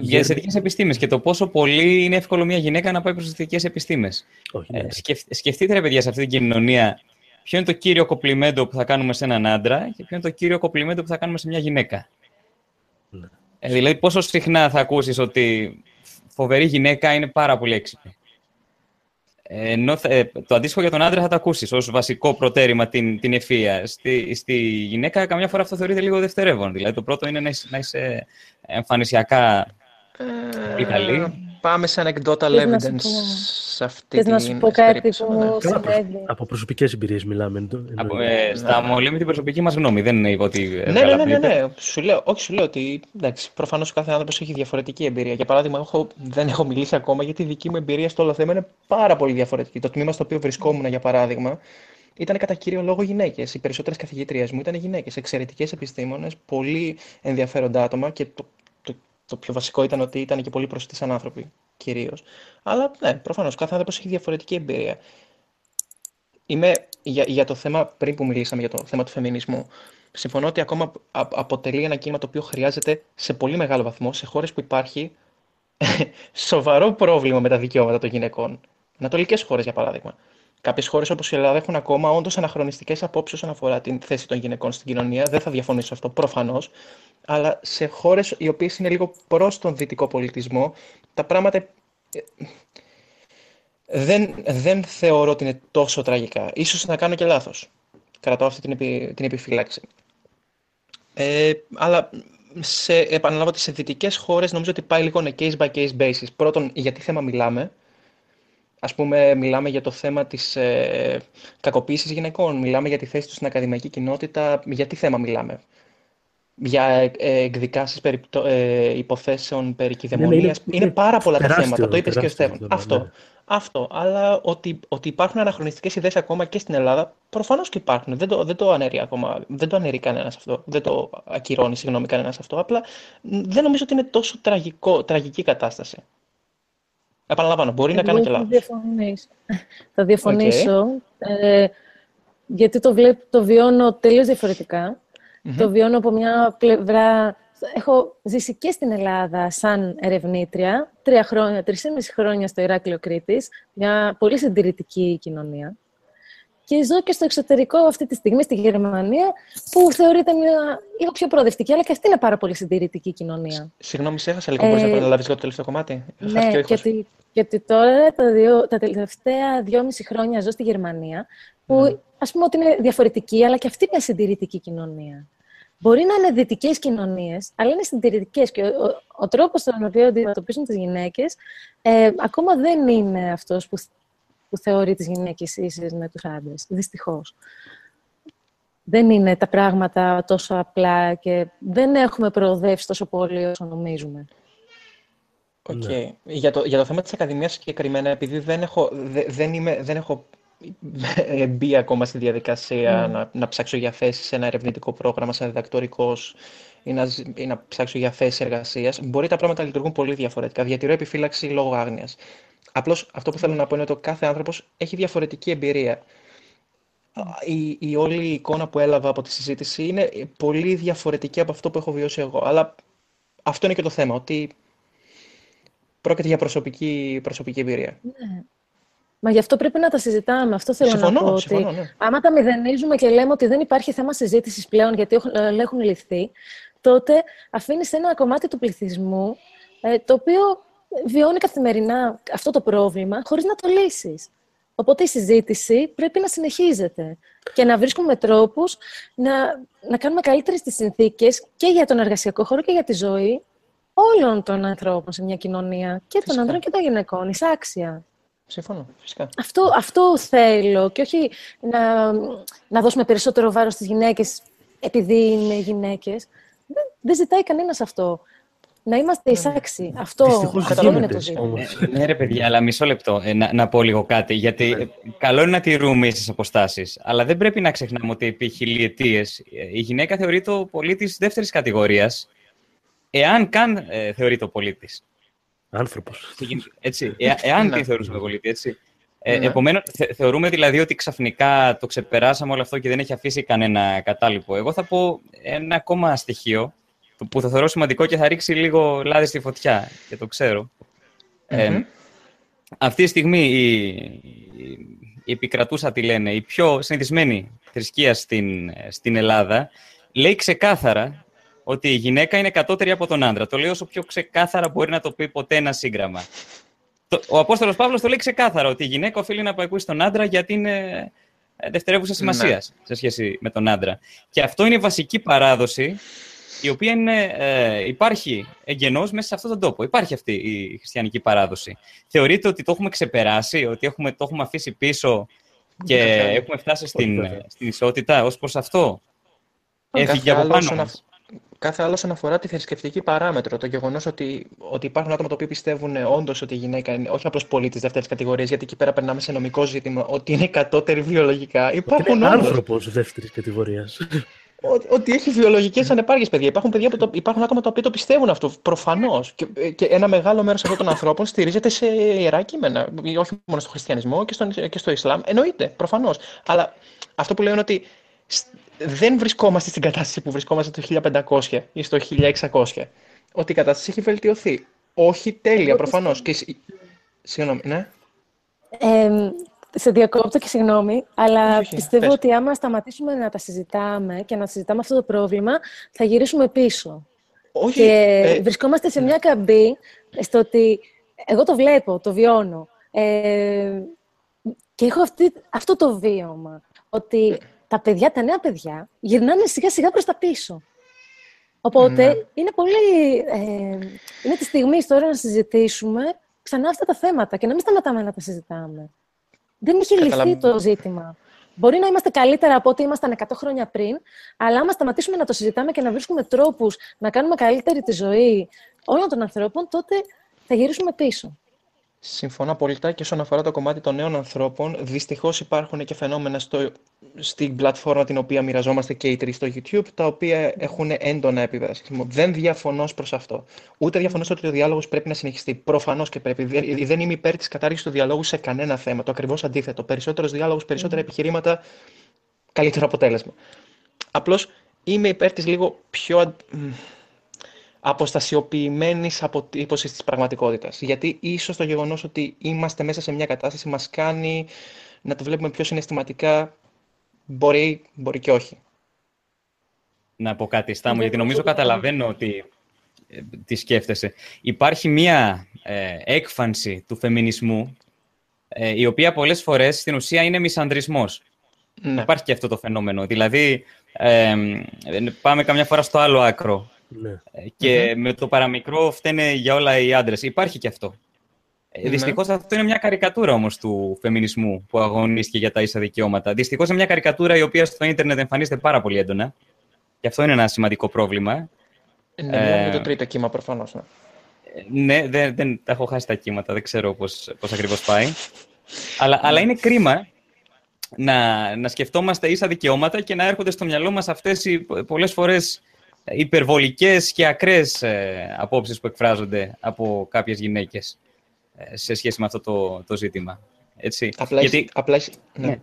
Για τις θετικές επιστήμες και το πόσο πολύ είναι εύκολο μια γυναίκα να πάει προς τις θετικές επιστήμες. Ναι. Ε, σκεφτείτε, ρε παιδιά, σε αυτή την κοινωνία, ποιο είναι το κύριο κοπλιμέντο που θα κάνουμε σε έναν άντρα και ποιο είναι το κύριο κοπλιμέντο που θα κάνουμε σε μια γυναίκα. Ναι. Ε, δηλαδή, πόσο συχνά θα ακούσεις ότι φοβερή γυναίκα είναι πάρα πολύ έξυπνη. Ενώ ε, το αντίστοιχο για τον άντρα θα το ακούσεις ως βασικό προτέρημα την, την ευφία. Στη, στη γυναίκα, καμιά φορά αυτό θεωρείται λίγο δευτερεύον. Δηλαδή, το πρώτο είναι να είσαι, να είσαι εμφανισιακά ε, καλή πάμε σε anecdotal evidence σε αυτή την να σου πω κάτι που μου συνέβη. Από προσωπικές εμπειρίες μιλάμε. Από, ε, στα ναι. με την προσωπική μας γνώμη. Δεν είναι ότι. Ναι, ναι, ναι, ναι, ναι. Σου λέω, όχι, σου λέω ότι προφανώς ο κάθε άνθρωπος έχει διαφορετική εμπειρία. Για παράδειγμα, έχω, δεν έχω μιλήσει ακόμα γιατί η δική μου εμπειρία στο όλο θέμα είναι πάρα πολύ διαφορετική. Το τμήμα στο οποίο βρισκόμουν, για παράδειγμα, ήταν κατά κύριο λόγο γυναίκες. Οι περισσότερες καθηγητρίε μου ήταν γυναίκες. Εξαιρετικές επιστήμονες, πολύ ενδιαφέροντα άτομα και το το πιο βασικό ήταν ότι ήταν και πολύ προσιτοί σαν άνθρωποι, κυρίως. Αλλά ναι, προφανώς κάθε άνθρωπος έχει διαφορετική εμπειρία. Είμαι για, για το θέμα, πριν που μιλήσαμε για το θέμα του φεμινισμού, συμφωνώ ότι ακόμα αποτελεί ένα κίνημα το οποίο χρειάζεται σε πολύ μεγάλο βαθμό σε χώρες που υπάρχει σοβαρό πρόβλημα με τα δικαιώματα των γυναικών. Ανατολικές χώρες, για παράδειγμα. Κάποιες χώρες όπως η Ελλάδα έχουν ακόμα όντως αναχρονιστικές απόψεις όσον αφορά την θέση των γυναικών στην κοινωνία. Δεν θα διαφωνήσω αυτό προφανώς. Αλλά σε χώρες οι οποίες είναι λίγο προς τον δυτικό πολιτισμό, τα πράγματα ε, δεν, δεν θεωρώ ότι είναι τόσο τραγικά. Ίσως να κάνω και λάθος. Κρατώ αυτή την, επι, την επιφύλαξη. Ε, αλλά σε, επαναλάβω ότι σε δυτικές χώρες νομίζω ότι πάει λίγο case by case basis. Πρώτον, για τι θέμα μιλάμε ας πούμε, μιλάμε για το θέμα της ε, κακοποίησης γυναικών, μιλάμε για τη θέση τους στην ακαδημαϊκή κοινότητα, για τι θέμα μιλάμε; Για ε, εκδικάσεις περί, ε, υποθέσεων περί ναι, ναι είναι, είναι, πάρα πολλά τα θέματα, το είπες και ο Στέφαν. Αυτό, ναι. αυτό. Αλλά ότι, ότι υπάρχουν αναχρονιστικές ιδέες ακόμα και στην Ελλάδα, προφανώς και υπάρχουν. Δεν το, δεν το ανέρει ακόμα, δεν το ανέρει κανένας αυτό, δεν το ακυρώνει, συγγνώμη, κανένας αυτό. Απλά δεν νομίζω ότι είναι τόσο τραγικό, τραγική κατάσταση. Επαναλαμβάνω, μπορεί να κάνω και λάθος. Θα διαφωνήσω. Ε, γιατί το, βλέπω, το βιώνω τελείως διαφορετικά. Το βιώνω από μια πλευρά... Έχω ζήσει και στην Ελλάδα σαν ερευνήτρια, τρία χρόνια, τρεις χρόνια στο Ηράκλειο Κρήτης, μια πολύ συντηρητική κοινωνία και ζω και στο εξωτερικό αυτή τη στιγμή στη Γερμανία, που θεωρείται μια λίγο πιο προοδευτική, αλλά και αυτή είναι πάρα πολύ συντηρητική κοινωνία. Συγγνώμη, σε έχασα λίγο. Ε, Μπορείς να επαναλάβεις λίγο το τελευταίο κομμάτι; Ναι, γιατί, γιατί τώρα τα, δύο, τα τελευταία δυόμιση χρόνια ζω στη Γερμανία, που mm. ας πούμε ότι είναι διαφορετική, αλλά και αυτή είναι συντηρητική κοινωνία. Μπορεί να είναι δυτικές κοινωνίες, αλλά είναι συντηρητικές. Και ο, ο, ο τρόπος στον οποίο αντιμετωπίζουν τις γυναίκες ε, ακόμα δεν είναι αυτός που που θεωρεί τις γυναίκες ίσες με τους άντρες. Δυστυχώς. Δεν είναι τα πράγματα τόσο απλά και δεν έχουμε προοδεύσει τόσο πολύ όσο νομίζουμε. OK. Okay. Για, το, για το θέμα της Ακαδημίας συγκεκριμένα, επειδή δεν έχω, δεν είμαι, δεν έχω μπει ακόμα στη διαδικασία mm. να, να ψάξω για θέση σε ένα ερευνητικό πρόγραμμα σαν διδακτορικός ή να, ή να ψάξω για θέση εργασίας, μπορεί τα πράγματα να λειτουργούν πολύ διαφορετικά. Διατηρώ επιφύλαξη λόγω άγνοιας. Απλώς αυτό που θέλω να πω είναι ότι ο κάθε άνθρωπος έχει διαφορετική εμπειρία. Η, η όλη εικόνα που έλαβα από τη συζήτηση είναι πολύ διαφορετική από αυτό που έχω βιώσει εγώ. Αλλά αυτό είναι και το θέμα, ότι πρόκειται για προσωπική, προσωπική εμπειρία. Ναι. Μα γι' αυτό πρέπει να τα συζητάμε. Αυτό θέλω συμφωνώ, να πω. Συμφωνώ, ότι ναι. άμα τα μηδενίζουμε και λέμε ότι δεν υπάρχει θέμα συζήτησης πλέον γιατί έχουν, έχουν ληφθεί, τότε αφήνεις ένα κομμάτι του πληθυσμού ε, το οποίο βιώνει καθημερινά αυτό το πρόβλημα χωρίς να το λύσεις. Οπότε η συζήτηση πρέπει να συνεχίζεται και να βρίσκουμε τρόπους να, να κάνουμε καλύτερες τις συνθήκες και για τον εργασιακό χώρο και για τη ζωή όλων των ανθρώπων σε μια κοινωνία και των ανδρών και των γυναικών, εισάξια. Συμφωνώ, φυσικά. Αυτό, αυτό θέλω και όχι να, να δώσουμε περισσότερο βάρος στις γυναίκες επειδή είναι γυναίκες. Δεν, δεν ζητάει κανένας αυτό να είμαστε εισάξιοι. Αυτό, αυτό είναι το ζήτημα. Ε, ναι, ρε παιδιά, αλλά μισό λεπτό ε, να, να πω λίγο κάτι. Γιατί ναι. καλό είναι να τηρούμε ίσε αποστάσεις. Αλλά δεν πρέπει να ξεχνάμε ότι επί χιλιετίες η γυναίκα θεωρείται ο πολίτης δεύτερης κατηγορίας, εάν καν ε, θεωρείται ο πολίτης. Άνθρωπος. Έτσι, ε, εάν την θεωρούσαμε πολίτη, έτσι. Ε, ναι. Επομένως, θεωρούμε δηλαδή ότι ξαφνικά το ξεπεράσαμε όλο αυτό και δεν έχει αφήσει κανένα κατάλοιπο. Εγώ θα πω ένα ακόμα στοιχείο που θα θεωρώ σημαντικό και θα ρίξει λίγο λάδι στη φωτιά και το ξερω Ε, αυτή τη στιγμή η, η, επικρατούσα, τη λένε, η πιο συνηθισμένη θρησκεία στην, στην Ελλάδα, λέει ξεκάθαρα ότι η γυναίκα είναι κατώτερη από τον άντρα. Το λέει όσο πιο ξεκάθαρα μπορεί να το πει ποτέ ένα σύγγραμμα. Ο Απόστολος Παύλος το λέει ξεκάθαρα ότι η γυναίκα οφείλει να απαικούσει τον άντρα γιατί είναι δευτερεύουσα σημασίας ναι. σε σχέση με τον άντρα. Και αυτό είναι η βασική παράδοση η οποία είναι, ε, υπάρχει εγγενώς μέσα σε αυτόν τον τόπο. Υπάρχει αυτή η χριστιανική παράδοση. Θεωρείτε ότι το έχουμε ξεπεράσει, ότι έχουμε, το έχουμε αφήσει πίσω και έχουμε φτάσει στην, στην ισότητα ως προς αυτό; Έφυγε από πάνω μας. Κάθε άλλο όσον αφορά τη θρησκευτική παράμετρο. Το γεγονός ότι, ότι υπάρχουν άτομα τα οποία πιστεύουν όντως ότι η γυναίκα είναι όχι απλώς πολίτης δεύτερης κατηγορίας, γιατί εκεί πέρα περνάμε σε νομικό ζήτημα, ότι είναι κατώτερη βιολογικά. Υπάρχουν είναι άνθρωπος δεύτερης κατηγορίας ότι έχει βιολογικές ανεπάρκειες, παιδιά. Υπάρχουν, παιδιά που το, υπάρχουν άτομα τα οποία το πιστεύουν αυτό, προφανώς. Και, και ένα μεγάλο μέρος αυτών των ανθρώπων στηρίζεται σε ιερά κείμενα. Όχι μόνο στο χριστιανισμό και, στον, και στο Ισλάμ. Εννοείται, προφανώς. Αλλά αυτό που λέω είναι ότι δεν βρισκόμαστε στην κατάσταση που βρισκόμαστε το 1500 ή στο 1600. Ότι η κατάσταση έχει βελτιωθεί. Όχι τέλεια, προφανώς. Και... Συγγνώμη, ναι. Ε, σε διακόπτω και συγγνώμη, αλλά πιστεύω ότι άμα σταματήσουμε να τα συζητάμε και να συζητάμε αυτό το πρόβλημα, θα γυρίσουμε πίσω. Όχι. Και ε... βρισκόμαστε σε μια καμπή στο ότι εγώ το βλέπω, το βιώνω. Ε... Και έχω αυτή, αυτό το βίωμα, ότι τα παιδιά, τα νέα παιδιά, γυρνάνε σιγά-σιγά προς τα πίσω. Οπότε ναι. είναι πολύ... Ε, είναι τη στιγμή τώρα να συζητήσουμε ξανά αυτά τα θέματα και να μην σταματάμε να τα συζητάμε. Δεν είχε λυθεί το ζήτημα. Μπορεί να είμαστε καλύτερα από ό,τι ήμασταν 100 χρόνια πριν, αλλά άμα σταματήσουμε να το συζητάμε και να βρίσκουμε τρόπους να κάνουμε καλύτερη τη ζωή όλων των ανθρώπων, τότε θα γυρίσουμε πίσω. Συμφωνώ απόλυτα και όσον αφορά το κομμάτι των νέων ανθρώπων, δυστυχώς υπάρχουν και φαινόμενα στο, στην πλατφόρμα την οποία μοιραζόμαστε και οι τρεις στο YouTube, τα οποία έχουν έντονα επίπεδα Δεν διαφωνώ προς αυτό. Ούτε διαφωνώ ότι ο διάλογος πρέπει να συνεχιστεί. Προφανώς και πρέπει. Δεν είμαι υπέρ της κατάργησης του διαλόγου σε κανένα θέμα. Το ακριβώς αντίθετο. Περισσότερος διάλογος, περισσότερα επιχειρήματα, καλύτερο αποτέλεσμα. Απλώς είμαι υπέρ της λίγο πιο αν- μ, αποστασιοποιημένης αποτύπωσης της πραγματικότητας. Γιατί ίσως το γεγονός ότι είμαστε μέσα σε μια κατάσταση μας κάνει να το βλέπουμε πιο συναισθηματικά, μπορεί, μπορεί και όχι. να πω κάτι, Στάμου, Δεν γιατί νομίζω νομίζω ότι- καταλαβαίνω ότι ε, τι σκέφτεσαι. Υπάρχει μία ε, έκφανση του φεμινισμού, ε, η οποία πολλές φορές στην ουσία είναι μισανδρισμός. Ναι. Υπάρχει και αυτό το φαινόμενο. Δηλαδή, ε, ε, πάμε καμιά φορά στο άλλο άκρο Ναι. ε, και με το παραμικρό φταίνε για όλα οι άντρες. Υπάρχει και αυτό. Ε, Ναι. Δυστυχώς αυτό είναι μια καρικατούρα όμως του φεμινισμού που αγωνίστηκε για τα ίσα δικαιώματα. Δυστυχώς είναι μια καρικατούρα η οποία στο ίντερνετ εμφανίζεται πάρα πολύ έντονα. Και αυτό είναι ένα σημαντικό πρόβλημα. Ναι, μιλάμε για Ε, το τρίτο κύμα προφανώς. Ναι. Ε, Ναι, δεν, δεν τα έχω χάσει τα κύματα, δεν ξέρω πώς, πώς ακριβώς πάει. αλλά, αλλά είναι κρίμα να, να σκεφτόμαστε ίσα δικαιώματα και να έρχονται στο μυαλό μας αυτές οι πο- πολλές φορές υπερβολικές και ακραίες ε, απόψεις που εκφράζονται από κάποιες γυναίκες ε, σε σχέση με αυτό το, το ζήτημα. Έτσι. Απλά, Γιατί... η- απλά, η- ναι. Ναι.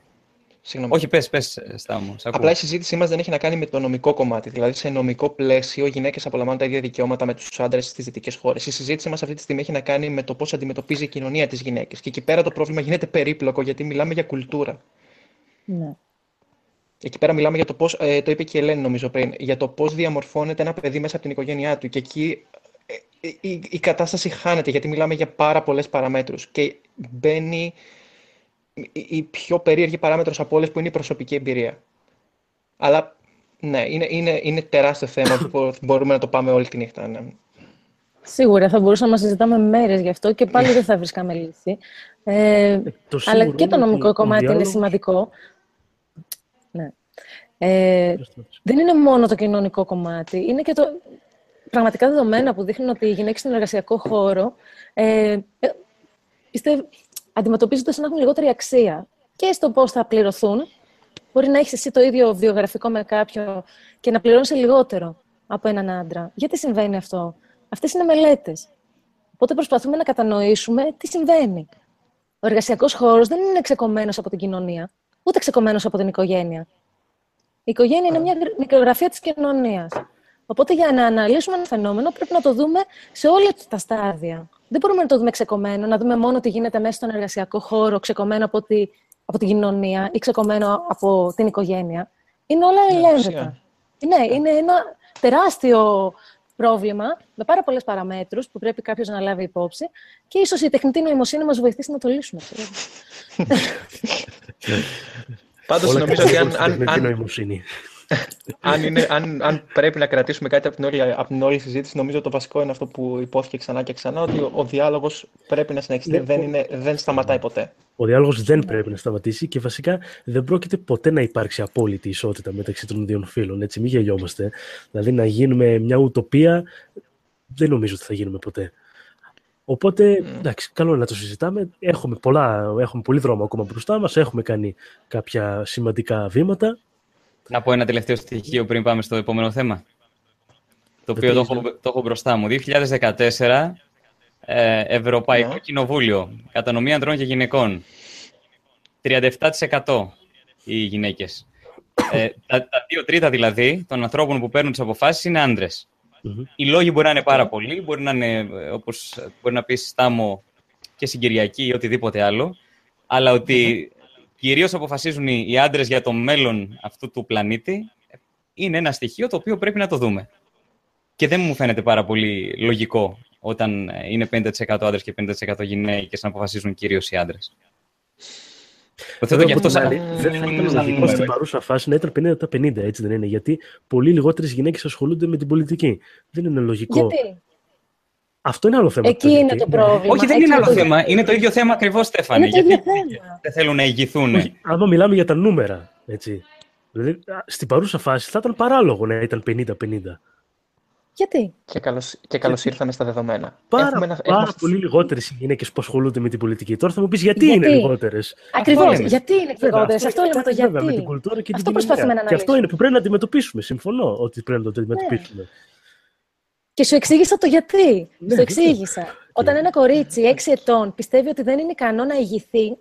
Συγγνώμη. Όχι, πες, πες, ε, Στάμου. σ' ακούω. Απλά η συζήτησή μας δεν έχει να κάνει με το νομικό κομμάτι. Δηλαδή, σε νομικό πλαίσιο, οι γυναίκες απολαμβάνουν τα ίδια δικαιώματα με τους άντρες στις δυτικές χώρες. Η συζήτησή μας αυτή τη στιγμή έχει να κάνει με το πώς αντιμετωπίζει η κοινωνία τις γυναίκες. Και εκεί πέρα το πρόβλημα γίνεται περίπλοκο, γιατί μιλάμε για κουλτούρα. Ναι. Εκεί πέρα μιλάμε για το πώς, ε, το είπε και η Ελένη νομίζω πριν, για το πώς διαμορφώνεται ένα παιδί μέσα από την οικογένειά του. Και εκεί ε, η, η, η κατάσταση χάνεται, γιατί μιλάμε για πάρα πολλές παραμέτρους. Και μπαίνει η, η πιο περίεργη παράμετρος από όλες που είναι η προσωπική εμπειρία. Αλλά ναι, είναι, είναι, είναι τεράστιο θέμα που μπο- μπορούμε να το πάμε όλη τη νύχτα. Ναι. Σίγουρα θα μπορούσαμε να συζητάμε μέρες γι' αυτό και πάλι δεν θα βρίσκαμε λύση. Ε, Το αλλά σίγουρο και το είναι νομικό ότι ο κομμάτι είναι διάλογος- σημαντικό. Ναι. Ε, δεν είναι μόνο το κοινωνικό κομμάτι, είναι και το πραγματικά δεδομένα που δείχνουν ότι οι γυναίκες στον εργασιακό χώρο ε, ε, πιστεύω, αντιμετωπίζονται σαν να έχουν λιγότερη αξία και στο πώς θα πληρωθούν. Μπορεί να έχεις εσύ το ίδιο βιογραφικό με κάποιον και να πληρώνεις λιγότερο από έναν άντρα. Γιατί συμβαίνει αυτό; Αυτές είναι μελέτες. Οπότε προσπαθούμε να κατανοήσουμε τι συμβαίνει. Ο εργασιακός χώρος δεν είναι ξεκομμένος από την κοινωνία, ούτε ξεκομμένος από την οικογένεια. Η οικογένεια είναι μια γρ- μικρογραφία της κοινωνίας. Οπότε για να αναλύσουμε ένα φαινόμενο πρέπει να το δούμε σε όλα τα στάδια. Δεν μπορούμε να το δούμε ξεκομμένο, να δούμε μόνο τι γίνεται μέσα στον εργασιακό χώρο, ξεκομμένο από, τη, από την κοινωνία ή ξεκομμένο από την οικογένεια. Είναι όλα Ναι, ελεύθερα. φυσικά. Ναι, είναι ένα τεράστιο πρόβλημα με πάρα πολλές παραμέτρους που πρέπει κάποιος να λάβει υπόψη και ίσως η τεχνητή νοημοσύνη μας βοηθήσει να το λύσουμε. ξέρω. Πάντως Όλα νομίζω ότι αν, στην αν, τεχνητή αν, νοημοσύνη. αν, είναι, αν, αν πρέπει να κρατήσουμε κάτι από την, όλη, από την όλη συζήτηση, νομίζω το βασικό είναι αυτό που υπόθηκε ξανά και ξανά, ότι ο, ο διάλογος πρέπει να συνεχιστεί, Ναι, δεν, ο- είναι, δεν σταματάει ποτέ. Ο διάλογος δεν πρέπει να σταματήσει και βασικά δεν πρόκειται ποτέ να υπάρξει απόλυτη ισότητα μεταξύ των δύο φύλων. Έτσι, μην γελιόμαστε. Δηλαδή να γίνουμε μια ουτοπία, δεν νομίζω ότι θα γίνουμε ποτέ. Οπότε, εντάξει, καλό είναι να το συζητάμε. Έχουμε, πολλά, έχουμε πολύ δρόμο ακόμα μπροστά μας, έχουμε κάνει κάποια σημαντικά βήματα. Να πω ένα τελευταίο στοιχείο πριν πάμε στο επόμενο θέμα. Το οποίο το έχω, το έχω μπροστά μου. 2014, ε, Ευρωπαϊκό Ναι. Κοινοβούλιο, κατανομή ανδρών και γυναικών. 37% οι γυναίκες. Ε, τα, τα δύο τρίτα δηλαδή των ανθρώπων που παίρνουν τις αποφάσεις είναι άντρες. Μμμ. Οι λόγοι μπορεί να είναι πάρα πολλοί, μπορεί να είναι, ε, όπως μπορεί να πεις, στάμο και συγκυριακή ή οτιδήποτε άλλο, αλλά ότι κυρίως αποφασίζουν οι οι άντρες για το μέλλον αυτού του πλανήτη, είναι ένα στοιχείο το οποίο πρέπει να το δούμε. Και δεν μου φαίνεται πάρα πολύ λογικό όταν ε, είναι 50% άντρες και 50% γυναίκες να αποφασίζουν κυρίως οι άντρες. Το θέτω Βέβαια, και αυτό από σαν... την άλλη, Δεν θα ήταν σαν λογικό στην νούμερο. παρούσα φάση να ήταν 50-50, έτσι δεν είναι. Γιατί πολύ λιγότερες γυναίκες ασχολούνται με την πολιτική. Δεν είναι λογικό. Γιατί; Αυτό είναι άλλο θέμα. εκεί είναι γιατί- το πρόβλημα. Όχι, δεν Εκεί είναι άλλο το- θέμα. Είναι το ίδιο θέμα ακριβώς, Στέφανη. Είναι το ίδιο Γιατί θέμα. δεν θέλουν να ηγηθούν. Όχι, άμα μιλάμε για τα νούμερα, έτσι. Δηλαδή, α, στην παρούσα φάση θα ήταν παράλογο να ήταν 50-50. Γιατί; Και καλώς, και καλώς ήρθαμε στα δεδομένα. Πάρα, Έχουμε ένα- πάρα έχουμε- πολύ λιγότερες οι γυναίκες που ασχολούνται με την πολιτική. Τώρα θα μου πεις γιατί, Γιατί; είναι λιγότερες. Ακριβώς. λέμε. Γιατί είναι λιγότερες; Αυτό λέμε το γιατί. Βέβαια, με την κουλτούρα και Αυτό την προσπαθούμε κοινωνία. να Και αυτό αναλύσουμε. είναι που πρέπει να αντιμετωπίσουμε. Συμφωνώ ότι πρέπει να το αντιμετωπίσουμε. Και σου εξήγησα το γιατί. Ναι, σου εξήγησα. Όταν ένα κορίτσι 6 ετών πιστεύει ότι δεν είναι ικανό να ηγηθεί,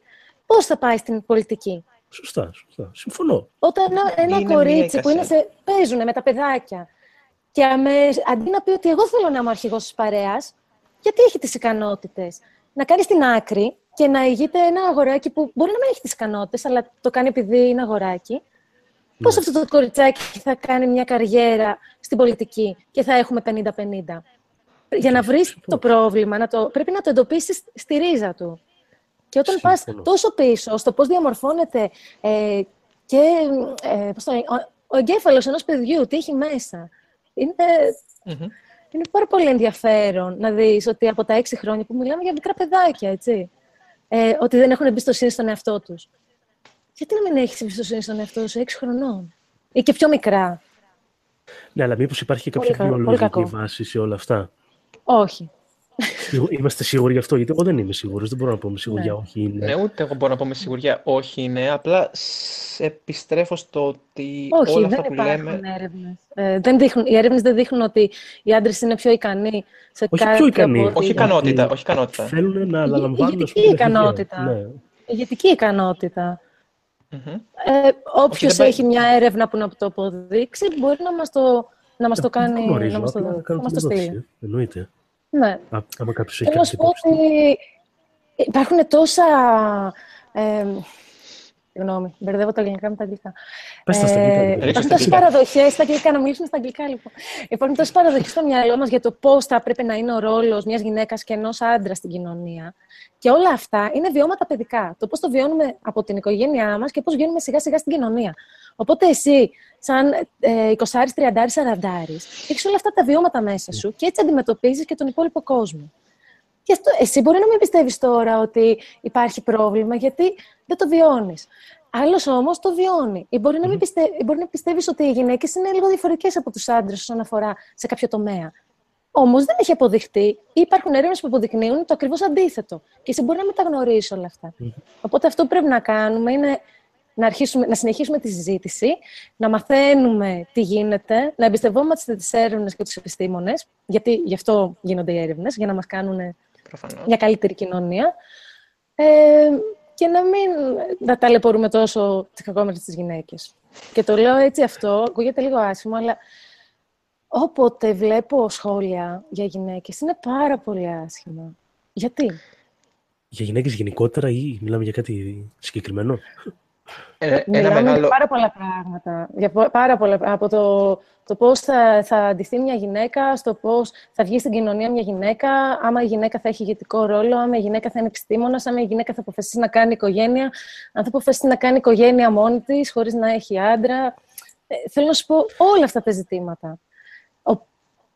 πώς θα πάει στην πολιτική; Σωστά, σωστά. Συμφωνώ. Όταν ένα, ένα Είναι κορίτσι μια που είναι σε, παίζουν με τα παιδάκια και αμέσως, αντί να πει ότι εγώ θέλω να είμαι αρχηγός της παρέας, γιατί έχει τις ικανότητες; Να κάνει την άκρη και να ηγείται ένα αγοράκι που μπορεί να μην έχει τις ικανότητες, αλλά το κάνει επειδή είναι αγοράκι. Πώς Ναι. αυτό το κοριτσάκι θα κάνει μια καριέρα στην πολιτική και θα έχουμε 50-50. Για να βρεις το πρόβλημα, να το, πρέπει να το εντοπίσεις στη ρίζα του. Και όταν πας Συμφωνώ. τόσο πίσω στο πώς διαμορφώνεται ε, και ε, πώς το λένε, ο, ο εγκέφαλος ενός παιδιού, τι έχει μέσα. Είναι, Μμμ. είναι πάρα πολύ ενδιαφέρον να δεις ότι από τα έξι χρόνια που μιλάμε για μικρά παιδάκια, έτσι, ε, ότι δεν έχουν εμπιστοσύνη στον εαυτό τους. Γιατί να μην έχεις εμπιστοσύνη στον εαυτό σου έξι χρονών; Ή και πιο μικρά. Ναι, αλλά μήπως υπάρχει και Πολύ κάποια κα- πολύ βιολογική κακό. βάση σε όλα αυτά; Όχι. Σίγου- Είμαστε σίγουροι γι' αυτό, γιατί εγώ δεν είμαι σίγουρος. Δεν μπορώ να πω με σιγουριά Ναι. όχι είναι. Ναι, ούτε εγώ μπορώ να πω με σιγουριά όχι είναι. Απλά σε επιστρέφω στο ότι Όχι, όλα δεν αυτά που υπάρχουν λέμε. έρευνες. Ε, δεν δείχνουν, οι έρευνες δεν δείχνουν ότι οι άντρες είναι πιο ικανοί σε Όχι κάτι πιο ικανοί. από ότι- Όχι ικανότητα, όχι ικανότητα. Θέλουν να αναλαμβάνουν ας ηγετική πούμε, τα ικανότητα. χέρια. Ναι. ηγετική ικανότητα. Μμμ. Ε, Όποιος δεν πάει- έχει μια έρευνα που να το αποδείξει, μπορεί να μας το, να μας το Δεν κάνει, γνωρίζω, να μας το, απλά να κάνω μας την το ερώτηση, στείλει. ε. Εννοείται. Ναι. Α, άμα κάποιος έχει Θέλω να κάτι σου πω υπόψη. ότι υπάρχουν τόσα... Ε, Συγγνώμη, μπερδεύω τα ελληνικά με τα αγγλικά. Πες τα στα αγγλικά, Ε, λοιπόν. Ρίξε υπάρχουν στα τόσες αγγλικά. παραδοχές στα αγγλικά, να μιλήσουμε στα αγγλικά λοιπόν. Υπάρχουν τόσες παραδοχές στο μυαλό μας για το πώς θα πρέπει να είναι ο ρόλος μιας γυναίκας και ενός άντρα στην κοινωνία. Και όλα αυτά είναι βιώματα παιδικά. Το πώς το βιώνουμε από την οικογένειά μας και πώς βγαίνουμε σιγά σιγά στην κοινωνία. Οπότε εσύ, σαν ε, 20, 30, 40, έχεις όλα αυτά τα βιώματα μέσα σου και έτσι αντιμετωπίζεις και τον υπόλοιπο κόσμο. Και αυτό, εσύ μπορεί να μην πιστεύεις τώρα ότι υπάρχει πρόβλημα, γιατί δεν το βιώνεις. Άλλος όμως το βιώνει. Ή μπορεί να, μην πιστε... ή μπορεί να πιστεύεις ότι οι γυναίκες είναι λίγο διαφορετικές από τους άντρες όσον αφορά σε κάποιο τομέα. Όμως δεν έχει αποδειχτεί. Ή υπάρχουν έρευνες που αποδεικνύουν το ακριβώς αντίθετο. Και εσύ μπορεί να μην τα γνωρίζεις όλα αυτά. Οπότε αυτό που πρέπει να κάνουμε είναι να, αρχίσουμε, να συνεχίσουμε τη συζήτηση, να μαθαίνουμε τι γίνεται, να εμπιστευόμαστε τις έρευνες και τους επιστήμονες, γιατί γι' αυτό γίνονται οι έρευνες, για να μας κάνουν Προφανώς. μια καλύτερη κοινωνία. Ε, και να μην να ταλαιπωρούμε τόσο τις κακόμερε τις γυναίκες. Και το λέω έτσι αυτό, ακούγεται λίγο άσχημο, αλλά όποτε βλέπω σχόλια για γυναίκες είναι πάρα πολύ άσχημα. Γιατί; Για γυναίκες γενικότερα ή μιλάμε για κάτι συγκεκριμένο; Ε, ένα Μιλάμε μεγάλο... για πάρα πολλά πράγματα. Για πο- πάρα πολλά, από το, το πώς θα, θα αντιθεί μια γυναίκα, στο πώς θα βγει στην κοινωνία μια γυναίκα, άμα η γυναίκα θα έχει ηγετικό ρόλο, άμα η γυναίκα θα είναι επιστήμονας, άμα η γυναίκα θα αποφασίσει να κάνει οικογένεια, αν θα αποφασίσει να κάνει οικογένεια μόνη της, χωρίς να έχει άντρα. Ε, θέλω να σου πω όλα αυτά τα ζητήματα. Ο,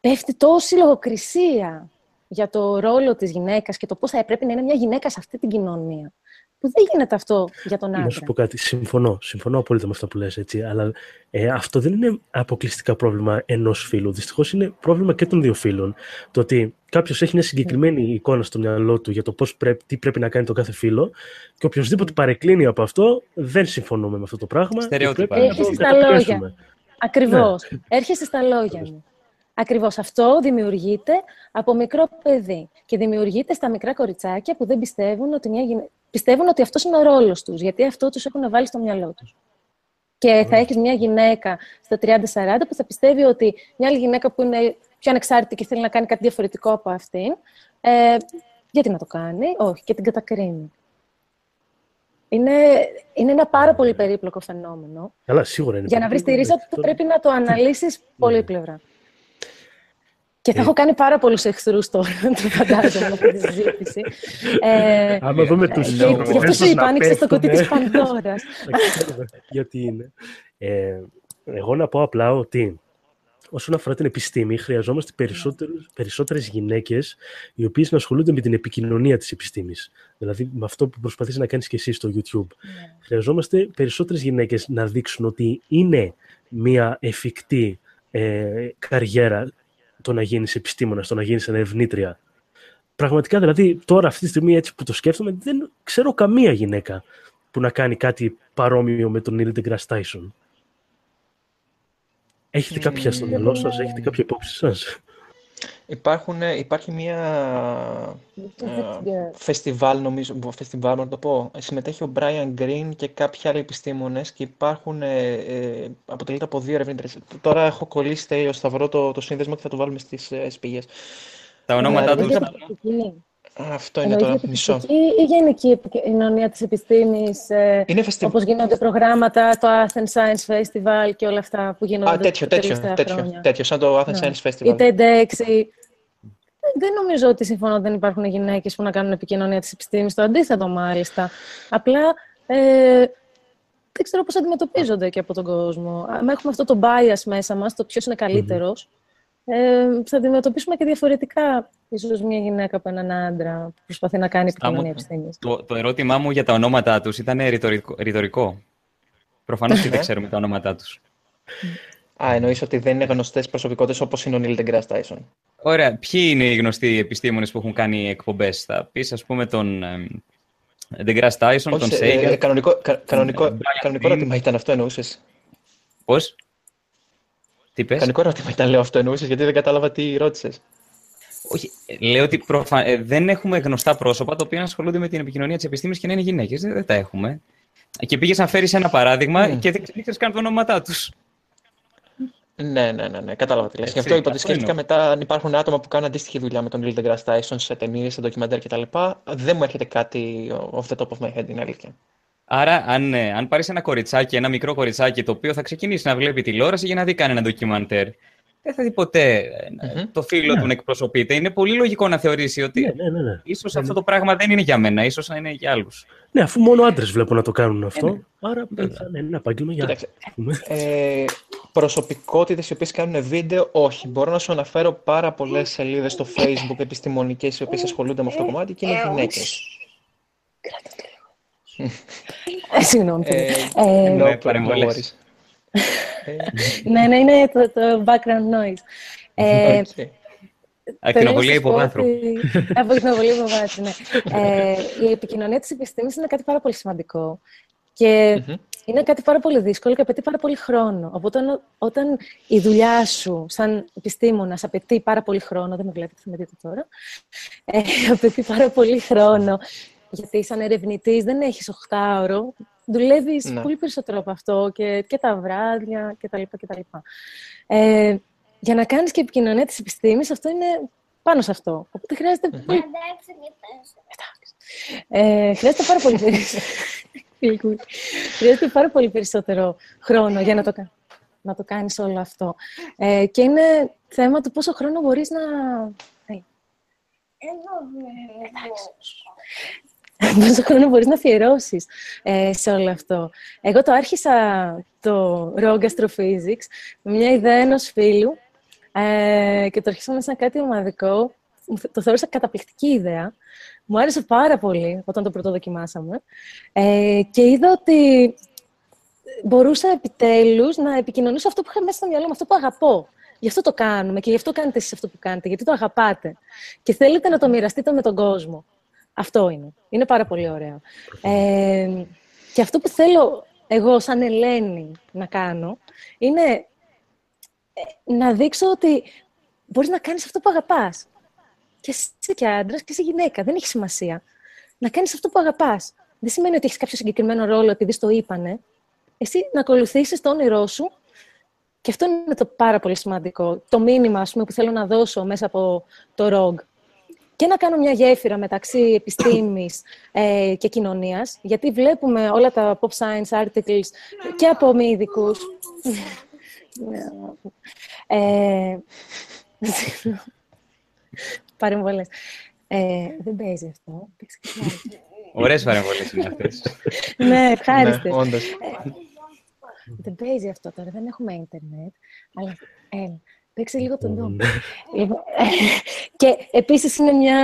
πέφτει τόση λογοκρισία για το ρόλο της γυναίκας και το πώς θα πρέπει να είναι μια γυναίκα σε αυτή την κοινωνία. Που δεν γίνεται αυτό για τον άντρα. Να σου πω κάτι. Συμφωνώ. Συμφωνώ απόλυτα με αυτά που λες, έτσι. Αλλά ε, αυτό δεν είναι αποκλειστικά πρόβλημα ενός φίλου. Δυστυχώς είναι πρόβλημα και των δύο φίλων. Το ότι κάποιος έχει μια συγκεκριμένη εικόνα στο μυαλό του για το πώς πρέπει, τι πρέπει να κάνει το κάθε φίλο και οποιοδήποτε παρεκκλίνει από αυτό, δεν συμφωνούμε με αυτό το πράγμα. και Στερεότυπα. πρέπει να το Έχεις τα λόγια. καταπιέσουμε. Ακριβώς. Έρχεσαι στα λόγια μου. Ακριβώς. Αυτό δημιουργείται από μικρό παιδί και δημιουργείται στα μικρά κοριτσάκια που δεν πιστεύουν ότι, μια γυναι... πιστεύουν ότι αυτός είναι ο ρόλος τους, γιατί αυτό τους έχουν βάλει στο μυαλό τους. Και θα έχεις μια γυναίκα στα 30-40 που θα πιστεύει ότι μια άλλη γυναίκα που είναι πιο ανεξάρτητη και θέλει να κάνει κάτι διαφορετικό από αυτήν, ε, γιατί να το κάνει, όχι, και την κατακρίνει. Είναι, είναι ένα πάρα πολύ περίπλοκο φαινόμενο. Καλά, σίγουρα είναι. Για να βρεις τη περίπλοκο, ρίζα ναι. του Τώρα- πρέπει να το αναλύσεις πολύπλευρα. Και θα έχω κάνει πάρα πολλούς εχθρούς τώρα, το φαντάζομαι, με αυτή τη συζήτηση. Ε, Άμα δούμε τους και γι' αυτός προφέσορες σου είπα, να άνοιξε το κουτί της πέφτουνε. Πανδώρας. Να ξέρουμε γιατί είναι. Ε, εγώ να πω απλά ότι όσον αφορά την επιστήμη, χρειαζόμαστε περισσότερους, περισσότερες γυναίκες οι οποίες να ασχολούνται με την επικοινωνία της επιστήμης. Δηλαδή με αυτό που προσπαθείς να κάνεις και εσύ στο YouTube. Χρειαζόμαστε περισσότερες γυναίκες να δείξουν ότι είναι μια εφικτή ε, καριέρα το να γίνεις επιστήμονας, το να γίνεις ερευνήτρια. Πραγματικά, δηλαδή, τώρα αυτή τη στιγμή έτσι που το σκέφτομαι, δεν ξέρω καμία γυναίκα που να κάνει κάτι παρόμοιο με τον Neil deGrasse Tyson. Έχετε κάποια στο μυαλό σας, έχετε κάποια υπόψη σας; Υπάρχουν, ε, υπάρχει μια Yeah. ε, φεστιβάλ, νομίζω, φεστιβάλ, να το πω. Συμμετέχει ο Brian Green και κάποιοι άλλοι επιστήμονες και υπάρχουν, ε, ε, αποτελείται από δύο ερευνήτες. Τώρα έχω κολλήσει τέλειος, θα βρω το, το σύνδεσμο και θα το βάλουμε στις ε, πηγές. Τα ονόματά Ναι, τους. Εννοείς δεν διατροφιστική. Αυτό είναι Εννοείς τώρα, μισό. διατροφιστική ή γενική επικοινωνία της επιστήμης, ε, Είναι φεστιβάλ. όπως γίνονται προγράμματα, το Athens Science Festival και όλα αυτά που γίνονται Α, τέτοιο, τα τέτοιο, τελευταία τέτοιο, χρόνια. τέτοιο, σαν το Athens Ναι. Science Festival. Ή TEDx. ή- Δεν νομίζω ότι συμφωνώ ότι δεν υπάρχουν γυναίκες που να κάνουν επικοινωνία της επιστήμης. Το αντίθετο, μάλιστα. Απλά ε, δεν ξέρω πώς αντιμετωπίζονται και από τον κόσμο. Αν έχουμε αυτό το bias μέσα μας, το ποιος είναι καλύτερος, ε, θα αντιμετωπίσουμε και διαφορετικά ίσως μια γυναίκα από έναν άντρα που προσπαθεί να κάνει Στάμω, επικοινωνία επιστήμης. Το, το ερώτημά μου για τα ονόματά τους ήταν ρητορικό. ρητορικό. Προφανώς και δεν Ναι. ξέρουμε τα ονόματά τους. Α, εννοείς ότι δεν είναι γνωστές προσωπικότητες όπως είναι ο Neil deGrasse Tyson. Ωραία. Ποιοι είναι οι γνωστοί επιστήμονες που έχουν κάνει εκπομπές; Θα πεις, ας πούμε, τον ε, DeGrasse Tyson, τον Όχι, ε, Sager. ε, κανονικό, κα- κανονικό, Brian κανονικό Greene. ερώτημα ήταν αυτό εννοούσες; Πώς; Τι πες; Κανονικό ερώτημα ήταν, λέω, αυτό εννοούσες, γιατί δεν κατάλαβα τι ρώτησες. Όχι, ε, λέω ότι προφα... ε, δεν έχουμε γνωστά πρόσωπα τα οποία να ασχολούνται με την επικοινωνία της επιστήμης και να είναι γυναίκες. Δεν, δεν τα έχουμε. Και πήγες να φέρεις ένα παράδειγμα Mm. και δεν ξέρεις καν το ονόματά τους. Ναι, ναι, ναι, ναι, κατάλαβα τι λες. Γι' Έτσι, αυτό είπα ότι αυτό σκέφτηκα εννοώ. μετά αν υπάρχουν άτομα που κάνουν αντίστοιχη δουλειά με τον Neil deGrasse Tyson σε ταινίες, σε ντοκιμαντέρ κτλ. Δεν μου έρχεται κάτι off the top of my head, είναι αλήθεια. Άρα, αν, ε, αν πάρεις ένα κοριτσάκι, ένα μικρό κοριτσάκι, το οποίο θα ξεκινήσει να βλέπει τηλεόραση για να δει κανένα ντοκιμαντέρ, δεν θα δει ποτέ ε, Μμμ. το φίλο του να εκπροσωπείται. Είναι πολύ λογικό να θεωρήσει ότι Ναι, ναι, ναι. ναι. ίσως αυτό το πράγμα δεν είναι για μένα, ίσως να είναι για άλλους. Ναι, αφού μόνο άντρες βλέπω να το κάνουν αυτό. ναι. Άρα θα είναι ένα επάγγελμα για Κοίταξε, άτομα. ε, προσωπικότητες οι οποίες κάνουν βίντεο, όχι. Μπορώ να σου αναφέρω πάρα πολλές σελίδες στο facebook επιστημονικές οι οποίες ασχολούνται με αυτό το κομμάτι και είναι γυναίκες. Ε, Συγγνώμη. Ε, Ε, no Ναι, problem, παρεμβολές. no worries. Ε, ναι, ναι, είναι το, το background noise. Ε, οκ. Ακτινοβολία Θέλω να σας πω υποβάθρου. ότι- Από ακτινοβολία υποβάθρου, ναι. Ε, η επικοινωνία της επιστήμης είναι κάτι πάρα πολύ σημαντικό. Και Μμμ. είναι κάτι πάρα πολύ δύσκολο και απαιτεί πάρα πολύ χρόνο. Οπότε όταν, όταν η δουλειά σου σαν επιστήμονας απαιτεί πάρα πολύ χρόνο, δεν με βλέπετε, θα με δείτε τώρα, ε, απαιτεί πάρα πολύ χρόνο, γιατί σαν ερευνητής δεν έχεις 8 ώρο, δουλεύεις Ναι. πολύ περισσότερο από αυτό και, και τα βράδια κτλ. κτλ. Ε, για να κάνεις και επικοινωνία της επιστήμης, αυτό είναι πάνω σε αυτό. Οπότε χρειάζεται πολύ ε, χρειάζεται πάρα πολύ περισσότερο. χρειάζεται πάρα πολύ περισσότερο χρόνο για να το, κα- να το κάνεις όλο αυτό. Ε, και είναι θέμα του πόσο χρόνο μπορείς να... Ε, πόσο χρόνο μπορείς να αφιερώσεις ε, σε όλο αυτό. Εγώ το άρχισα το Rogue Astrophysics με μια ιδέα ενός φίλου ε, και το αρχίσαμε σαν κάτι ομαδικό. Το θεώρησα καταπληκτική ιδέα. Μου άρεσε πάρα πολύ όταν το πρώτο δοκιμάσαμε. Ε, και είδα ότι μπορούσα επιτέλους να επικοινωνήσω αυτό που είχα μέσα στο μυαλό μου, αυτό που αγαπώ. Γι' αυτό το κάνουμε και γι' αυτό κάνετε εσείς αυτό που κάνετε, γιατί το αγαπάτε. Και θέλετε να το μοιραστείτε με τον κόσμο. Αυτό είναι. Είναι πάρα πολύ ωραίο. Ε, και αυτό που θέλω εγώ σαν Ελένη να κάνω είναι ε, να δείξω ότι μπορείς να κάνεις αυτό που αγαπάς. Και εσύ και άντρας και εσύ γυναίκα. Δεν έχει σημασία. Να κάνεις αυτό που αγαπάς. Δεν σημαίνει ότι έχεις κάποιο συγκεκριμένο ρόλο επειδή στο είπανε. Εσύ να ακολουθήσεις το όνειρό σου και αυτό είναι το πάρα πολύ σημαντικό. Το μήνυμα ας πούμε, που θέλω να δώσω μέσα από το ROG. Και να κάνω μια γέφυρα μεταξύ επιστήμης ε, και κοινωνίας, γιατί βλέπουμε όλα τα pop science articles και από μη ειδικούς. ε, παρεμβολές. Ε, δεν παίζει αυτό. Παίξει κάτι άλλο. Ωραίες παρεμβολές είναι αυτές. ναι, ευχάριστες. Ναι, όντως. Δεν παίζει αυτό τώρα, δεν έχουμε ίντερνετ. Αλλά έλα, παίξε λίγο τον τόπο. Λοιπόν, και επίσης είναι μια,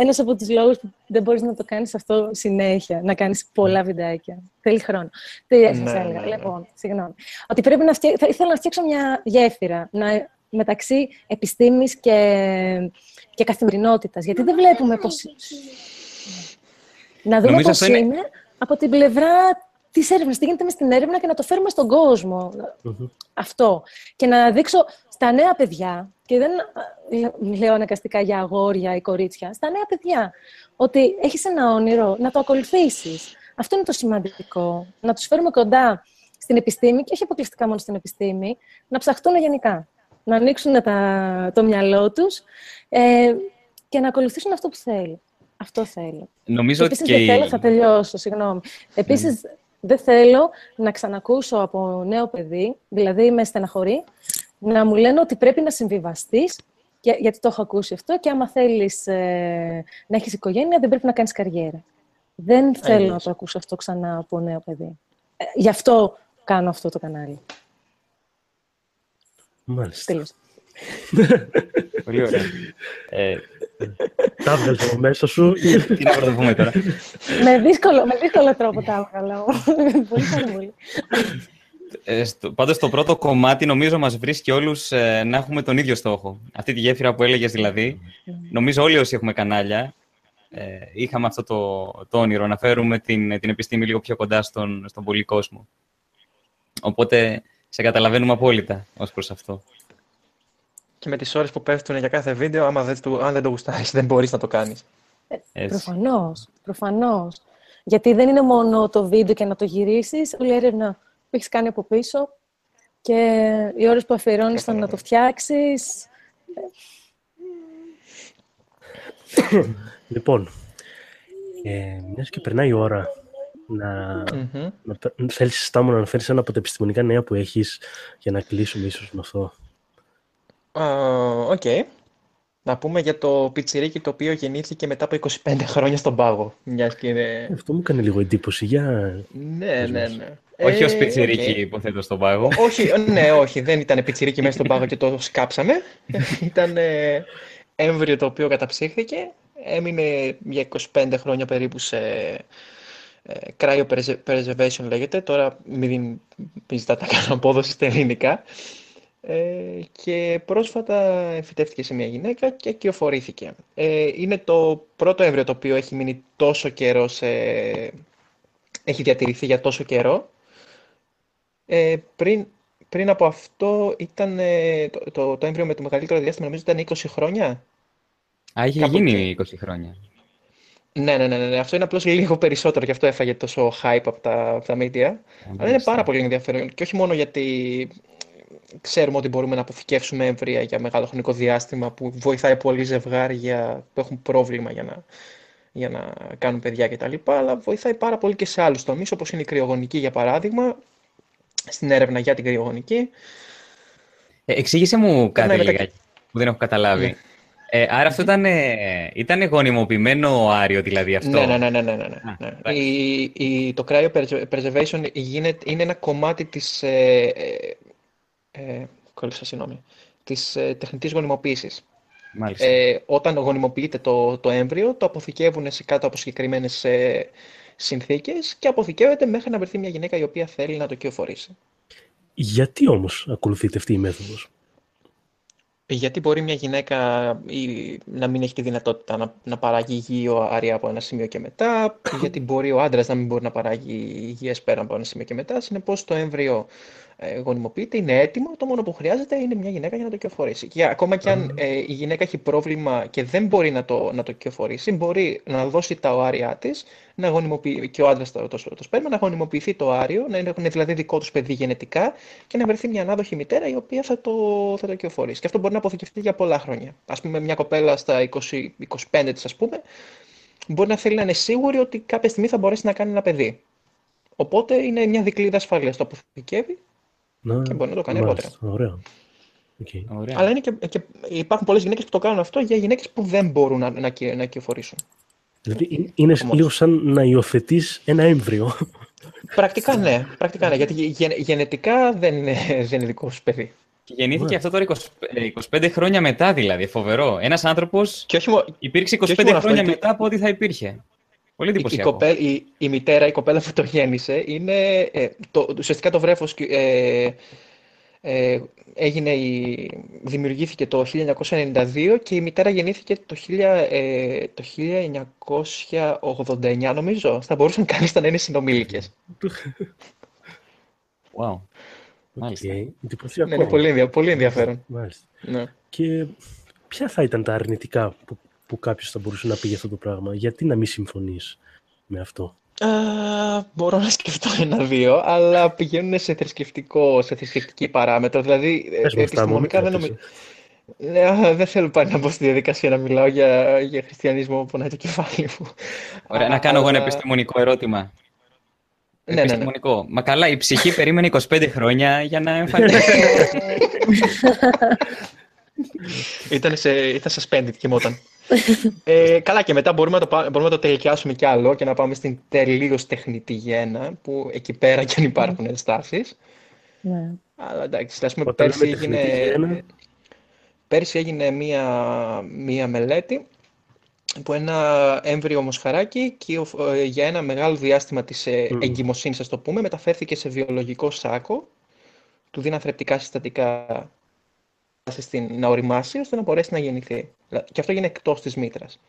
ένας από τους λόγους που δεν μπορείς να το κάνεις αυτό συνέχεια, να κάνεις πολλά βιντεάκια. Θέλεις χρόνο. Τι σας Ναι, έλεγα, ναι, ναι. λοιπόν, συγγνώμη. Ότι πρέπει να φτιάξω, θα ήθελα να φτιάξω μια γέφυρα να, μεταξύ επιστήμης και, και καθημερινότητας. Γιατί δεν βλέπουμε πώς... Να δούμε Νομίζω πώς αυτό είναι- είναι από την πλευρά της έρευνας, τι γίνεται μες στην έρευνα και να το φέρουμε στον κόσμο. Αυτό. Και να δείξω στα νέα παιδιά, και δεν λέω αναγκαστικά για αγόρια ή κορίτσια, στα νέα παιδιά, ότι έχεις ένα όνειρο, να το ακολουθήσεις. Αυτό είναι το σημαντικό. Να τους φέρουμε κοντά στην επιστήμη και όχι αποκλειστικά μόνο στην επιστήμη, να ψαχτούν γενικά. Να ανοίξουν τα, το μυαλό τους ε, και να ακολουθήσουν αυτό που θέλει. Αυτό θέλω. Νομίζω Επίσης, ότι δεν και... θέλω, θα τελειώσω, συγγνώμη. Επίσης, δεν θέλω να ξανακούσω από νέο παιδί, δηλαδή με στεναχωρεί, να μου λένε ότι πρέπει να συμβιβαστείς, για- γιατί το έχω ακούσει αυτό, και άμα θέλεις ε, να έχεις οικογένεια, δεν πρέπει να κάνεις καριέρα. Δεν θέλω Άγιος. να το ακούσω αυτό ξανά από νέο παιδί. Ε, γι' αυτό κάνω αυτό το κανάλι. Μάλιστα. Τέλος. Πολύ ωραία. ε, Τα έβγαλες από μέσα σου. τι να πρωτοπούμε τώρα. με, δύσκολο, με δύσκολο τρόπο τα έβγαλα. πολύ πάρα πολύ. Ε, στο, πάντως το πρώτο κομμάτι νομίζω μας βρίσκει όλους ε, να έχουμε τον ίδιο στόχο. Αυτή τη γέφυρα που έλεγες δηλαδή. Νομίζω όλοι όσοι έχουμε κανάλια ε, είχαμε αυτό το, το όνειρο να φέρουμε την, την επιστήμη λίγο πιο κοντά στον, στον πολύ κόσμο. Οπότε σε καταλαβαίνουμε απόλυτα ως προς αυτό. Και με τις ώρες που πέφτουν για κάθε βίντεο, άμα δεν, το- αν δεν το γουστάρεις, δεν μπορείς να το κάνεις. Έτσι. Προφανώς, προφανώς. Γιατί δεν είναι μόνο το βίντεο και να το γυρίσεις, όλη η έρευνα που έχεις κάνει από πίσω και οι ώρες που αφιερώνεις στο να το φτιάξεις. Λοιπόν, ε, μιας και περνάει η ώρα να, Μμμ. να πε- θέλεις Στάμο, να αναφέρεις ένα από τα επιστημονικά νέα που έχεις για να κλείσουμε ίσως με αυτό. Α, Οκ. Να πούμε για το πιτσιρίκι το οποίο γεννήθηκε μετά από 25 χρόνια στον πάγο. Μιας και είναι... Αυτό μου έκανε λίγο εντύπωση. Για... Ναι, ναι, ναι. Όχι ως Ε, πιτσιρίκι, οκ. υποθέτω, στον πάγο. Όχι, ναι, όχι, δεν ήταν πιτσιρίκι μέσα στον πάγο και το σκάψαμε. Ήταν ε, έμβρυο το οποίο καταψύχθηκε. Έμεινε για 25 χρόνια περίπου σε ε, cryopreservation λέγεται. Τώρα μην, μην ζητάτε καν απόδοση στα ελληνικά. Ε, και πρόσφατα εμφυτεύτηκε σε μια γυναίκα και κυοφορήθηκε. Ε, είναι το πρώτο έμβριο το οποίο έχει μείνει τόσο καιρό σε... έχει διατηρηθεί για τόσο καιρό. Ε, πριν, πριν από αυτό ήταν ε, το, το, το έμβριο με το μεγαλύτερο διάστημα, νομίζω ήταν 20 χρόνια. Α, είχε Κάπου γίνει 20 χρόνια. Ναι, ναι, ναι, ναι, ναι. Αυτό είναι απλώς λίγο περισσότερο, γι' αυτό έφαγε τόσο hype από τα, από τα media. Αλλά είναι Μάλιστα. πάρα πολύ ενδιαφέρον. Και όχι μόνο γιατί ξέρουμε ότι μπορούμε να αποθηκεύσουμε έμβρια για μεγάλο χρονικό διάστημα που βοηθάει πολύ ζευγάρια που έχουν πρόβλημα για να, για να κάνουν παιδιά κτλ. Αλλά βοηθάει πάρα πολύ και σε άλλους τομείς, όπως είναι η κρυογονική για παράδειγμα, στην έρευνα για την κρυογονική. Ε, εξήγησε μου κάτι μετά- λιγάκι που δεν έχω καταλάβει. Ναι. Ε, άρα αυτό ήταν, ε, ήταν γονιμοποιημένο άριο, δηλαδή αυτό; Ναι, ναι, ναι, ναι, ναι, ναι, ναι. Α, ναι. εντάξει. Η, η, το cryopreservation γίνεται, είναι ένα κομμάτι της, ε, ε, ε, κόλλησα, συγγνώμη, της ε, τεχνητής γονιμοποίησης. Μάλιστα. Ε, όταν γονιμοποιείται το, το έμβριο, το αποθηκεύουν σε κάτω από συγκεκριμένες ε, συνθήκες και αποθηκεύεται μέχρι να βρεθεί μια γυναίκα η οποία θέλει να το κυοφορήσει. Γιατί όμως ακολουθείτε αυτή η μέθοδος; Γιατί μπορεί μια γυναίκα ή, να μην έχει τη δυνατότητα να, να παράγει υγιείο αρία από ένα σημείο και μετά, γιατί μπορεί ο άντρας να μην μπορεί να παράγει υγιές πέρα από ένα σημείο και μετά. Συνεπώς το έμβριο ε, γονιμοποιείται, είναι έτοιμο. Το μόνο που χρειάζεται είναι μια γυναίκα για να το κυοφορήσει. Και ακόμα και αν ε, η γυναίκα έχει πρόβλημα και δεν μπορεί να το, να το κυοφορήσει, μπορεί να δώσει τα οάρια της να γονιμοποιεί, και ο άντρας το, το, το σπέρμα, να γονιμοποιηθεί το άριο, να είναι δηλαδή δικό τους παιδί γενετικά και να βρεθεί μια ανάδοχη μητέρα η οποία θα το, θα το κυοφορήσει. Και αυτό μπορεί να αποθηκευτεί για πολλά χρόνια. Α πούμε, μια κοπέλα στα 20, 25 της, ας πούμε, μπορεί να θέλει να είναι σίγουρη ότι κάποια στιγμή θα μπορέσει να κάνει ένα παιδί. Οπότε είναι μια δικλίδα ασφαλείας. Το αποθηκεύει, Να... Και μπορεί να το κάνει Μάλιστα, Ωραία. Οκ. Ωραία. αλλά είναι και, και υπάρχουν πολλές γυναίκες που το κάνουν αυτό για γυναίκες που δεν μπορούν να, να, κυ- να κυοφορήσουν. Δηλαδή είναι- είναι Όμως. λίγο σαν να υιοθετείς ένα έμβρυο. Πρακτικά ναι, πρακτικά ναι, γιατί γε- γενετικά δεν είναι, δεν είναι δικό σου παιδί. Και γεννήθηκε Ναι. αυτό τώρα 20, ε, 25 χρόνια μετά, δηλαδή. Φοβερό. Ένας άνθρωπος Και όχι μόνο, υπήρξε 25 όχι μόνο αυτό, χρόνια γιατί- μετά από ό,τι θα υπήρχε. Πολύ Η, η, εντυπωσιακό. κοπέλ, η, η μητέρα, η κοπέλα που το γέννησε, είναι ε, το, ουσιαστικά το βρέφος ε, Ε, έγινε η, δημιουργήθηκε το 1992 και η μητέρα γεννήθηκε το, 1000, ε, το 1989 νομίζω. Θα μπορούσαν κανείς να είναι συνομήλικες. Wow. Μάλιστα. Okay. Εντυπωσιακό. Ναι, είναι πολύ, ενδια- πολύ ενδιαφέρον. Μάλιστα. Ναι. Και ποια θα ήταν τα αρνητικά που, που κάποιος θα μπορούσε να πει για αυτό το πράγμα. Γιατί να μην συμφωνείς με αυτό; Α, μπορώ να σκεφτώ ένα-δύο, αλλά πηγαίνουν σε θρησκευτικό, σε θρησκευτική παράμετρο. Δηλαδή, Πες μου αυτά μόνο. επιστημονικά δεν νομίζω. Ναι, α, δεν θέλω πάλι να μπω στη διαδικασία να μιλάω για, για χριστιανισμό που πονάει το κεφάλι μου. Ωραία, να κάνω εγώ ένα Αλλά- επιστημονικό ερώτημα. Ναι, ναι, ναι. Επιστημονικό. Μα καλά, η ψυχή περίμενε 25 χρόνια για να εμφανιστεί. Ήταν, σε, ήταν suspended, κοιμόταν. Ε, καλά, και μετά μπορούμε να, το, πά- μπορούμε να το τελικιάσουμε κι άλλο και να πάμε στην τελείως τεχνητή γέννα, που εκεί πέρα και αν υπάρχουν ενστάσεις. Ναι. Αλλά εντάξει, ας πούμε, Όταν πέρσι λέμε τεχνητή έγινε, γέννα- πέρσι έγινε μία, μία μελέτη που ένα έμβριο μοσχαράκι και ο- ε, για ένα μεγάλο διάστημα της ε, Μμμ. εγκυμοσύνης, ας το πούμε, μεταφέρθηκε σε βιολογικό σάκο, του δίναν θρεπτικά συστατικά στην, να οριμάσει, ώστε να μπορέσει να γεννηθεί. Και αυτό έγινε εκτός της μήτρας.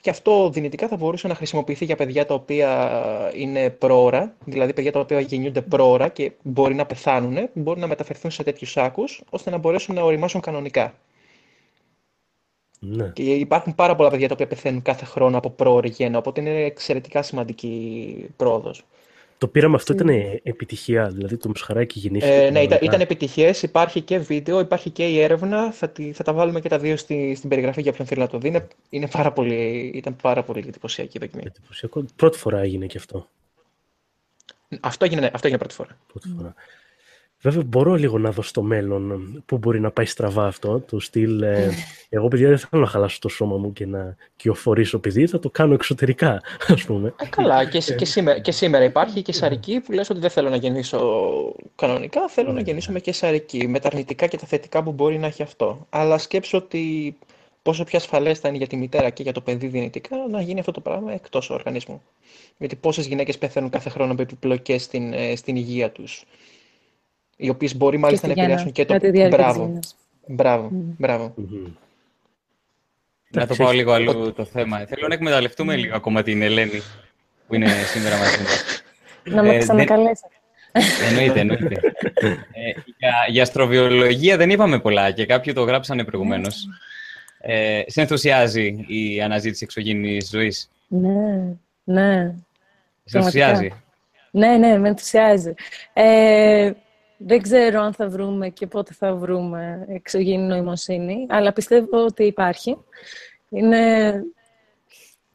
Και αυτό δυνητικά θα μπορούσε να χρησιμοποιηθεί για παιδιά τα οποία είναι πρόωρα, δηλαδή παιδιά τα οποία γεννιούνται πρόωρα και μπορεί να πεθάνουν, μπορεί να μεταφερθούν σε τέτοιους σάκους, ώστε να μπορέσουν να οριμάσουν κανονικά. Ναι. Και υπάρχουν πάρα πολλά παιδιά τα οποία πεθαίνουν κάθε χρόνο από πρόωρη γέννα, οπότε είναι εξαιρετικά σημαντική πρόοδος. Το πείραμα αυτό ήταν επιτυχία, δηλαδή το μουσχαράκι γεννήθηκε. Ε, ναι, ήταν, κανονικά. ήταν επιτυχές, υπάρχει και βίντεο, υπάρχει και η έρευνα, θα, τη, θα τα βάλουμε και τα δύο στη, στην περιγραφή για όποιον θέλει να το δει. Είναι, είναι πάρα πολύ, ήταν πάρα πολύ εντυπωσιακή η δοκιμή. Εντυπωσιακό. Πρώτη φορά έγινε και αυτό. Αυτό έγινε, ναι, αυτό έγινε πρώτη φορά. Πρώτη φορά. Βέβαια, μπορώ λίγο να δω στο μέλλον πού μπορεί να πάει στραβά αυτό. Το στυλ. ε, εγώ, παιδιά, δεν θέλω να χαλάσω το σώμα μου και να κυοφορήσω παιδί, θα το κάνω εξωτερικά, ας πούμε. Ε, καλά, και, σ- και, σήμερα, και σήμερα υπάρχει και σαρική που λες ότι δεν θέλω να γεννήσω κανονικά, θέλω να γεννήσω με και σαρική, με τα αρνητικά και τα θετικά που μπορεί να έχει αυτό. Αλλά σκέψω ότι πόσο πιο ασφαλές θα είναι για τη μητέρα και για το παιδί δυνητικά να γίνει αυτό το πράγμα εκτός οργανισμού. Γιατί πόσες γυναίκες πεθαίνουν κάθε χρόνο με επιπλοκές στην, ε, στην υγεία τους, οι οποίες μπορεί μάλιστα να στη γέννα, επηρεάσουν και το... κατά τη διάρκεια της Μπράβο, γέννας. μπράβο, Μμμ. μπράβο. Μμμ. να το Εντάξει, πάω έχει- λίγο αλλού το θέμα. Θέλω να εκμεταλλευτούμε λίγο ακόμα την Ελένη που είναι σήμερα μαζί μας. Να με Ε, ξανακαλέσετε. Εννοείται, εννοείται. ε, για, για αστροβιολογία δεν είπαμε πολλά και κάποιοι το γράψανε προηγουμένως. Ε, σε ενθουσιάζει η αναζήτηση εξωγήινης ζωής; Ναι, ναι. Σε ενθουσιάζει; Ναι, ναι, με ενθουσιάζει. Ε, δεν ξέρω αν θα βρούμε και πότε θα βρούμε εξωγήινη νοημοσύνη, αλλά πιστεύω ότι υπάρχει. Είναι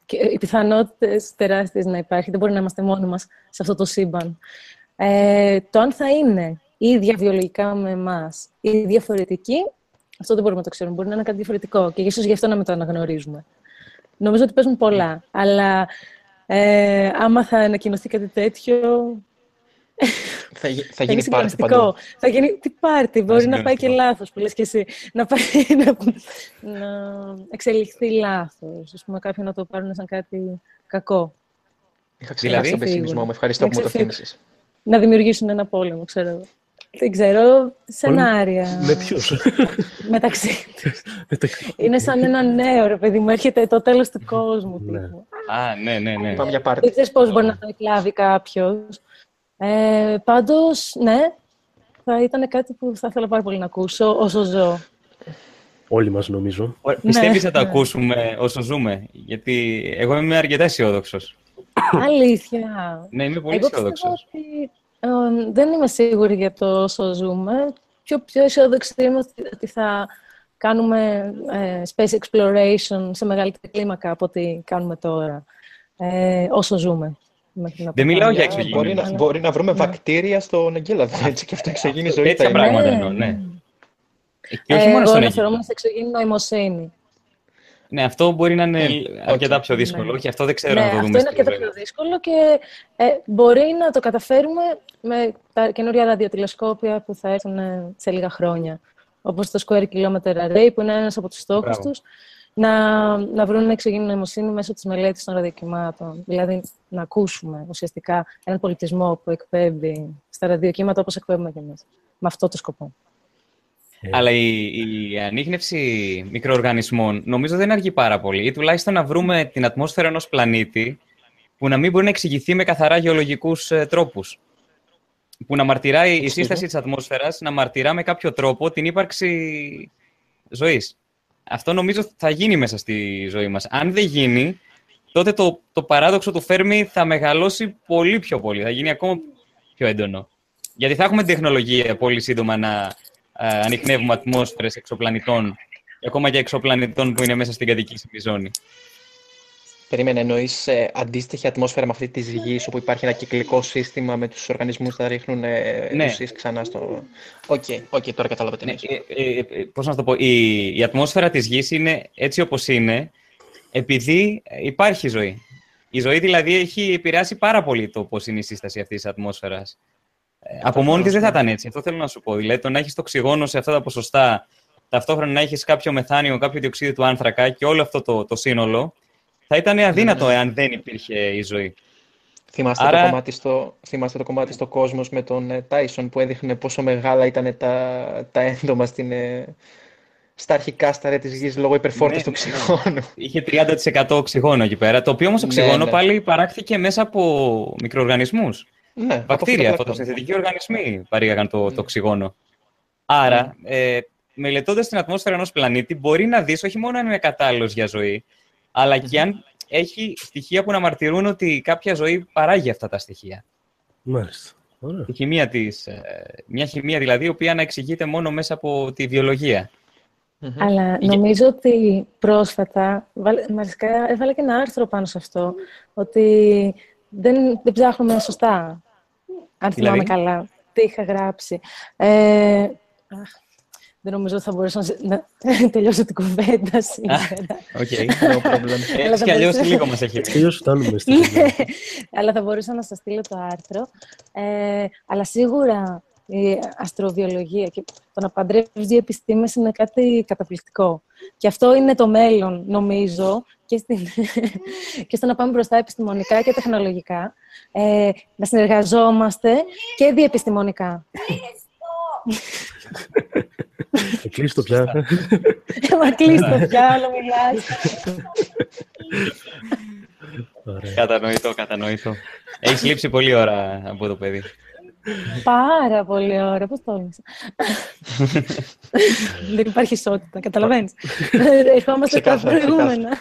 και οι πιθανότητες τεράστιες να υπάρχει. Δεν μπορεί να είμαστε μόνοι μας σε αυτό το σύμπαν. Ε, το αν θα είναι ίδια βιολογικά με εμάς ή διαφορετική, αυτό δεν μπορούμε να το ξέρουμε. Μπορεί να είναι κάτι διαφορετικό και ίσως γι' αυτό να μην το αναγνωρίζουμε. Νομίζω ότι παίζουν πολλά, αλλά ε, άμα θα ανακοινωθεί κάτι τέτοιο, Θα, γι- θα θα γίνει γίνει πάρτι παντού. συγκλονιστικό. Θα γίνει τι πάρτι, μπορεί να πάει και συγκλονιστικό. λάθος, που λες και εσύ. Να, πάει, να, να εξελιχθεί λάθος. Ας πούμε, κάποιοι να το πάρουν σαν κάτι κακό. Είχα Δηλαδή; ξεχάσει τον πεσημισμό μου. Ευχαριστώ Να που μου το ξεφύγω. θύμισες. Να δημιουργήσουν ένα πόλεμο, ξέρω εγώ. Δεν ξέρω, σενάρια. Με ποιους; Μεταξύ τους. Είναι σαν ένα νέο, ρε παιδί μου, έρχεται το τέλος του κόσμου. Ναι. τύπου. Α, ναι, ναι, ναι. Πάμε για πάρτι. Δεν ξέρεις πώς μπορεί να το εκλάβει κάποιος. Ε, πάντως, ναι, θα ήταν κάτι που θα ήθελα πάρα πολύ να ακούσω όσο ζω. Όλοι μας νομίζω. Ωραία, Πιστεύεις Ναι, θα το ναι. ακούσουμε όσο ζούμε, γιατί εγώ είμαι αρκετά αισιόδοξος. Αλήθεια. Ναι, είμαι πολύ Εγώ αισιόδοξος. πιστεύω ότι ε, δεν είμαι σίγουρη για το όσο ζούμε. Πιο, πιο αισιόδοξη είμαι ότι, ότι θα κάνουμε ε, space exploration σε μεγαλύτερη κλίμακα από ό,τι κάνουμε τώρα. Ε, όσο ζούμε. Μέχρι να Δεν μιλάω πεθάνουμε. για Α, εξωγήινη. Μπορεί να, Αλλά- μπορεί να βρούμε βακτήρια στον Αγγέλαδο, έτσι, και αυτό εξωγήινη ζωή θα Τέτοια είναι. πράγματα Ναι. εννοώ, ναι. Και όχι Ε, μόνο εγώ στον αναφερόμουν Αίγυπτο. σε εξωγήινη νοημοσύνη. Ναι, αυτό μπορεί να είναι Οκ. αρκετά πιο δύσκολο. Ναι. Όχι, αυτό δεν ξέρω ναι, να το αυτό δούμε είναι στο αρκετά βέβαιο. πιο δύσκολο και ε, μπορεί να το καταφέρουμε με τα καινούρια ραδιοτηλεσκόπια που θα έρθουν ε, σε λίγα χρόνια. Όπως το Square Kilometer Array, που είναι ένας από τους στόχους Μπράβο. Τους, να, να βρουν εξωγήινη νοημοσύνη μέσω της μελέτης των ραδιοκυμάτων. Δηλαδή, να ακούσουμε ουσιαστικά έναν πολιτισμό που εκπέμπει στα ραδιοκύματα όπως εκπέμπουμε κι εμείς. με αυτό το σκοπό. Ε. Αλλά η, η ανείχνευση μικροοργανισμών νομίζω δεν αργεί πάρα πολύ. Ή τουλάχιστον να βρούμε την ατμόσφαιρα ενός πλανήτη που να μην μπορεί να εξηγηθεί με καθαρά γεωλογικούς ε, τρόπους. Που να μαρτυράει η σύσταση της ατμόσφαιρας, να μαρτυρά με κάποιο τρόπο την ύπαρξη ζωής. Αυτό νομίζω θα γίνει μέσα στη ζωή μας. Αν δεν γίνει, τότε το, το παράδοξο του Φέρμη θα μεγαλώσει πολύ πιο πολύ. Θα γίνει ακόμα πιο έντονο. Γιατί θα έχουμε τεχνολογία πολύ σύντομα να ε, ανοιχνεύουμε ατμόσφαιρες εξωπλανητών και ακόμα και εξωπλανητών που είναι μέσα στην κατοικήσιμη ζώνη. Περίμενε, εννοείς ε, αντίστοιχη ατμόσφαιρα με αυτή της γης, όπου υπάρχει ένα κυκλικό σύστημα με τους οργανισμούς που θα ρίχνουν ε, ναι. ξανά στο. OK, okay, okay, τώρα κατάλαβα τι ναι, ε, ε, Πώς να το πω, η, η ατμόσφαιρα της γης είναι έτσι όπως είναι, επειδή υπάρχει ζωή. Η ζωή δηλαδή έχει επηρεάσει πάρα πολύ το πώς είναι η σύσταση αυτής της ατμόσφαιρας. Από μόνη της δεν θα ήταν έτσι. Αυτό θέλω να σου πω. Δηλαδή, το να έχεις το οξυγόνο σε αυτά τα ποσοστά, ταυτόχρονα να έχεις κάποιο μεθάνιο, κάποιο διοξείδιο του άνθρακα και όλο αυτό το, το σύνολο, θα ήταν αδύνατο ναι. εάν δεν υπήρχε η ζωή. Θυμάστε, Άρα... το, κομμάτι στο, θυμάστε το κομμάτι στο κόσμος με τον Τάισον που έδειχνε πόσο μεγάλα ήταν τα, τα έντομα στην, ε, στα αρχικά σταρέ της γης λόγω υπερφόρτωσης ναι, του ναι, ναι. οξυγόνου. Είχε 30% οξυγόνο εκεί πέρα, το οποίο όμως οξυγόνο ναι, πάλι παράχθηκε μέσα από μικροοργανισμούς. Ναι, Βακτήρια, φωτοσυνθετικοί οργανισμοί παρήγαγαν το, το οξυγόνο. Άρα, ε, μελετώντας την ατμόσφαιρα ενός πλανήτη, μπορεί να δεις όχι μόνο αν είναι κατάλληλος για ζωή, αλλά και αν έχει στοιχεία που να μαρτυρούν ότι κάποια ζωή παράγει αυτά τα στοιχεία. Μάλιστα. Η χημεία της, ε, μια χημεία δηλαδή, η οποία να εξηγείται μόνο μέσα από τη βιολογία. Αλλά νομίζω ότι πρόσφατα, μάλιστα έβαλε και ένα άρθρο πάνω σε αυτό, ότι δεν, δεν ψάχνουμε σωστά, αν θυμάμαι δηλαδή; καλά, τι είχα γράψει. Ε, δεν νομίζω ότι θα μπορούσα να τελειώσω την κουβέντα σήμερα. OK, no problem. Έτσι κι αλλιώς λίγο μας έχει πει. φτάνουμε στην ναι, Αλλά θα μπορούσα να σας στείλω το άρθρο. Ε, αλλά σίγουρα η αστροβιολογία και το να παντρεύεις δύο επιστήμες είναι κάτι καταπληκτικό. Και αυτό είναι το μέλλον, νομίζω, και, στην... και στο να πάμε μπροστά επιστημονικά και τεχνολογικά. Ε, να συνεργαζόμαστε και διεπιστημονικά. Θα κλείσει το πια. Μα κλείσει το πια, άλλο μιλάς. Κατανοητό, κατανοητό. Έχεις λείψει πολλή ώρα από το παιδί. Πάρα πολύ ώρα. Πώς τόλμησα. Δεν υπάρχει ισότητα, καταλαβαίνεις. Ερχόμαστε τα προηγούμενα.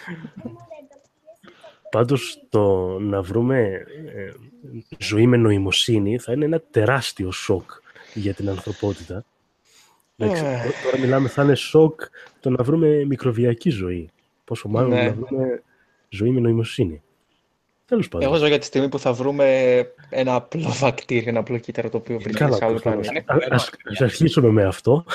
Πάντως, το να βρούμε ε, ζωή με νοημοσύνη θα είναι ένα τεράστιο σοκ για την ανθρωπότητα. Ε. τώρα μιλάμε, θα είναι σοκ το να βρούμε μικροβιακή ζωή. Πόσο μάλλον ναι. να βρούμε ζωή με νοημοσύνη. Τέλος πάντων. Εγώ ζω για τη στιγμή που θα βρούμε ένα απλό βακτήριο, ένα απλό κύτταρο το οποίο βρίσκεται σε άλλο πλανήτη. Ας, αρχίσουμε με αυτό.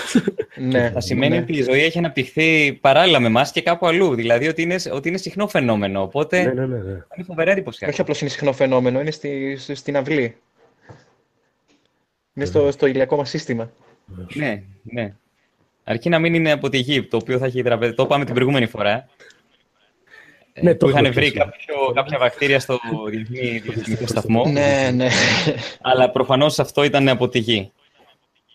ναι, θα σημαίνει ναι. ότι η ζωή έχει αναπτυχθεί παράλληλα με εμάς και κάπου αλλού. Δηλαδή ότι είναι, ότι είναι συχνό φαινόμενο. Οπότε ναι, ναι, ναι, ναι. είναι φοβερά εντυπωσιακό. Όχι απλώς είναι συχνό φαινόμενο, είναι στη, στην αυλή. Είναι στο, στο ηλιακό μας σύστημα. Ναι, ναι. Αρκεί να μην είναι από τη γη, το οποίο θα έχει τραπεζίσει. Το είπαμε την προηγούμενη φορά. Ναι, που είχαν βρει κάποιο, κάποια βακτήρια στο Διεθνή Διεθνικό Σταθμό. Ναι, ναι. Αλλά προφανώς αυτό ήταν από τη γη.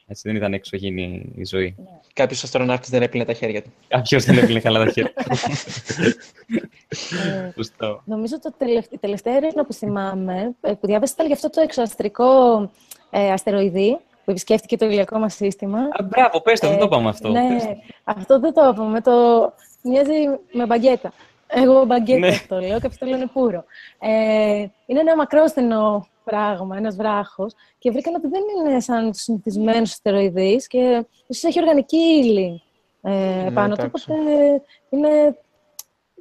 Έτσι δεν ήταν εξωγήινη η ζωή. Κάποιος αστροναύτης δεν έπλυνε τα χέρια του. Κάποιος δεν έπλυνε καλά τα χέρια του. ε, νομίζω ότι η τελευταία έρευνα που θυμάμαι, ε, που διάβασα ήταν για αυτό το εξωαστρικό ε, αστεροειδή, που επισκέφτηκε το ηλιακό μας σύστημα. Α, μπράβο, πες το, δεν το είπαμε αυτό. Ναι, αυτό δεν το είπαμε. Το... Μοιάζει με μπαγκέτα. Εγώ μπαγκέτα ναι. αυτό λέω και αυτό λένε πουρο. Ε, είναι ένα μακρόστενο πράγμα, ένας βράχος, και βρήκαν ότι δεν είναι σαν τους συνηθισμένους αστεροειδείς και ίσως έχει οργανική ύλη ε, ναι, πάνω του. Οπότε είναι...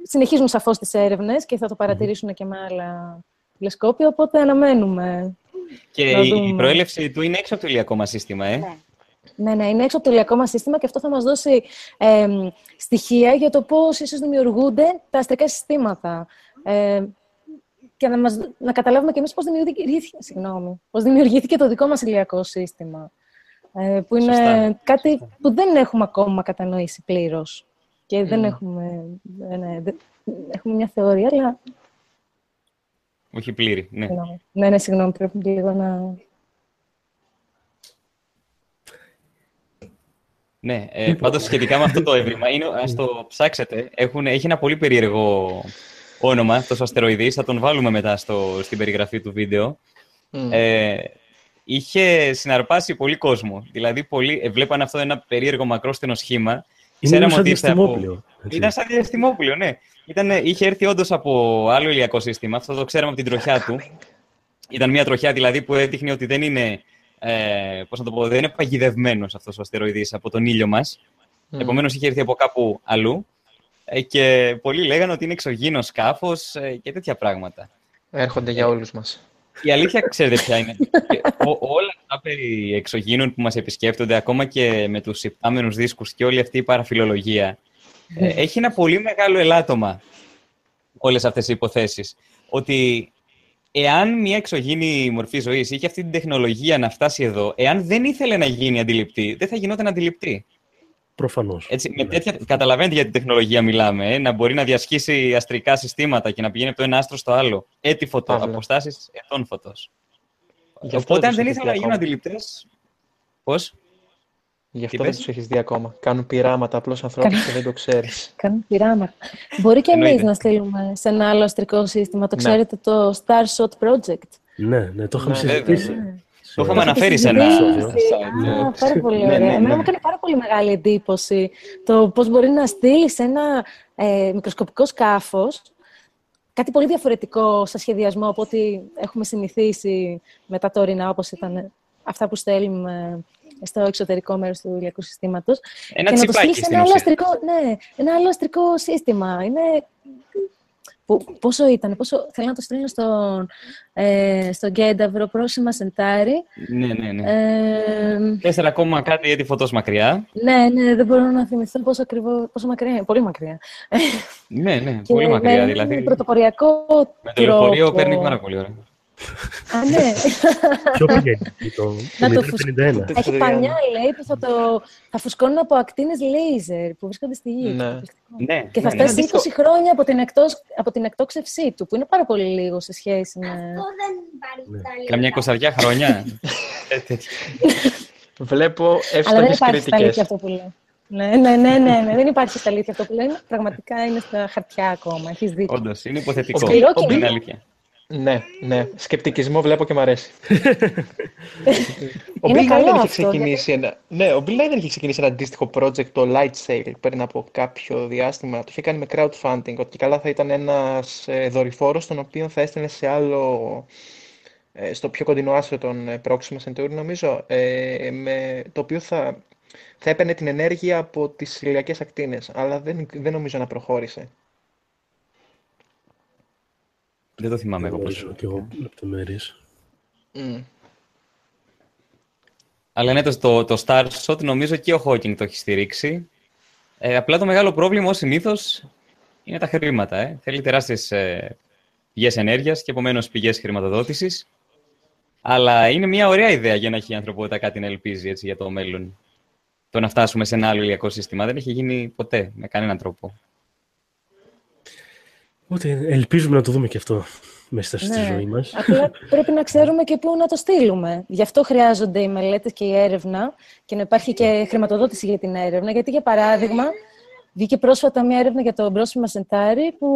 συνεχίζουν σαφώς τις έρευνες και θα το παρατηρήσουν και με άλλα τηλεσκόπια. Οπότε αναμένουμε και η προέλευση του είναι έξω από το ηλιακό μας σύστημα, ε; Ναι. Ναι, ναι, είναι έξω από το ηλιακό μας σύστημα και αυτό θα μας δώσει ε, στοιχεία για το πώς ίσως δημιουργούνται τα αστρικά συστήματα. Ε, και να, μας, να καταλάβουμε και εμείς πώς δημιουργήθηκε, συγγνώμη, πώς δημιουργήθηκε το δικό μας ηλιακό σύστημα. Ε, που είναι κάτι που δεν έχουμε ακόμα κατανοήσει πλήρως. Και δεν έχουμε. Ναι, ναι, έχουμε μια θεωρία, αλλά όχι πλήρη, ναι. Ναι, ναι, συγγνώμη, πρέπει λίγο να... Ναι, ε, πάντως σχετικά με αυτό το έβριμα, είναι, ας το ψάξετε, έχουν, έχει ένα πολύ περίεργο όνομα, αυτός ο αστεροειδής, θα τον βάλουμε μετά στο, στην περιγραφή του βίντεο. Μμ. Ε, είχε συναρπάσει πολύ κόσμο. Δηλαδή, πολλοί ε, βλέπαν αυτό ένα περίεργο μακρόστενο σχήμα. Είναι Ξέραμε σαν ότι ήρθε από- διαστημόπλαιο. έτσι. Ήταν σαν διαστημόπλαιο, ναι. Ήτανε, είχε έρθει όντως από άλλο ηλιακό σύστημα. Αυτό το ξέραμε από την τροχιά του. Ήταν μια τροχιά δηλαδή που έδειχνε ότι δεν είναι, ε, πώς να το πω, δεν είναι παγιδευμένος αυτός ο αστεροειδής από τον ήλιο μας. Μμ. Επομένως είχε έρθει από κάπου αλλού. Ε, και πολλοί λέγανε ότι είναι εξωγήινος σκάφος ε, και τέτοια πράγματα. Έρχονται για όλους μας. Η αλήθεια ξέρετε ποια είναι. Και ό- όλα αυτά περί εξωγήινων που μας επισκέπτονται, ακόμα και με τους υπτάμενους δίσκους και όλη αυτή η παραφιλολογία, ε, έχει ένα πολύ μεγάλο ελάττωμα όλες αυτές οι υποθέσεις. Ότι εάν μια εξωγήινη μορφή ζωής είχε αυτή την τεχνολογία να φτάσει εδώ, εάν δεν ήθελε να γίνει αντιληπτή, δεν θα γινόταν αντιληπτή. Προφανώς. Έτσι, με Ναι. τέτοια, καταλαβαίνετε για την τεχνολογία μιλάμε, ε, να μπορεί να διασχίσει αστρικά συστήματα και να πηγαίνει από το ένα άστρο στο άλλο. Έτη φωτό, Παύλα. αποστάσεις ετών φωτός. Γι' αυτό Οπότε, αν τους δεν έχεις ήθελα να δει γίνουν ακόμα. αντιληπτές, πώς; Γι' αυτό Τι δεν πες; τους έχεις δει ακόμα. Κάνουν πειράματα απλώς ανθρώπους και δεν το ξέρεις. Κάνουν πειράματα. Μπορεί και εμείς Εννοείται. να στείλουμε σε ένα άλλο αστρικό σύστημα. Το Ναι. ξέρετε το Starshot Project. Ναι, ναι, το είχαμε Ναι, συζητήσει. Ναι. Το Σε- είχαμε αναφέρει σε ένα επεισόδιο. site. Α, πάρα πολύ Ναι, ωραία. ναι, ναι. Εμένα μου έκανε πάρα πολύ μεγάλη εντύπωση το πώς μπορεί να στείλεις ένα ε, μικροσκοπικό σκάφος κάτι πολύ διαφορετικό σε σχεδιασμό από ό,τι έχουμε συνηθίσει με τα τωρινά, όπως ήταν αυτά που στέλνουμε στο εξωτερικό μέρος του ηλιακού συστήματος. Ένα και να το τσιπάκι στείλεις σε στην ένα άλλο, ουσία. αστρικό, ναι, ένα άλλο αστρικό σύστημα. Είναι... Που, πόσο ήταν, πόσο... Θέλω να το στείλω στον, ε, στο Γκένταβρο Πρόσιμα Σεντάρι. Ναι, ναι, ναι. Ε, Τέσσερα ακόμα κάτι έτη φωτός μακριά. ναι, ναι, δεν μπορώ να θυμηθώ πόσο, ακριβό, πόσο μακριά είναι. Πολύ μακριά. Ναι, ναι, Και πολύ μακριά. με Δηλαδή, πρωτοποριακό με το λεωφορείο τρόπο. παίρνει πάρα πολύ ώρα. Α, ναι. Ποιο πηγαίνει, το, Να το το 051. Έχει πανιά, λέει, που θα, το, θα φουσκώνουν από ακτίνες λέιζερ που βρίσκονται στη γη. Ναι. Εκπληκτικό. Ναι, Και θα ναι, ναι. φτάσει 20 χρόνια από την, εκτός, από την εκτόξευσή του, που είναι πάρα πολύ λίγο σε σχέση με... Ναι. Καμιά εικοσαριά χρόνια. Ε, τέτοια. Βλέπω Αλλά δεν εύστοχες υπάρχει στα αλήθεια κριτικές. αυτό που λέω. Ναι, ναι, ναι, ναι, ναι, δεν υπάρχει στα αλήθεια αυτό που λένε. Πραγματικά είναι στα χαρτιά ακόμα. Έχεις δίκιο. Όντως, είναι υποθετικό. Σκληρό και Είναι είναι. αλήθεια. Ναι, ναι. Σκεπτικισμό βλέπω και μ' αρέσει. ο Είναι Bill καλό Nye δεν είχε αυτό, ξεκινήσει ένα... Ναι, ο Bill Nye δεν είχε ξεκινήσει ένα αντίστοιχο project, το Light Sail, πριν από κάποιο διάστημα. Το είχε κάνει με crowdfunding, ότι καλά θα ήταν ένας ε, δορυφόρος, τον οποίο θα έστελνε σε άλλο... ε, στο πιο κοντινό άστρο των ε, Proxima Centauri, νομίζω, ε, με, το οποίο θα, θα έπαιρνε την ενέργεια από τις ηλιακές ακτίνες, αλλά δεν, δεν νομίζω να προχώρησε. Δεν το θυμάμαι εγώ Γνωρίζω προσωπικά. και εγώ λεπτομέρειες. Μμ. Αλλά ναι, το, το, το Starshot νομίζω και ο Hawking το έχει στηρίξει. Ε, απλά το μεγάλο πρόβλημα, ως συνήθως, είναι τα χρήματα. Ε. Θέλει τεράστιες ε, πηγές ενέργειας και επομένως πηγές χρηματοδότησης. Αλλά είναι μια ωραία ιδέα για να έχει η ανθρωπότητα κάτι να ελπίζει έτσι, για το μέλλον. Το να φτάσουμε σε ένα άλλο ηλιακό σύστημα δεν έχει γίνει ποτέ με κανέναν τρόπο. Οπότε ελπίζουμε να το δούμε και αυτό μέσα στη Ναι. ζωή μας. Απλά πρέπει να ξέρουμε και πού να το στείλουμε. Γι' αυτό χρειάζονται οι μελέτες και η έρευνα και να υπάρχει και χρηματοδότηση για την έρευνα. Γιατί, για παράδειγμα, βγήκε πρόσφατα μια έρευνα για το πρόσφημα Σεντάρι που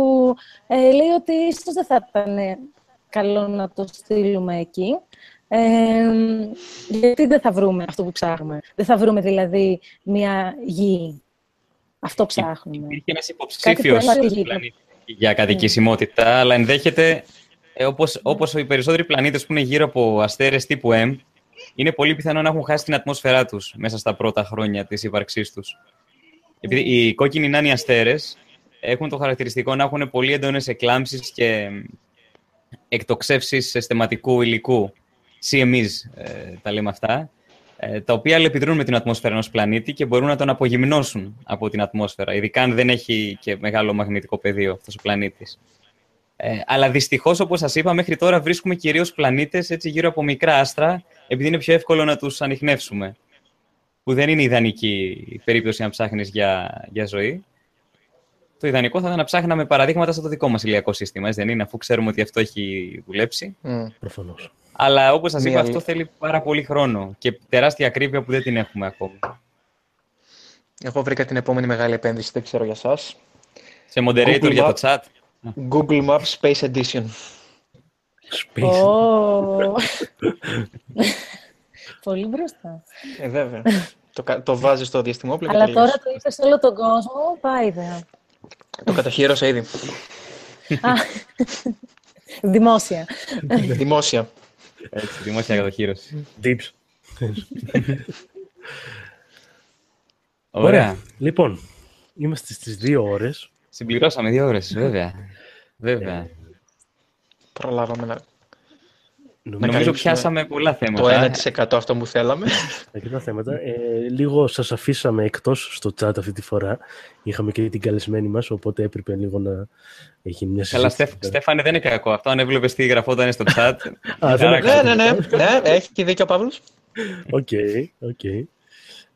ε, λέει ότι ίσως δεν θα ήταν καλό να το στείλουμε εκεί. Ε, γιατί δεν θα βρούμε αυτό που ψάχνουμε. Δεν θα βρούμε δηλαδή μια γη. Αυτό ψάχνουμε. Υπήρχε ένας Κάτι υποψήφιος που έλεγε. πλανήτη για κατοικησιμότητα, αλλά ενδέχεται, ε, όπως, όπως οι περισσότεροι πλανήτες που είναι γύρω από αστέρες τύπου M, είναι πολύ πιθανό να έχουν χάσει την ατμόσφαιρά τους μέσα στα πρώτα χρόνια της ύπαρξής τους. Επειδή οι κόκκινοι νάνοι αστέρες έχουν το χαρακτηριστικό να έχουν πολύ έντονες εκλάμψεις και εκτοξεύσεις αισθηματικού υλικού. CMEs ε, τα λέμε αυτά, ε, τα οποία αλληλεπιδρούν με την ατμόσφαιρα ενός πλανήτη και μπορούν να τον απογυμνώσουν από την ατμόσφαιρα, ειδικά αν δεν έχει και μεγάλο μαγνητικό πεδίο αυτός ο πλανήτης. Ε, αλλά δυστυχώς, όπως σας είπα, μέχρι τώρα βρίσκουμε κυρίως πλανήτες έτσι, γύρω από μικρά άστρα, επειδή είναι πιο εύκολο να τους ανοιχνεύσουμε. Που δεν είναι ιδανική η περίπτωση να ψάχνεις για, για ζωή. Το ιδανικό θα ήταν να ψάχναμε παραδείγματα στο δικό μας ηλιακό σύστημα, έτσι δεν είναι, αφού ξέρουμε ότι αυτό έχει δουλέψει. Μμ. Προφανώς. Αλλά όπως σας Μία είπα, λι- αυτό θέλει πάρα πολύ χρόνο και τεράστια ακρίβεια που δεν την έχουμε ακόμη. Εγώ βρήκα την επόμενη μεγάλη επένδυση, δεν ξέρω για σας. Σε moderator Google για το Maps. chat. Google Maps Space Edition. Space. Ω. Πολύ μπροστά. Ε, βέβαια. το, κα- το βάζεις στο διαστημόπλαιο και Αλλά τελείωσε. τώρα το είπες σε όλο τον κόσμο, πάει ιδέα. Το καταχείρωσα ήδη. Α, Δημόσια. Δημόσια. Έτσι, δημόσια κατοχήρωση. Dips. Ωραία. Λοιπόν, είμαστε στις δύο ώρες. Συμπληρώσαμε δύο ώρες, βέβαια. Βέβαια. Προλάβαμε να... Νομίζω Νομίζω καλύψουμε πιάσαμε πολλά το θέματα. 1% αυτό που θέλαμε. αρκετά θέματα. Ε, λίγο σας αφήσαμε εκτός στο chat αυτή τη φορά. Είχαμε και την καλεσμένη μας, οπότε έπρεπε λίγο να έχει μια συζήτηση. Καλά, Στέφ, Στέφανε, δεν είναι κακό. Αυτό αν έβλεπες τι γραφόταν στο chat. Α, δεν Άρα, ναι, ναι, ναι, ναι, έχει και δίκιο ο Παύλος. Οκ, οκ.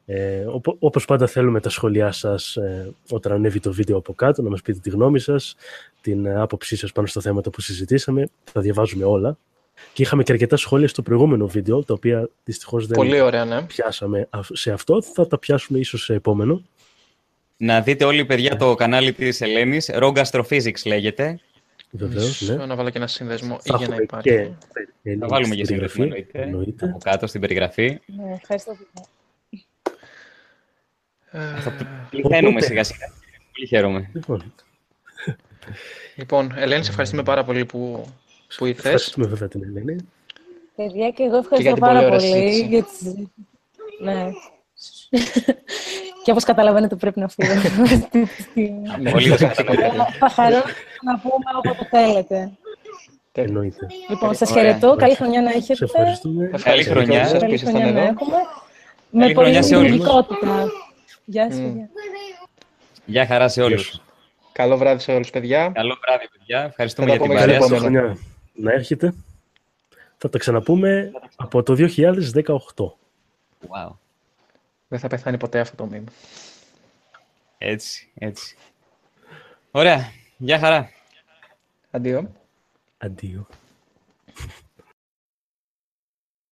Ε, οπο- όπως πάντα θέλουμε τα σχόλιά σας ε, όταν ανέβει το βίντεο από κάτω, να μας πείτε τη γνώμη σας, την ε, άποψή σας πάνω στα θέματα που συζητήσαμε. Θα διαβάζουμε όλα. Και είχαμε και αρκετά σχόλια στο προηγούμενο βίντεο, τα οποία δυστυχώς δεν Πολύ ωραία, ναι. πιάσαμε α- σε αυτό. Θα τα πιάσουμε ίσως σε επόμενο. Να δείτε όλοι, παιδιά, το κανάλι της Ελένης. Rogue Astrophysics λέγεται. Βεβαίως, Μισό ναι. Να βάλω και ένα σύνδεσμο Θα για να έχουμε υπάρχει. και Θα βάλουμε και στην σύνδεσμο, περιγραφή, εννοείται. εννοείται. Από κάτω στην περιγραφή. Ναι, ευχαριστώ πολύ. Ε, Πληθαίνουμε σιγά σιγά. Πολύ χαίρομαι. Λοιπόν, Λοιπόν, Ελένη, σε ευχαριστούμε πάρα πολύ που, που ήρθες. ευχαριστούμε βέβαια την Ελένη. Παιδιά, και εγώ ευχαριστώ για την πάρα πολύ ωραία πολύ συζήτηση. για τη συζήτηση. Ναι. και όπως καταλαβαίνετε πρέπει να φύγω. Ναι, Πολύ το ωραία. καταλαβαίνω. Θα χαρώ να πούμε όποτε θέλετε. Εννοείται. Λοιπόν, σας Ωραία. χαιρετώ. Καλή χρονιά να Σε έχετε. ευχαριστούμε. Ευχαριστώ χρονιά. όλους σας που Καλή ήσασταν χρονιά να εδώ. έχουμε. Με χρονιά πολύ σε όλους. δημιουργικότητα. Γεια σας, Μμ. παιδιά. Γεια χαρά σε Γεια όλους. σου. Καλό βράδυ σε όλους, παιδιά. Καλό βράδυ, παιδιά. Ευχαριστούμε Θα για τα την πούμε Καλή παρέα στο σας. Επόμενο. χρονιά να έρχεται. Θα τα ξαναπούμε από το 2018. Wow. Δεν θα πεθάνει ποτέ αυτό το μήνυμα. Έτσι, έτσι. Ωραία. Γεια χαρά. Αντίο. Αντίο.